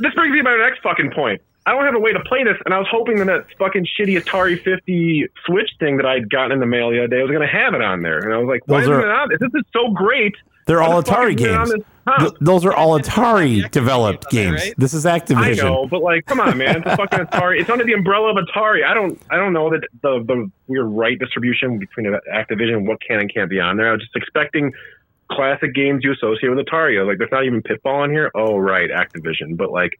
this brings me to my next fucking point. I don't have a way to play this, and I was hoping that that fucking shitty Atari 50 Switch thing that I'd gotten in the mail the other day I was going to have it on there. And I was like, why Those isn't it on? This is so great. They're Why all the Atari isn't on games. This top? Th- those are all Atari developed games. right? This is Activision. I know, but like, come on, man! It's a fucking Atari. It's under the umbrella of Atari. I don't, I don't know that the the weird right distribution between Activision, what can and can't be on there. I was just expecting classic games you associate with Atari. Like, there's not even Pitfall on here. Oh, right, Activision. But like,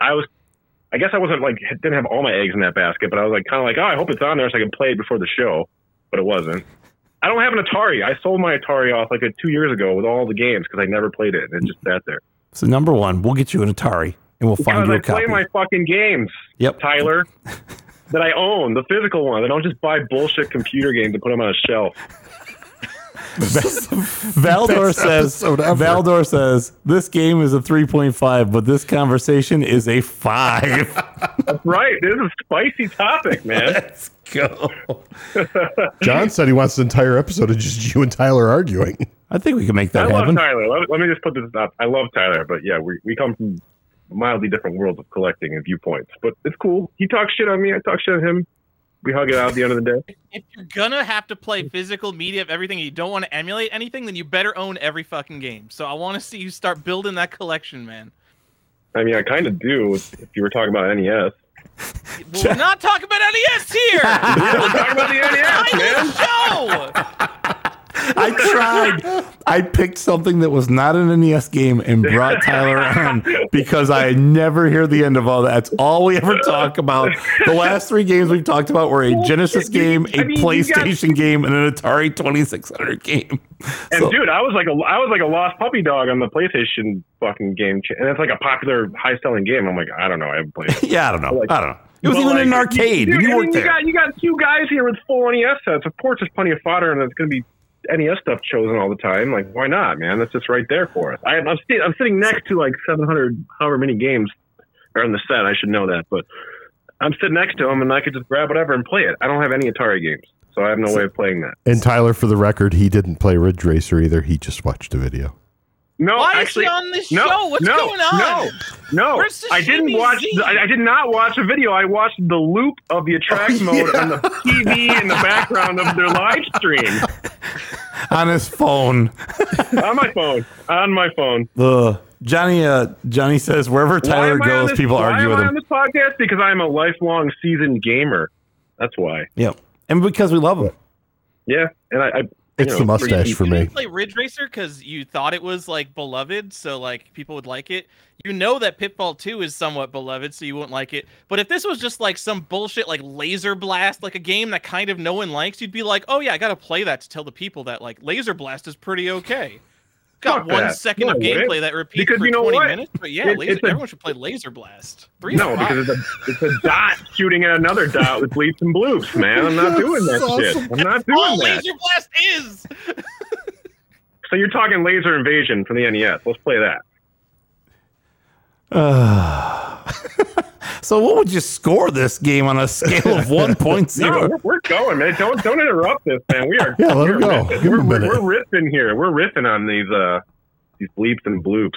I was, I guess I wasn't like didn't have all my eggs in that basket, but I was like kind of like, oh, I hope it's on there so I can play it before the show. But it wasn't. I don't have an Atari. I sold my Atari off like two years ago with all the games because I never played it and it just sat there. So number one, we'll get you an Atari and we'll find Because you I a play my fucking games. Yep. Tyler, that I own, the physical one. I don't just buy bullshit computer games and put them on a shelf. Valdor Best says episode ever. Valdor says this game is a 3.5, but this conversation is a 5. That's right. This is a spicy topic, man. Let's go. John said he wants an entire episode of just you and Tyler arguing. I think we can make that I that love happen. Tyler. Let, let me just put this up. I love Tyler, but yeah, we, we come from mildly different worlds of collecting and viewpoints. But it's cool. He talks shit on me. I talk shit on him. We hug it out at the end of the day. If you're gonna have to play physical media of everything, and you don't want to emulate anything, then you better own every fucking game. So I want to see you start building that collection, man. I mean, I kind of do if you were talking about NES. We're not talking about NES here. We're talking about the NES, man. show. I tried. I picked something that was not an NES game and brought Tyler on because I never hear the end of all that. That's all we ever talk about. The last three games we've talked about were a Genesis game, a I mean, you got- PlayStation game, and an Atari 2600 game. And So- dude, I was like a I was like a lost puppy dog on the PlayStation fucking game, and it's like a popular, high selling game. I'm like, I don't know, I haven't played. it. yeah, I don't know. Like- I don't know. It was even like, in an arcade. Dude, you I mean. You got you got two guys here with full NES sets. Of course, there's plenty of fodder, and it's going to be NES stuff chosen all the time. Like, why not, man? That's just right there for us. I, I'm sti- I'm sitting next to like 700, however many games are in the set. I should know that, but I'm sitting next to them, and I could just grab whatever and play it. I don't have any Atari games, so I have no way of playing that. And Tyler, for the record, he didn't play Ridge Racer either. He just watched a video. No, Why actually, is he on this no, show? What's no, going on? No, no. Where's I didn't Sashimi watch. Z? I, I did not watch a video. I watched the loop of the attract mode on the TV in the background of their live stream on his phone. on my phone. On my phone. Ugh. Johnny uh, Johnny says wherever Tyler am I on goes, this- people why argue am with I him. on this podcast because I'm a lifelong seasoned gamer. That's why. Yep. And because we love him. Yeah, and I. I It's you the mustache pretty- for you me. didn't play Ridge Racer because you thought it was like beloved, so like people would like it. You know that Pitfall 2 is somewhat beloved, so you wouldn't like it. But if this was just like some bullshit like Laser Blast, like a game that kind of no one likes, you'd be like, oh yeah, I gotta play that to tell the people that like Laser Blast is pretty okay. Got Fuck one that. second No of way. gameplay that repeats Because for you know 20 what? minutes. But yeah, It- laser, a- everyone should play Laser Blast. Three No, five. because it's a, it's a dot shooting at another dot with bleeps and bloops, man. I'm not doing that shit. I'm not doing all that. Laser Blast is. So you're talking Laser Invasion from the NES. Let's play that. So what would you score this game on a scale of 1.0? No, we're, we're going, man. Don't don't interrupt this, man. We are. Yeah, let him we're go. riffing. Give him we're, minute. we're riffing here. We're riffing on these uh these bleeps and bloops.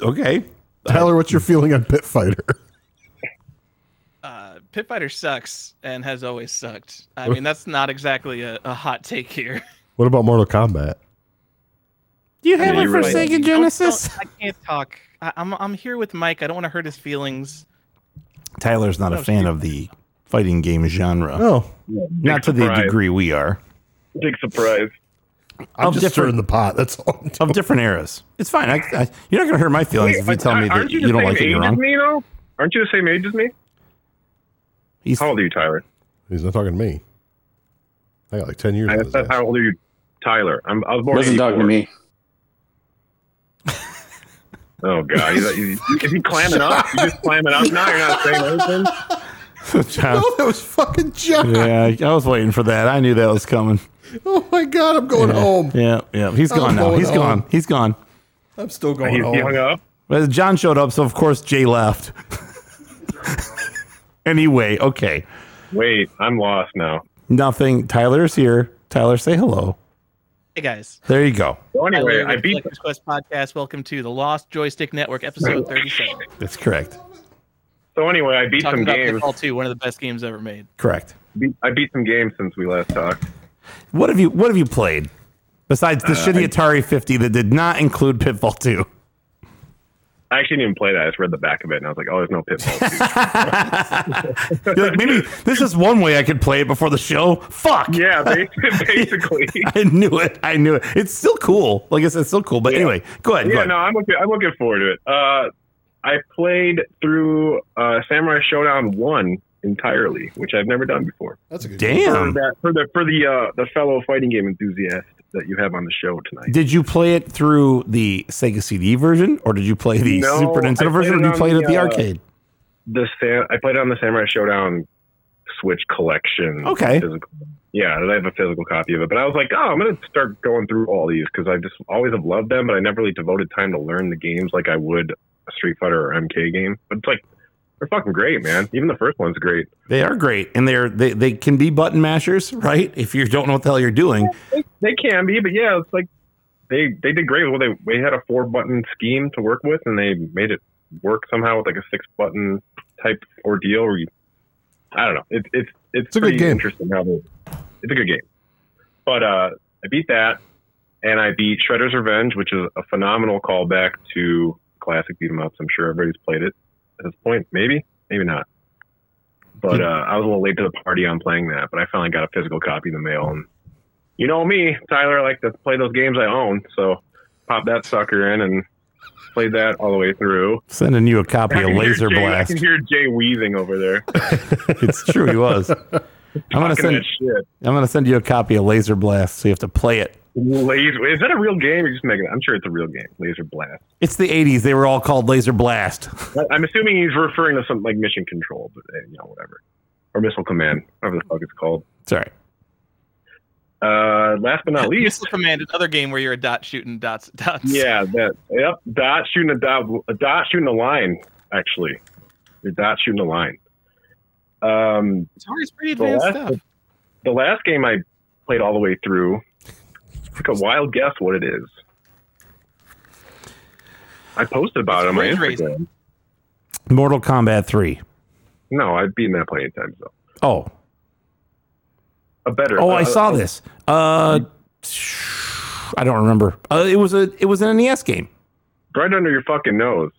Okay. Tyler, what's your feeling on Pit Fighter? uh, Pit Fighter sucks and has always sucked. I mean, that's not exactly a, a hot take here. What about Mortal Kombat? Do you have have it it for for Sega Sega Don't- Genesis? don't- I can't talk. I, I'm I'm here with Mike. I don't want to hurt his feelings. Tyler's not a Oh, fan of the fighting game genre. Oh, not to the degree we are. Big surprise. I'm Of just stirring the pot. That's all. I'm Of different eras. It's fine. I, I, you're not going to hurt my feelings if you tell me that aren't you, you, the don't same like it. age You're as wrong. me, though? Aren't you the same age as me? He's, How old are you, Tyler? He's not talking to me. I got like ten years. I said, how old are you, Tyler? I'm, I was born. Wasn't in talking to me. Oh God, is, is, is he clamming up? You just clamming up now? You're not saying anything. John- Oh, that was fucking John. yeah, I was waiting for that. I knew that was coming. Oh my god, I'm going home. Yeah, yeah. He's I'm gone now. going He's home. gone. He's gone. I'm still going He, home. he hung up. Well, John showed up, so of course Jay left. anyway, okay. Wait, I'm lost now. Nothing. Tyler's here. Tyler, say hello. Hey guys. There you go. So anyway, Tyler I beat. Collector's Quest podcast. Welcome to the Lost Joystick Network, episode 37. That's correct. So anyway, I beat Talking some about games. Pitfall 2, one of the best games ever made. Correct. Beat, I beat some games since we last talked. What have you What have you played besides the uh, shitty Atari 50 that did not include Pitfall 2? I actually didn't even play that. I just read the back of it, and I was like, "Oh, there's no pitfall." You're like, maybe this is one way I could play it before the show. Fuck. yeah, basically. I knew it. I knew it. It's still cool. Like I said, it's still cool. But anyway, go ahead. Go yeah, ahead. no, I'm looking. I'm looking forward to it. Uh, I played through uh, Samurai Shodown one entirely, which I've never done before. That's a good. For Damn. that, for the for the uh, the fellow fighting game enthusiast that you have on the show tonight. Did you play it through the Sega CD version, or did you play the No, Super Nintendo version, or did you play it at the uh, arcade? The Sam, I played it on the Samurai Shodown Switch collection. Okay. Physical. Yeah, I have a physical copy of it. But I was like, oh, I'm gonna start going through all these because I just always have loved them, but I never really devoted time to learn the games like I would a Street Fighter or MK game. But it's like they're fucking great, man. Even the first one's great. They are great, and they're they, they can be button mashers, right? If you don't know what the hell you're doing, They, they can be, but yeah, it's like they they did great. Well, they they had a four button scheme to work with, and they made it work somehow with like a six button type ordeal. Where you, I don't know, it's it's it's, It's a good game. interesting how they. It's a good game, but uh, I beat that, and I beat Shredder's Revenge, which is a phenomenal callback to classic beat 'em ups. I'm sure everybody's played it at this point. Maybe, maybe not. But uh, I was a little late to the party on playing that, but I finally got a physical copy in the mail, and you know me, Tyler. I like to play those games I own, so pop that sucker in and played that all the way through. sending you a copy of Laser Jay- Blast. I can hear Jay wheezing over there. it's true, he was. I'm gonna send. I'm gonna send you a copy of Laser Blast, so you have to play it. Laser is that a real game? You're just making it. I'm sure it's a real game. Laser Blast. It's the '80s; they were all called Laser Blast. I- I'm assuming he's referring to something like Mission Control, but uh, you know whatever, or Missile Command, whatever the fuck it's called. Sorry. Uh, last but not least, Missile Command, another game where you're a dot shooting dots. dots. yeah, that yep, dot shooting a dot, a dot shooting a line. Actually, you're dot shooting a line. Um, It's always pretty the advanced last, stuff. the last game I played all the way through. Take a wild guess what it is. I posted about it on my Ridge Racer. Instagram. Mortal Kombat 3. No, I've beaten that plenty of times though. Oh, A better. oh, uh, I saw uh, this. Uh, I don't remember. Uh, it was a it was an NES game. right under your fucking nose.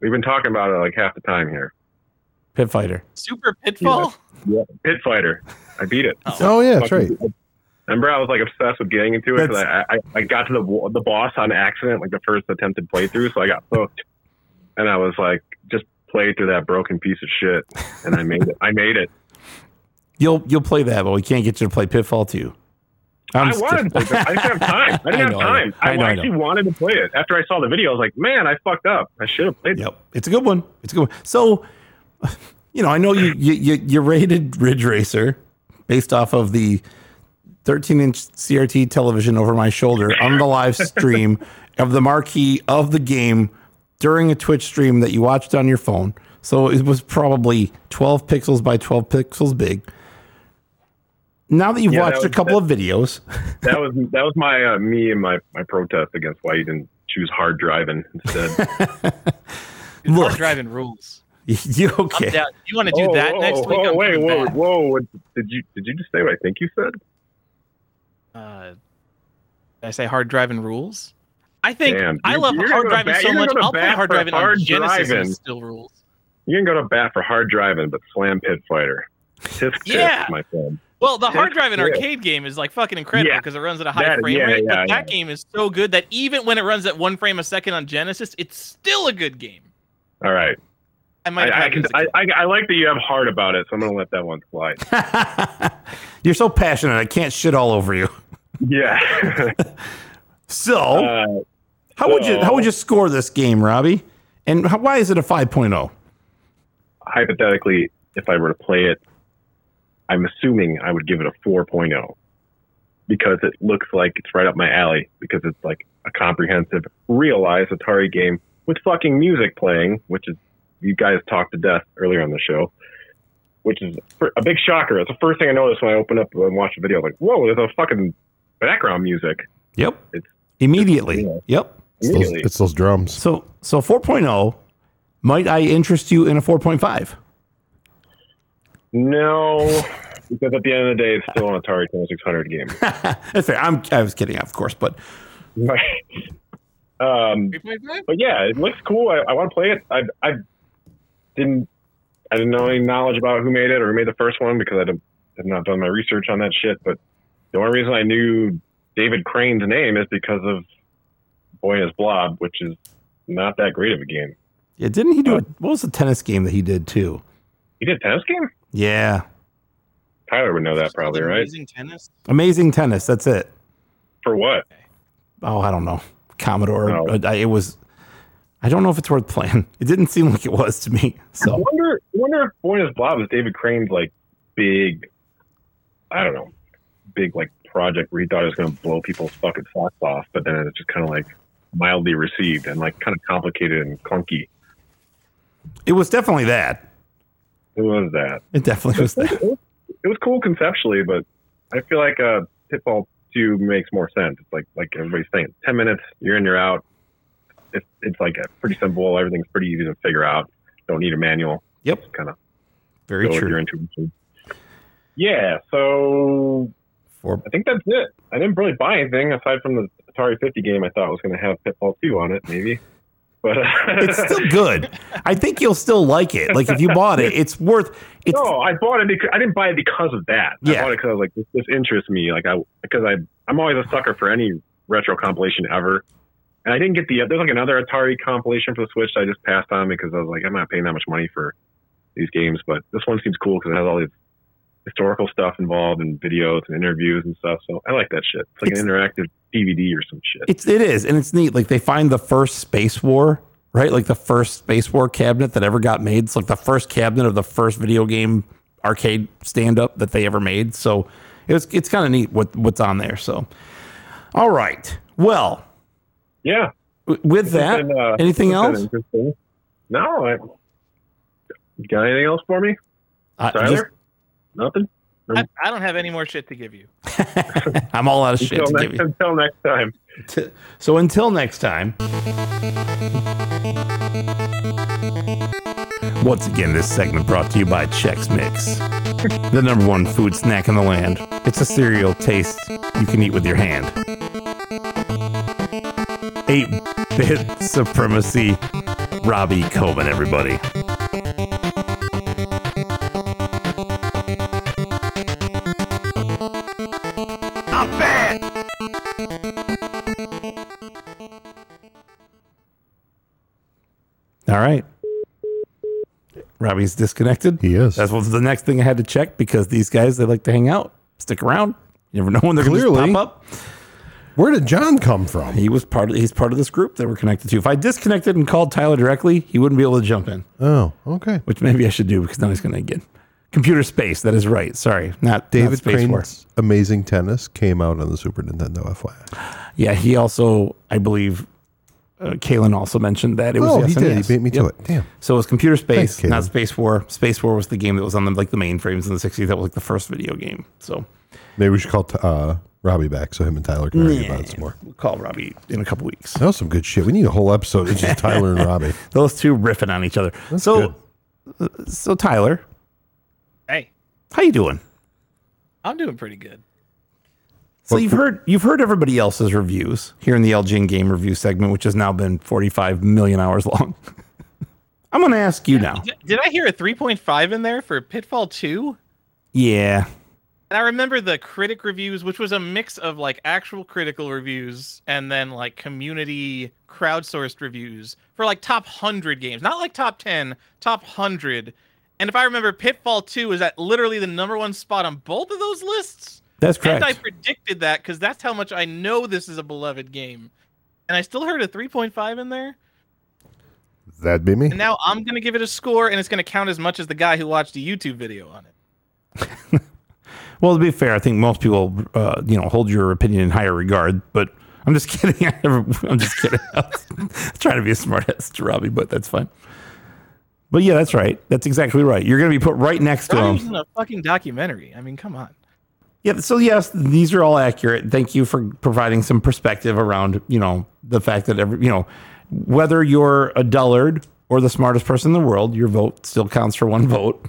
We've been talking about it like half the time here. Pit Fighter. Super Pitfall? Yeah. Pit Fighter. I beat it. Oh yeah, that's right. Fucking- Remember, I was like obsessed with getting into it because I, I I got to the the boss on accident, like the first attempted playthrough, so I got hooked, and I was like, just play through that broken piece of shit, and I made it. I made it. You'll you'll play that, but we can't get you to play Pitfall 2. I'm I wanted to play it. I didn't have time. I didn't I have know, I know. time. I, I know, I actually know. wanted to play it. After I saw the video, I was like, man, I fucked up. I should have played it. Yep, it's a good one. It's a good one. So, you know, I know you you you, you rated Ridge Racer based off of the 13 inch CRT television over my shoulder on the live stream of the marquee of the game during a Twitch stream that you watched on your phone. So it was probably 12 pixels by 12 pixels big. Now that you've Yeah, that watched a was- couple of videos, That was that was my uh, me and my my protest against why you didn't choose hard driving instead. Look. hard driving rules. you okay? down. You want to do oh, that oh, next week? Oh, I'm wait, coming whoa, back. whoa! What, did you did you just say what I think you said? Uh, did I say hard driving rules? I think Damn, I love hard driving bat- so much. I'll play hard driving on Genesis driving. and still rules. You can go to bat for hard driving, but slam Pit Fighter. Tisk Yeah. tisk, my friend. Well, the hard driving yeah. arcade game is like fucking incredible Yeah. because it runs at a high That- frame yeah, rate. yeah, but that yeah. game is so good that even when it runs at one frame a second on Genesis, it's still a good game. All right. I I, might have I, can, it as a I, kid. I, I like that you have heart about it, so I'm going to let that one slide. You're so passionate. I can't shit all over you. Yeah. So, uh, how would you how would you score this game, Robbie? And how, why is it a oh? 5.0? hypothetically, if I were to play it, I'm assuming I would give it a 4.0 because it looks like it's right up my alley because it's like a comprehensive, realized Atari game with fucking music playing, which is you guys talked to death earlier on the show, which is a big shocker. It's the first thing I noticed when I opened up and watched the video. Like, whoa, there's a fucking background music. Yep. It's- Immediately. yeah. Yep. It's those, it's those drums. So so 4.0 might I interest you in a 4.5? No, because at the end of the day, it's still an Atari 2600 game. That's fair. I'm I was kidding, of course, but um, but yeah, it looks cool. I, I want to play it. I, I didn't I didn't know any knowledge about who made it or who made the first one because I did, have not done my research on that shit. But the only reason I knew David Crane's name is because of Boy and His Blob, which is not that great of a game. yeah, didn't he do a what was the tennis game that he did too? He did a tennis game. Yeah. Tyler would know that probably, right? Amazing tennis. Amazing tennis, that's it. For what? Oh, I don't know. Commodore. No. uh, it was I don't know if it's worth playing. It didn't seem like it was to me. So wonder, I wonder wonder if Boy Blob is David Crane's like big, I don't know, big like project where he thought it was going to blow people's fucking socks off, but then it's just kind of like mildly received and like kind of complicated and clunky. it was definitely that. It was that? It definitely was that. It was cool conceptually, but I feel like uh, Pitfall Two makes more sense. It's like like everybody's saying, ten minutes, you're in, you're out. It's it's like uh pretty simple. Everything's pretty easy to figure out. Don't need a manual. Yep. Kind of Very with your true. intuition. Yeah, so For I think that's it. I didn't really buy anything aside from the Atari 50 game I thought was going to have Pitfall 2 on it, maybe. But it's still good. I think you'll still like it. Like if you bought it, it's worth it's no, I bought it. Because, I didn't buy it because of that. Yeah. I bought it because I was like, this, this interests me. Like I because I I'm always a sucker for any retro compilation ever. And I didn't get the there's like another Atari compilation for the Switch that I just passed on because I was like, I'm not paying that much money for these games. But this one seems cool because it has all these historical stuff involved and videos and interviews and stuff. So I like that shit. It's like It's- an interactive DVD or some shit. It's it is, and it's neat. Like they find the first Space War, right? Like the first Space War cabinet that ever got made. It's like the first cabinet of the first video game arcade stand up that they ever made. So it was it's kind of neat what what's on there. So all right, well yeah. w- with that, been, uh, anything else? interesting. No, I, got anything else for me, Uh, Tyler? just- Nothing. I, I don't have any more shit to give you. I'm all out of shit Until to next, give you. until next time. So until next time. Once again, this segment brought to you by Chex Mix, the number one food snack in the land. It's a cereal taste you can eat with your hand. 8 bit supremacy. Robbie Coben, everybody. Bad. All right. Robbie's disconnected. He is. That's what the next thing I had to check because these guys they like to hang out, stick around. You never know when they're going to pop up. Where did John come from? He was part of he's part of this group that we're connected to. If I disconnected and called Tyler directly, he wouldn't be able to jump in, Oh, okay. which maybe I should do because now he's going to get computer space. That is right. Sorry, not David not Space War. Crane's Amazing Tennis came out on the Super Nintendo, FYI. Yeah, he also, I believe, uh, Kalen also mentioned that it was. oh, the he did. He beat me Yep. to it. Damn. So it was computer space, Thanks, not Space War. Space War was the game that was on the like the mainframes in the '60s. That was like the first video game. So Maybe we should call uh, Robbie back so him and Tyler can argue about it some more. We'll call Robbie in a couple weeks. That was some good shit. We need a whole episode. It's just Tyler and Robbie. Those two riffing on each other. so, uh, so Tyler, Hey, how you doing? I'm doing pretty good. So you've heard you've heard everybody else's reviews here in the LJN game review segment, which has now been 45 million hours long. I'm going to ask you now. Did, did I hear a 3.5 in there for Pitfall 2? Yeah. And I remember the critic reviews, which was a mix of like actual critical reviews and then like community crowdsourced reviews for like top 100 games, not like top 10, top 100. And if I remember, Pitfall 2 is at literally the number one spot on both of those lists. That's correct. And I predicted that because that's how much I know this is a beloved game. And I still heard a 3.5 in there. That'd be me. And now I'm going to give it a score, and it's going to count as much as the guy who watched a YouTube video on it. Well, to be fair, I think most people, uh, you know, hold your opinion in higher regard. But I'm just kidding. I never, I'm just kidding. I was trying to be a smartass to Robbie, but that's fine. But yeah, that's right. That's exactly right. You're going to be put right next to Robbie's him. in a fucking documentary. I mean, come on. Yeah. So yes, these are all accurate. Thank you for providing some perspective around, you know, the fact that every, you know, whether you're a dullard or the smartest person in the world, your vote still counts for one vote.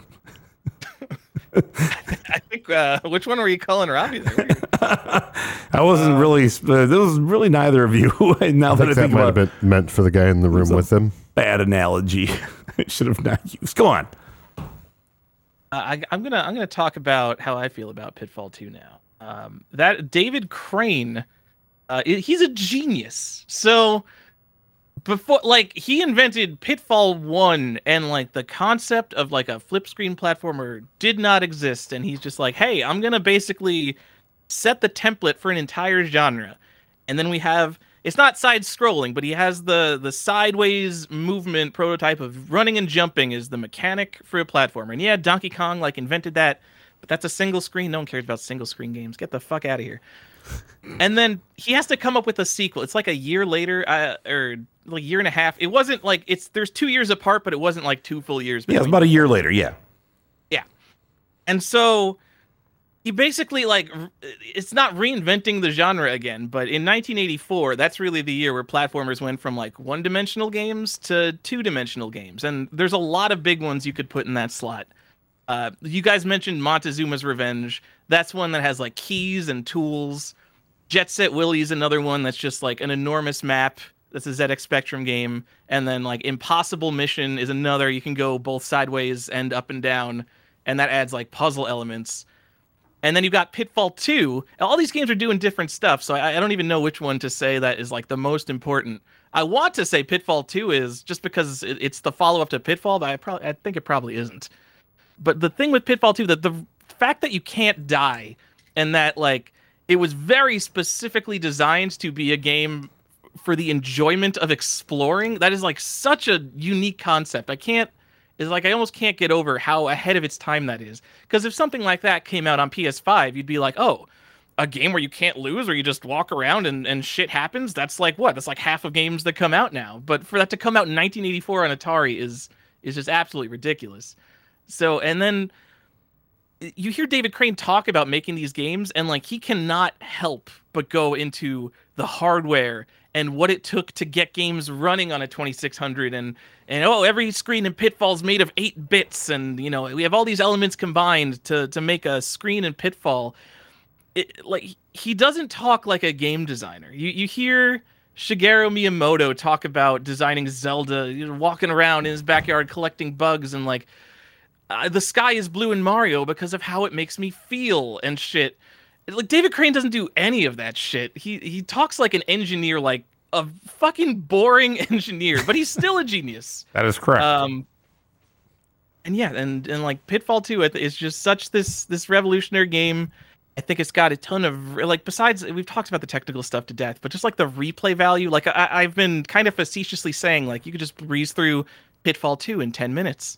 I think uh, which one were you calling Robbie? There? I wasn't really. Uh, this was really neither of you. now I that I think that might have about it, been meant for the guy in the room with him. bad analogy. I should have not used. Go on. Uh, I, I'm gonna I'm gonna talk about how I feel about Pitfall 2 now. Um, that David Crane, uh, he's a genius. So before, like, he invented Pitfall 1, and like the concept of like a flip screen platformer did not exist. And he's just like, hey, I'm gonna basically set the template for an entire genre, and then we have. It's not side scrolling, but he has the the sideways movement prototype of running and jumping is the mechanic for a platformer. And yeah, Donkey Kong like invented that, but that's a single screen. No one cares about single screen games. Get the fuck out of here. and then he has to come up with a sequel. It's like a year later, uh, or like a year and a half. It wasn't like it's there's two years apart, but it wasn't like two full years. Yeah, it's about a year later. Yeah. Yeah. And so he basically like it's not reinventing the genre again, but in 1984, that's really the year where platformers went from like one-dimensional games to two-dimensional games, and there's a lot of big ones you could put in that slot. Uh, you guys mentioned Montezuma's Revenge. That's one that has like keys and tools. Jet Set Willy is another one that's just like an enormous map. That's a ZX Spectrum game, and then like Impossible Mission is another. You can go both sideways and up and down, and that adds like puzzle elements. And then you've got Pitfall 2. All these games are doing different stuff, so I, I don't even know which one to say that is like the most important. I want to say Pitfall 2 is just because it, it's the follow up to Pitfall, but I probably I think it probably isn't. But the thing with Pitfall 2, that the fact that you can't die and that like it was very specifically designed to be a game for the enjoyment of exploring, that is like such a unique concept. I can't is like I almost can't get over how ahead of its time that is. Because if something like that came out on PS5, you'd be like, oh, a game where you can't lose or you just walk around and, and shit happens. That's like what? That's like half of games that come out now. But for that to come out in 1984 on Atari is is just absolutely ridiculous. So and then you hear David Crane talk about making these games, and like he cannot help but go into the hardware and what it took to get games running on a 2600 and and oh every screen in pitfall's made of 8 bits and you know we have all these elements combined to to make a screen in pitfall. It, like he doesn't talk like a game designer. You you hear Shigeru Miyamoto talk about designing Zelda you know, walking around in his backyard collecting bugs and like uh, the sky is blue in Mario because of how it makes me feel and shit. Like David Crane doesn't do any of that shit. He he talks like an engineer, like a fucking boring engineer, but he's still a genius. That is correct. Um, and yeah, and and like Pitfall Two is just such this this revolutionary game. I think it's got a ton of like besides we've talked about the technical stuff to death, but just like the replay value. Like I, I've been kind of facetiously saying like you could just breeze through Pitfall Two in ten minutes.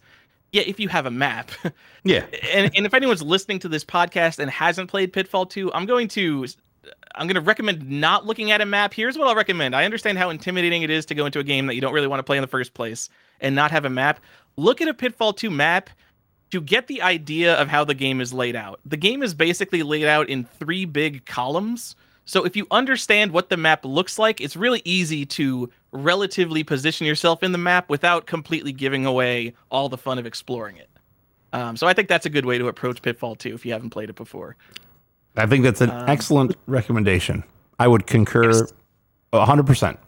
Yeah, if you have a map. yeah. and, and if anyone's listening to this podcast and hasn't played Pitfall 2, I'm going to I'm going to recommend not looking at a map. Here's what I'll recommend. I understand how intimidating it is to go into a game that you don't really want to play in the first place and not have a map. Look at a Pitfall 2 map to get the idea of how the game is laid out. The game is basically laid out in three big columns. So if you understand what the map looks like, it's really easy to relatively position yourself in the map without completely giving away all the fun of exploring it. Um, so I think that's a good way to approach Pitfall 2 if you haven't played it before. I think that's an Um, excellent recommendation. I would concur a hundred percent.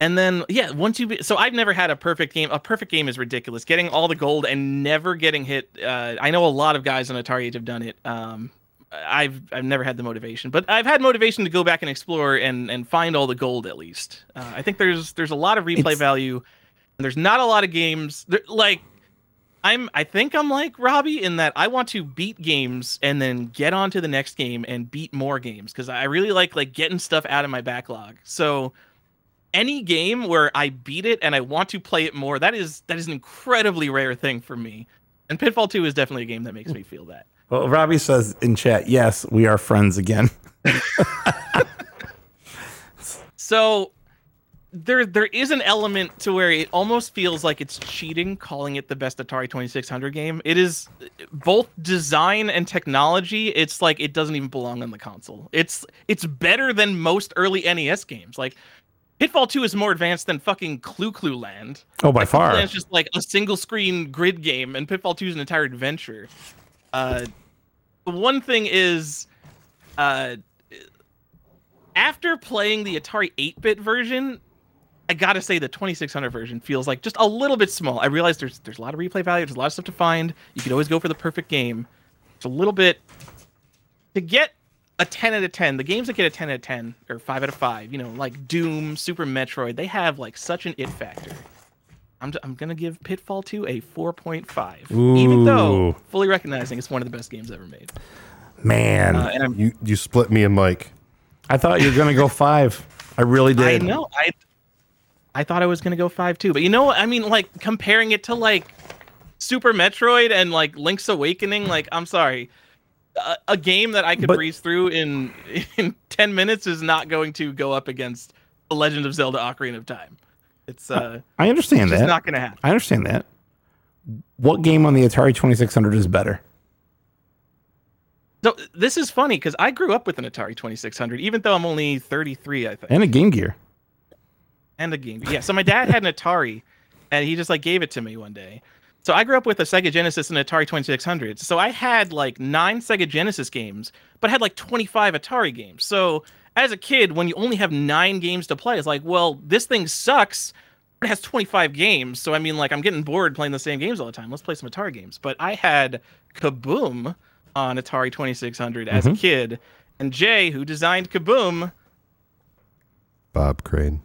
And then yeah, once you be, so I've never had a perfect game. A perfect game is ridiculous. Getting all the gold and never getting hit. Uh, I know a lot of guys on AtariAge have done it. Um, I've I've never had the motivation, but I've had motivation to go back and explore and and find all the gold at least. Uh, I think there's there's a lot of replay It's- value. And there's not a lot of games there, like I'm I think I'm like Robbie in that I want to beat games and then get on to the next game and beat more games because I really like like getting stuff out of my backlog. So any game where I beat it and I want to play it more, that is that is an incredibly rare thing for me. And Pitfall 2 is definitely a game that makes me feel that. Well, Robbie says in chat, yes, we are friends again. So there there is an element to where it almost feels like it's cheating calling it the best Atari 2600 game. It is both design and technology. It's like it doesn't even belong on the console. It's it's better than most early NES games. Like Pitfall 2 is more advanced than fucking Clu Clu Land. Oh, by Like, far. Land's just like a single screen grid game, and Pitfall 2 is an entire adventure. Uh, one thing is, uh, after playing the Atari 8-bit version, I gotta say the 2600 version feels like just a little bit small. I realize there's there's a lot of replay value, there's a lot of stuff to find. You could always go for the perfect game. It's a little bit to get a 10 out of 10. The games that get a 10 out of 10 or 5 out of 5, you know, like Doom, Super Metroid, they have like such an it factor. I'm, I'm gonna give Pitfall 2 a 4.5, even though fully recognizing it's one of the best games ever made. Man, Uh, and I'm You you split me and Mike. I thought you were gonna go five. I really did. I know. I I thought I was gonna go five too, but you know what? I mean, like comparing it to like Super Metroid and like Link's Awakening. Like, I'm sorry, a, a game that I could But- breeze through in in ten minutes is not going to go up against The Legend of Zelda: Ocarina of Time. It's uh, I understand just that. not gonna happen. I understand that. What game on the Atari 2600 is better? So this is funny because I grew up with an Atari 2600, even though I'm only 33, I think. And a Game Gear. and a game. Gear. Yeah, so my dad had an Atari, and he just like gave it to me one day. So I grew up with a Sega Genesis and Atari 2600. So I had like nine Sega Genesis games, but I had like 25 Atari games. So as a kid, when you only have nine games to play, it's like, well, this thing sucks. It has 25 games. So I mean, like, I'm getting bored playing the same games all the time. Let's play some Atari games. But I had Kaboom on Atari 2600 as a mm-hmm. kid, and Jay, who designed Kaboom, Bob Crane.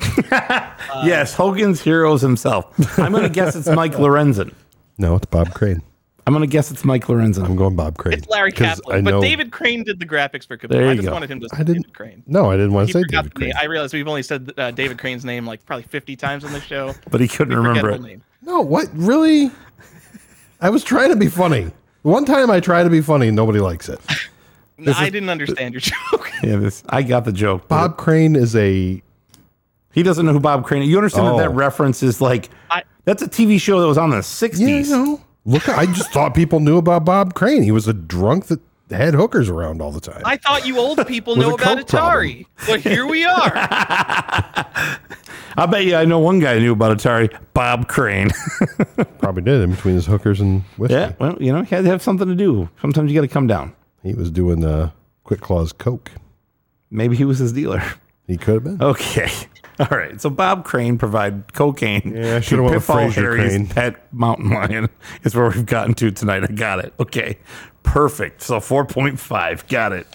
yes, Hogan's Heroes himself. I'm gonna guess it's Mike Lorenzen. No, it's Bob Crane. I'm gonna guess it's Mike Lorenzen. I'm going Bob Crane. It's Larry 'Cause Kaplan, I but David Crane did the graphics for Kaboom. There I you just go. wanted him to say I didn't- David Crane. No, I didn't want He to say David the name. Crane. I realized we've only said uh, David Crane's name like probably 50 times on the show. but he couldn't remember it. Name. No, what? Really? I was trying to be funny. One time I try to be funny, nobody likes it. No, I didn't understand your joke. Yeah, this, I got the joke. Bob Crane is a He doesn't know who Bob Crane. You understand that that Oh. reference is like I- that's a TV show that was on in the yeah, '60s. you know. Look, I just thought people knew about Bob Crane. He was a drunk that had hookers around all the time. I thought you old people With know about coke problem. Atari, but here we are. I bet you I know one guy who knew about Atari, Bob Crane. Probably did in between his hookers and whiskey. yeah, well, you know, he had to have something to do. Sometimes you got to come down. He was doing uh, Quickclaw's Coke. Maybe he was his dealer. He could have been. Okay. All right. So Bob Crane provided cocaine. Yeah, I to should've went with Pitfall Fraser Harry's Crane. Pet mountain lion is where we've gotten to tonight. I got it. Okay. Perfect. So 4.5. Got it.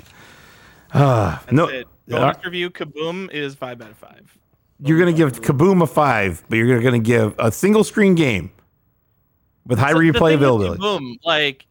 Ah, no, It- uh, review Kaboom is five out of five. you're going to give Kaboom a five, but you're going to give a single screen game with high So the thing replay with. Kaboom, like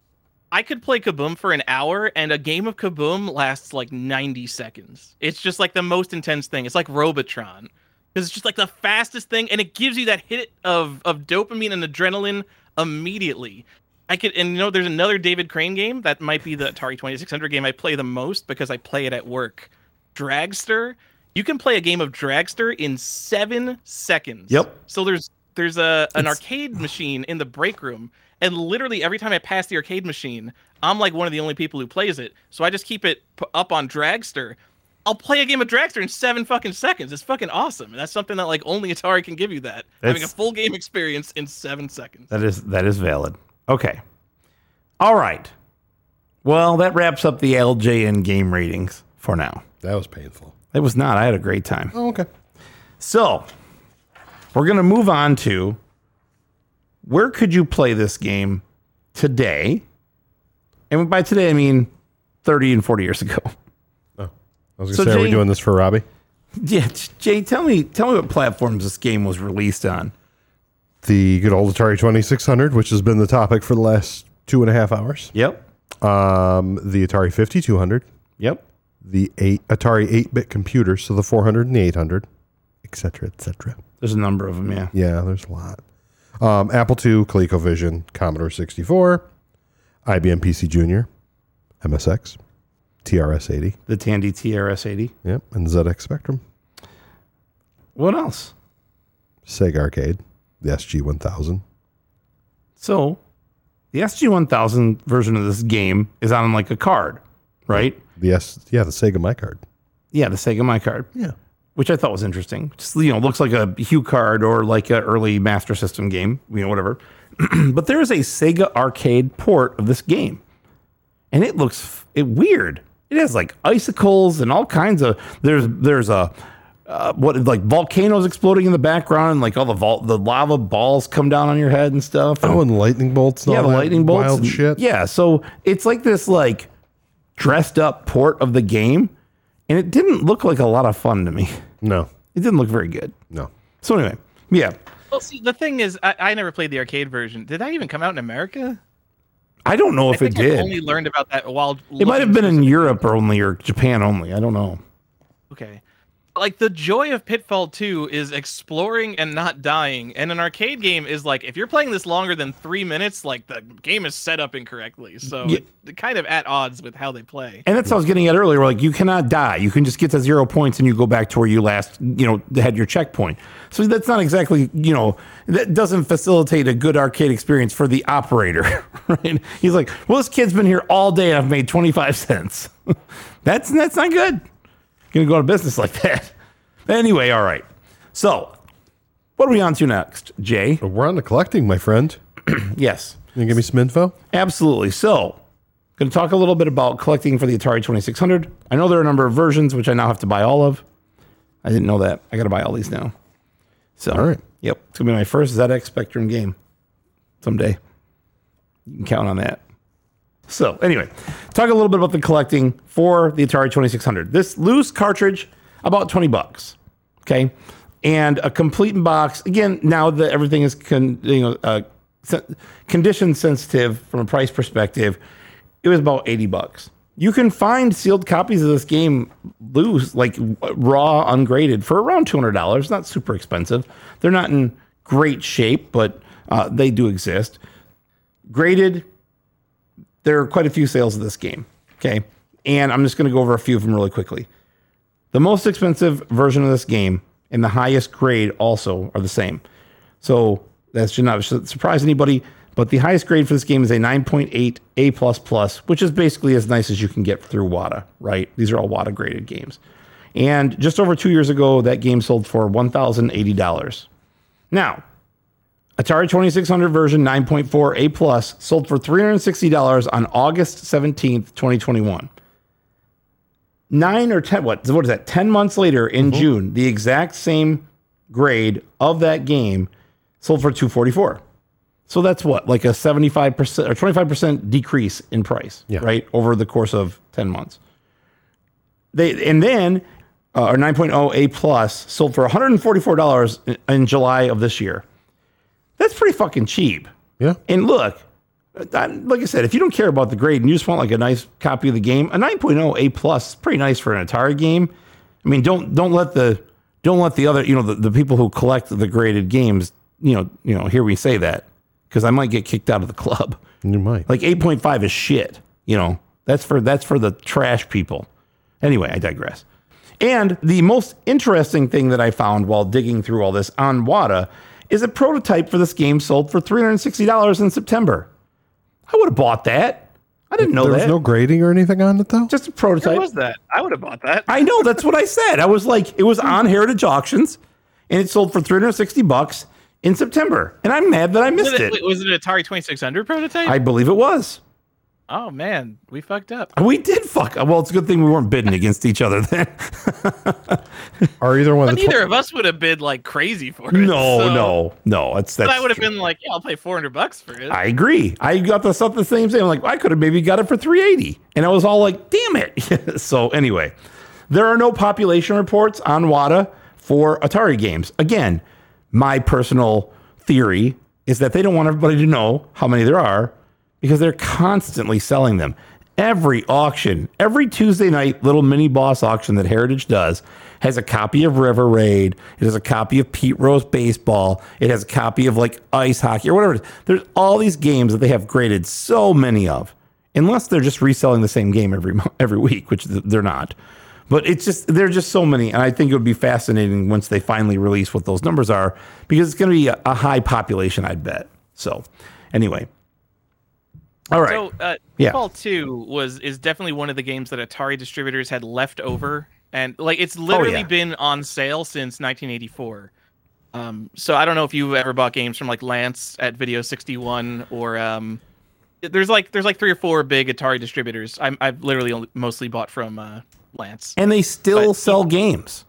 I could play Kaboom for an hour, and a game of Kaboom lasts like 90 seconds. It's just like the most intense thing. It's like Robotron. Because it's just like the fastest thing, and it gives you that hit of, of dopamine and adrenaline immediately. I could, and you know, there's another David Crane game that might be the Atari 2600 game I play the most because I play it at work. Dragster. You can play a game of Dragster in seven seconds. Yep. So there's there's a an It's- arcade machine in the break room, and literally every time I pass the arcade machine, I'm like one of the only people who plays it. So I just keep it p- up on Dragster. I'll play a game of Dragster in seven fucking seconds. It's fucking awesome. And that's something that like only Atari can give you that. Having a full game experience in seven seconds. That is that is valid. Okay. All right. Well, that wraps up the LJN game ratings for now. That was painful. It was not. I had a great time. Oh, okay. So, we're going to move on to where could you play this game today? And by today, I mean 30 and 40 years ago. I was gonna So say, are we doing this for Robbie? Yeah, Jay, tell me, tell me what platforms this game was released on. The good old Atari 2600, which has been the topic for the last two and a half hours. Yep. Um, the Atari 5200, Yep. the eight Atari 8-bit computers, so the 400 and the 800, etc., etc. There's a number of them. Yeah. Yeah, there's a lot. Um, Apple II, ColecoVision, Commodore 64, IBM PC Junior, MSX, TRS-80, The Tandy TRS-80. yep, and ZX Spectrum, What else? Sega Arcade, the SG-1000. So, the SG-1000 version of this game is on like a card, right? The S, yeah, the Sega My Card. Yeah, the Sega My Card. Yeah. which I thought was interesting. Just you know, looks like a HuCard or like an early Master System game, you know, whatever. but there is a Sega Arcade port of this game, and it looks it weird. It has like icicles and all kinds of. There's there's a uh, what like volcanoes exploding in the background, and like all the vol- the lava balls come down on your head and stuff. and- Oh, and lightning bolts. And yeah, all the that lightning bolts. Wild and- shit. Yeah, so it's like this like dressed up port of the game, and it didn't look like a lot of fun to me. No, It didn't look very good. no. So anyway, yeah, Well, see, the thing is, I, I never played the arcade version. Did that even come out in America? I don't know if it think I did. only learned about that while it might have been in Europe or only or Japan only. I don't know. Okay. Like the joy of Pitfall 2 is exploring and not dying. And an arcade game is like if you're playing this longer than 3 minutes, like the game is set up incorrectly. So Yeah. it kind of at odds with how they play. And that's what I was getting at earlier. Like you cannot die. You can just get to zero points and you go back to where you last, you know, had your checkpoint. So that's not exactly, you know, that doesn't facilitate a good arcade experience for the operator, right? He's like, well, this kid's been here all day and I've made 25 cents. that's that's not good. Gonna go out of business like that. Anyway, all right. So what are we on to next, Jay? We're on to collecting, my friend. Yes. Can you give me some info? Absolutely. So, going to talk a little bit about collecting for the Atari 2600. I know there are a number of versions, which I now have to buy all of. I didn't know that. I got to buy all these now. So, All right. Yep. It's going to be my first ZX Spectrum game someday. You can count on that. So, anyway, talk a little bit about the collecting for the Atari 2600. This loose cartridge, about 20 bucks. Okay. And a complete box. Again, now that everything is con, you know, uh, condition sensitive from a price perspective, it was about 80 bucks. You can find sealed copies of this game loose, like raw, ungraded, for around $200. Not super expensive. They're not in great shape, but uh, they do exist. Graded, there are quite a few sales of this game. Okay. And I'm just going to go over a few of them really quickly. The most expensive version of this game and the highest grade also are the same. So that should not surprise anybody. But the highest grade for this game is a 9.8 A, plus, which is basically as nice as you can get through WATA, right? These are all WATA graded games. And just over two years ago, that game sold for $1,080. Now, Atari 2600 version 9.4 A plus sold for $360 on August 17th, 2021. Nine or 10, what, what is that? 10 months later in June, the exact same grade of that game sold for 244. So that's what, like a 75% or 25% decrease in price, Yeah. right? Over the course of 10 months. They, and then uh, our 9.0 A plus sold for $144 in- in July of this year. That's pretty fucking cheap. Yeah. And look, like I said, if you don't care about the grade and you just want like a nice copy of the game, a 9.0 A plus is pretty nice for an Atari game. I mean, don't don't let the don't let the other you know the, the people who collect the graded games you know you know hear me say that because I might get kicked out of the club. You might. Like 8.5 is shit. You know, that's for that's for the trash people. Anyway, I digress. And the most interesting thing that I found while digging through all this on WATA is a prototype for this game sold for $360 in September. I would have bought that. I didn't know there was no grading or anything on it, though? Just a What prototype. was that? I would have bought that. I know that's what I said. I was like, it was on Heritage Auctions, and it sold for 360 bucks in September. And I'm mad that I Was missed it, it. was it an Atari 2600 prototype? I believe it was. Oh man, we fucked up. We did fuck. Up. Well, it's a good thing we weren't bidding against each other then. Are either one of But the neither of us would have bid like crazy for it. no, so- no, no. That's But that's I would have been like, yeah, I'll pay 400 bucks for it. I agree. I got the stuff the same thing. I'm like, I could have maybe got it for 380. And I was all like, damn it. so anyway, there are no population reports on WATA for Atari games. Again, my personal theory is that they don't want everybody to know how many there are because they're constantly selling them. Every auction, every Tuesday night little mini boss auction that Heritage does has a copy of River Raid. It has a copy of Pete Rose Baseball. It has a copy of like ice hockey or whatever. There's all these games that they have graded so many of, unless they're just reselling the same game every every week, which they're not. But it's just there are just so many, and I think it would be fascinating once they finally release what those numbers are because it's going to be a, a high population, I'd bet. So, anyway, all right. So, uh, Yeah. Two was is definitely one of the games that Atari distributors had left over, and like it's literally Oh, yeah. been on sale since 1984. Um, so I don't know if you've ever bought games from like Lance at Video 61 or um, there's like there's like three or four big Atari distributors. I'm, I've literally only, mostly bought from uh, Lance. and they still but- sell games.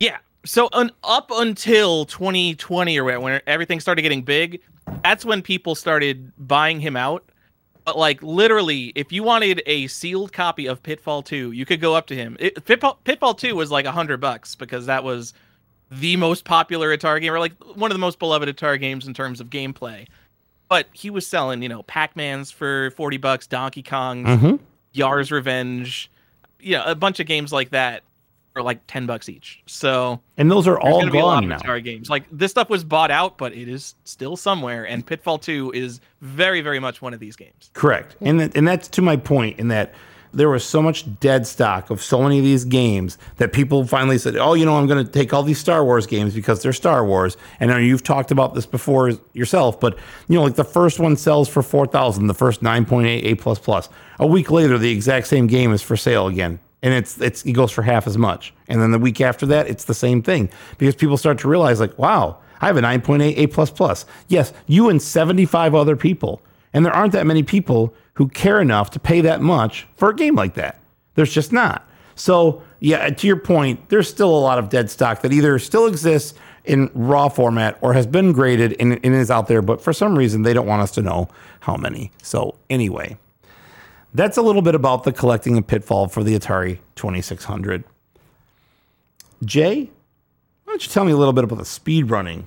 Yeah. So un, up until 2020 or when everything started getting big, that's when people started buying him out. But like literally, if you wanted a sealed copy of Pitfall 2, you could go up to him. It, Pitfall, Pitfall 2 was like a hundred bucks because that was the most popular Atari game, or like one of the most beloved Atari games in terms of gameplay. But he was selling, you know, Pac-Man's for 40 bucks, Donkey Kong's, Mm-hmm. Yars' Revenge, you know, a bunch of games like that for like 10 bucks each. So And those are all gonna be a lot gone now. Atari games. Like this stuff was bought out, but it is still somewhere. And Pitfall 2 is very, very much one of these games. Correct. And that, and that's to my point in that there was so much dead stock of so many of these games that people finally said, "Oh, you know, I'm going to take all these Star Wars games because they're Star Wars." And you've talked about this before yourself, but you know, like the first one sells for 4,000, the first 9.8 A++. plus plus. A week later, the exact same game is for sale again. And it's it's it goes for half as much. And then the week after that, it's the same thing because people start to realize like, "Wow, I have a 9.8 A++." plus plus. Yes, you and 75 other people. And there aren't that many people who care enough to pay that much for a game like that. There's just not. So, yeah, to your point, there's still a lot of dead stock that either still exists in raw format or has been graded and, and is out there, but for some reason they don't want us to know how many. So, anyway, that's a little bit about the collecting of Pitfall for the Atari 2600. Jay, why don't you tell me a little bit about the speed running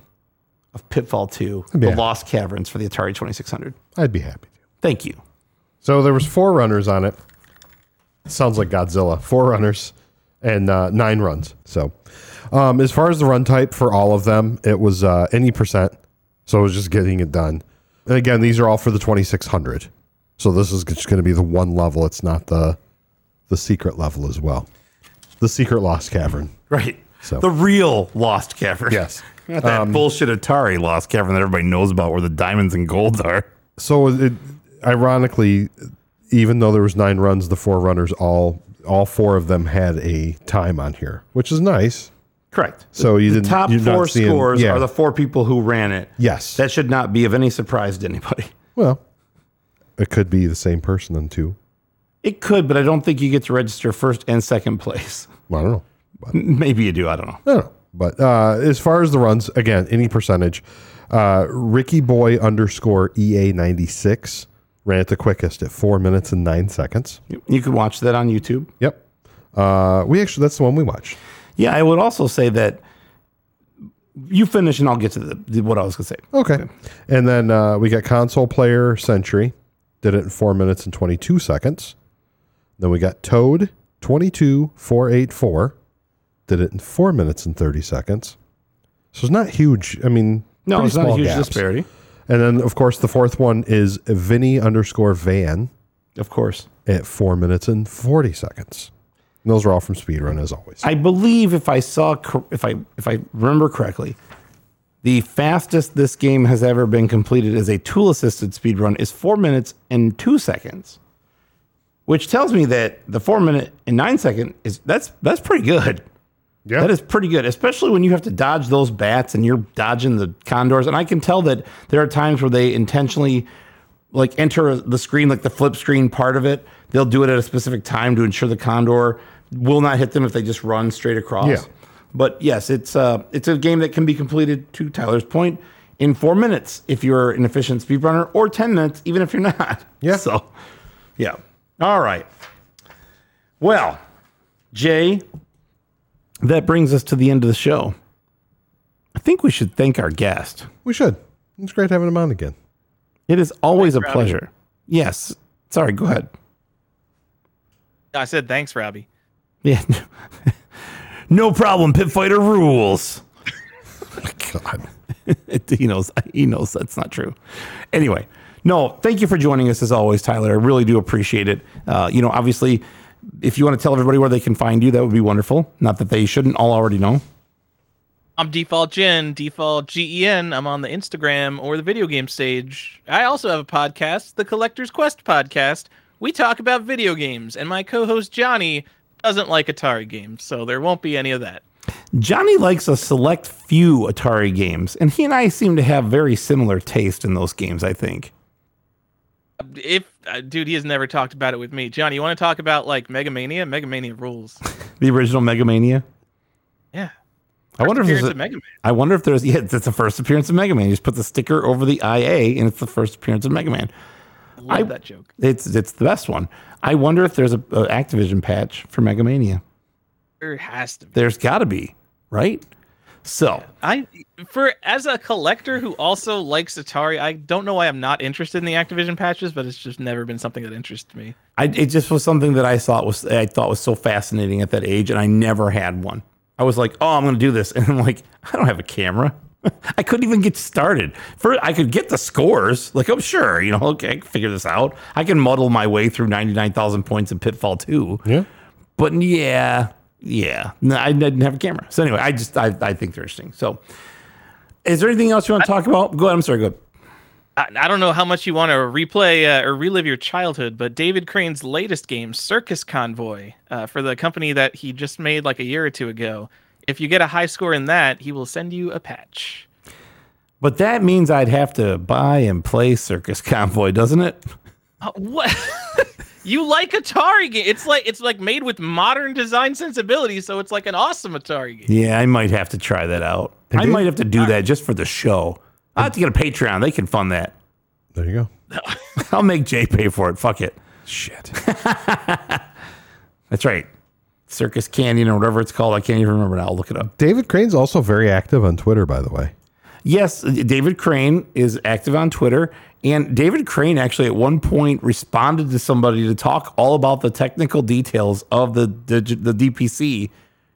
of Pitfall 2, the Yeah. Lost Caverns for the Atari 2600? I'd be happy to. Thank you. So there was four runners on it. Sounds like Godzilla. Four runners and uh, nine runs. So um, as far as the run type for all of them, it was uh, any percent. So it was just getting it done. And again, these are all for the 2600. So this is just going to be the one level. It's not the the secret level as well. The secret lost cavern. Right. So- the real Lost Cavern. Yes. Not that um, bullshit Atari Lost Cavern that everybody knows about where the diamonds and golds are. So it, ironically, even though there was nine runs, the four runners all all four of them had a time on here, which is nice. Correct. So you the didn't- top four seeing- scores yeah. are the four people who ran it. Yes. That should not be of any surprise to anybody. Well, it could be the same person then too. It could, but I don't think you get to register first and second place. Well, I don't know. But, Maybe you do. I don't know. I don't know. But uh, as far as the runs, again, any percentage, uh, Ricky Boy underscore EA ninety six ran it the quickest at four minutes and nine seconds. You- could watch that on YouTube. Yep. Uh, we actually that's the one we watched. Yeah, I would also say that you finish and I'll get to the, the- what I was going to say. Okay. And then uh, we got console player Century did it in four minutes and 22 seconds. Then we got Toad 22484 did it in four minutes and 30 seconds. So it's not huge. I mean, No, it's not a huge gaps. disparity. And then, of course, the fourth one is Vinny underscore Van Of course. at four minutes and 40 seconds. And those are all from Speedrun, as always. I believe if I saw if I if I remember correctly, the fastest this game has ever been completed as a tool assisted speed run is four minutes and two seconds, which tells me that the four minute and nine second is that's that's pretty good. yeah. That is pretty good, especially when you have to dodge those bats and you're dodging the condors. And I can tell that there are times where they intentionally like enter the screen, like the flip screen part of it. They'll do it at a specific time to ensure the condor will not hit them if they just run straight across. Yeah. But yes, it's uh, it's a game that can be completed to Tyler's point in four minutes if you're an efficient speedrunner, or ten minutes even if you're not. Yeah. So, yeah. All right. Well, Jay, that brings us to the end of the show. I think we should thank our guest. We should. It's great having him on again. It is always a Robbie. pleasure. Yes. Sorry, go ahead. I said thanks, Robbie. Yeah. no problem. Pit fighter rules. God. he knows. He knows that's not true. Anyway, no. Thank you for joining us as always, Tyler. I really do appreciate it. Uh, you know, obviously, if you want to tell everybody where they can find you, that would be wonderful. Not that they shouldn't all already know. I'm Default Gen, Default GEN. I'm on the Instagram or the video game stage. I also have a podcast, the Collector's Quest podcast. We talk about video games, and my co-host Johnny doesn't like Atari games, so there won't be any of that. Johnny likes a select few Atari games, and he and I seem to have very similar taste in those games. I think. If uh, dude, he has never talked about it with me. Johnny, you want to talk about like Mega Mania? Mega Mania rules. The original Mega Mania. Yeah. I wonder if there's a, Mega Man. I wonder if there's yeah, it's the first appearance of Mega Man. You just put the sticker over the IA, and it's the first appearance of Mega Man. I love I- that joke. It's it's the best one. I wonder if there's a, a Activision patch for Mega Mania. There has to be. There's got to be, right? So I for as a collector who also likes Atari, I don't know why I'm not interested in the Activision patches, but it's just never been something that interests me. I, it just was something that I thought was I thought was so fascinating at that age, and I never had one. I was like, oh, I'm going to do this, and I'm like, I don't have a camera. I couldn't even get started. For I could get the scores, like, oh, sure, you know, okay, I can figure this out. I can muddle my way through ninety nine thousand points in Pitfall Two. Yeah. But yeah, yeah, no, I didn't have a camera. So anyway, I just I, I think they're interesting. So, is there anything else you want to talk about? Go ahead. I'm sorry. Go ahead. I, I don't know how much you want to replay uh, or relive your childhood, but David Crane's latest game, Circus Convoy, uh, for the company that he just made like a year or two ago. If you get a high score in that, he will send you a patch. But that means I'd have to buy and play Circus Convoy, doesn't it? Uh, what? you like Atari game? It's like it's like made with modern design sensibilities, so it's like an awesome Atari game. Yeah, I might have to try that out. I might have to do that just for the show. I have to get a Patreon. They can fund that. There you go. I'll make Jay pay for it. Fuck it. Shit. That's right. Circus Canyon or whatever it's called. I can't even remember now. I'll look it up. David Crane's also very active on Twitter, by the way. Yes, David Crane is active on Twitter. And David Crane actually at one point responded to somebody to talk all about the technical details of the, the, the DPC.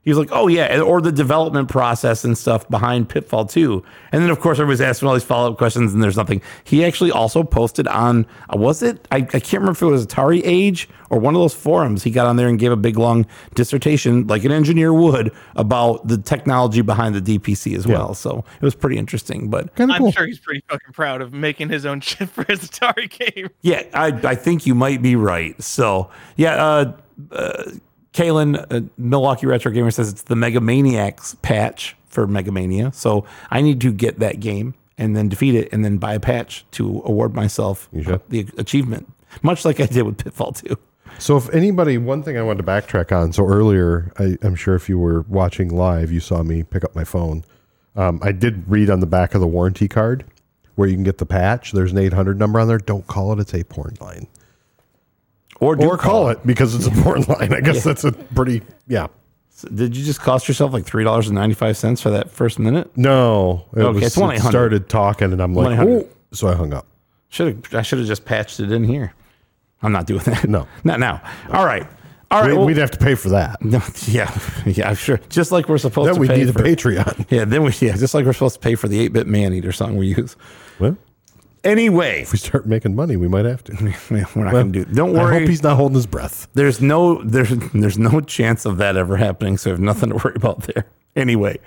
He was like, oh, yeah, or the development process and stuff behind Pitfall 2. And then, of course, everybody's asking all these follow up questions and there's nothing. He actually also posted on, uh, was it? I, I can't remember if it was AtariAge or one of those forums. He got on there and gave a big, long dissertation, like an engineer would, about the technology behind the DPC as well. So it was pretty interesting. But Kind of I'm sure he's pretty fucking proud of making his own chip for his Atari game. Yeah, I, I think you might be right. So, yeah, uh, uh, Kalen, uh, Milwaukee Retro Gamer says it's the Mega Maniacs patch for Mega Mania. So I need to get that game and then defeat it and then buy a patch to award myself the achievement, much like I did with Pitfall 2. So, if anybody, one thing I wanted to backtrack on. So earlier, I, I'm sure if you were watching live, you saw me pick up my phone. Um, I did read on the back of the warranty card where you can get the patch. There's an 800 number on there. Don't call it; it's a porn line. Or, do Or call it because it's a porn line. I guess that's a pretty yeah. So did you just cost yourself like $3.95 for that first minute? No, it Okay, was, it's 1-800. it started talking, and I'm like, oh, so I hung up. Should have I should have just patched it in here. I'm not doing that. No. Not now. All right. All right. We, well- would have to pay for that. No, yeah, yeah, I'm sure. Just like we're supposed Then to we need a Patreon. Yeah, then we yeah, just like we're supposed to pay for the 8-bit man eater song we use. Well, Anyway, if we start making money, we might have to. we're not going to do. Don't worry. I hope he's not holding his breath. there's no there's there's no chance of that ever happening, so I have nothing to worry about there. Anyway.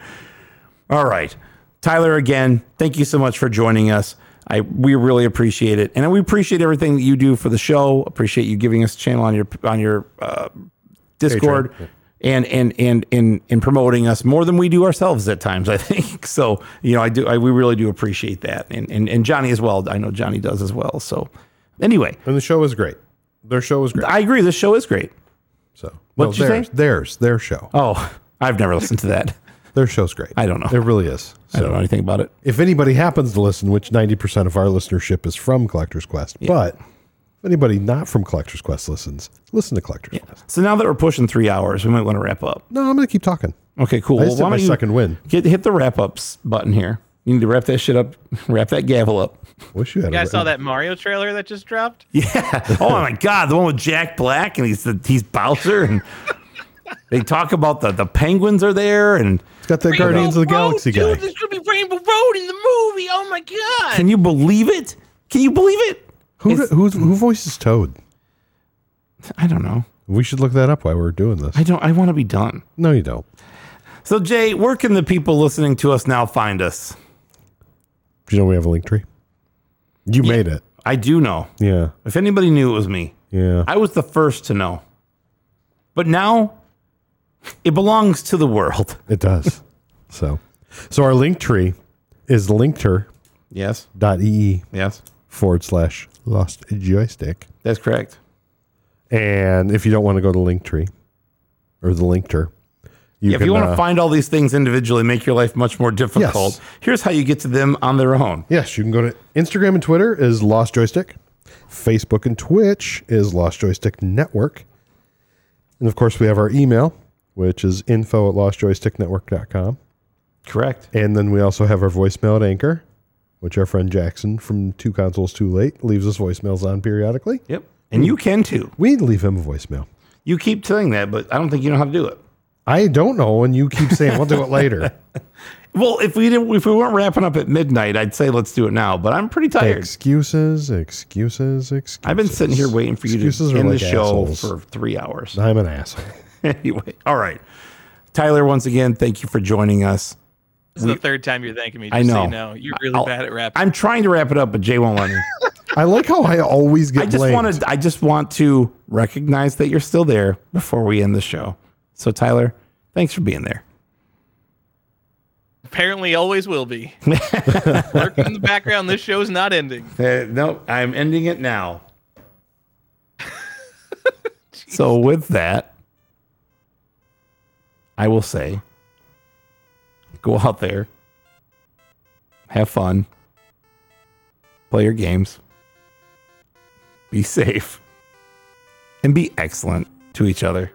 All right. Tyler again, thank you so much for joining us. I we really appreciate it. And we appreciate everything that you do for the show. Appreciate you giving us a channel on your on your uh, Discord and and and in in promoting us more than we do ourselves at times. I think so. You know, I do. I, we really do appreciate that, and and and Johnny as well. I know Johnny does as well. So Anyway, And the show is great. Their show is great. I agree. This show is great. So What'd you theirs, say? Theirs, their show. Oh, I've never listened to that. Their show's great. I don't know. It really is. I don't know anything about it. if anybody happens to listen, which 90% of our listenership is from Collector's Quest, but if anybody not from Collector's Quest listens, listen to Collector's Quest. So now that we're pushing three hours, we might want to wrap up. No, I'm going to keep talking. Okay, cool. I just Well, hit my second win. Get, hit the wrap ups button here. You need to wrap that shit up. Wrap that gavel up. Wish you had You a guys saw that Mario trailer that just dropped? Yeah. Oh my God, the one with Jack Black and he's the, he's Bowser and they talk about the the penguins are there and It's got that Guardians of the Galaxy guy. Dude, there's gonna be Rainbow Road in the movie. Oh my god! can you believe it? Can you believe it? Who, It's- who's, who voices Toad? I don't know. We should look that up while we're doing this. I don't. I want to be done. No, you don't. So Jay, where can the people listening to us now find us? Do you know we have a link tree? You made it. I do know. Yeah. If anybody knew, it was me. Yeah. I was the first to know. But now it belongs to the world. It does. so, so our link tree is linktr.ee Yes. Dot ee. Yes. forward slash lost joystick. That's correct. And if you don't want to go to Linktree or the Linkter, you if can, you want to uh, find all these things individually, make your life much more difficult. Yes. Here's how you get to them on their own. Yes, you can go to Instagram and Twitter is Lost Joystick. Facebook and Twitch is Lost Joystick Network. And of course, we have our email, which is info at lostjoysticknetwork.com. Correct. And then we also have our voicemail at Anchor, which our friend Jackson from Two Consoles Too Late leaves us voicemails on periodically. Yep. And you can too. We leave him a voicemail. You keep saying that, but I don't think you know how to do it. I don't know, and you keep saying we'll do it later. Well, if we didn't, if we weren't wrapping up at midnight, I'd say let's do it now. But I'm pretty tired. excuses, excuses, excuses. I've been sitting here waiting for you Excuses to end like the show assholes. for three hours. I'm an asshole. anyway, all right. Tyler, once again, thank you for joining us. This is the third time you're thanking me. Just I So know. you know, you're really I'll- bad at rapping. I'm trying to wrap it up, but Jay won't let me. I like how I always get I just blamed. wanted I just want to recognize that you're still there before we end the show. So Tyler, thanks for being there. Apparently, always will be. Lurking in the background. This show is not ending. Uh, no, I'm ending it now. so with that, I will say go out there, have fun, play your games, be safe, and be excellent to each other.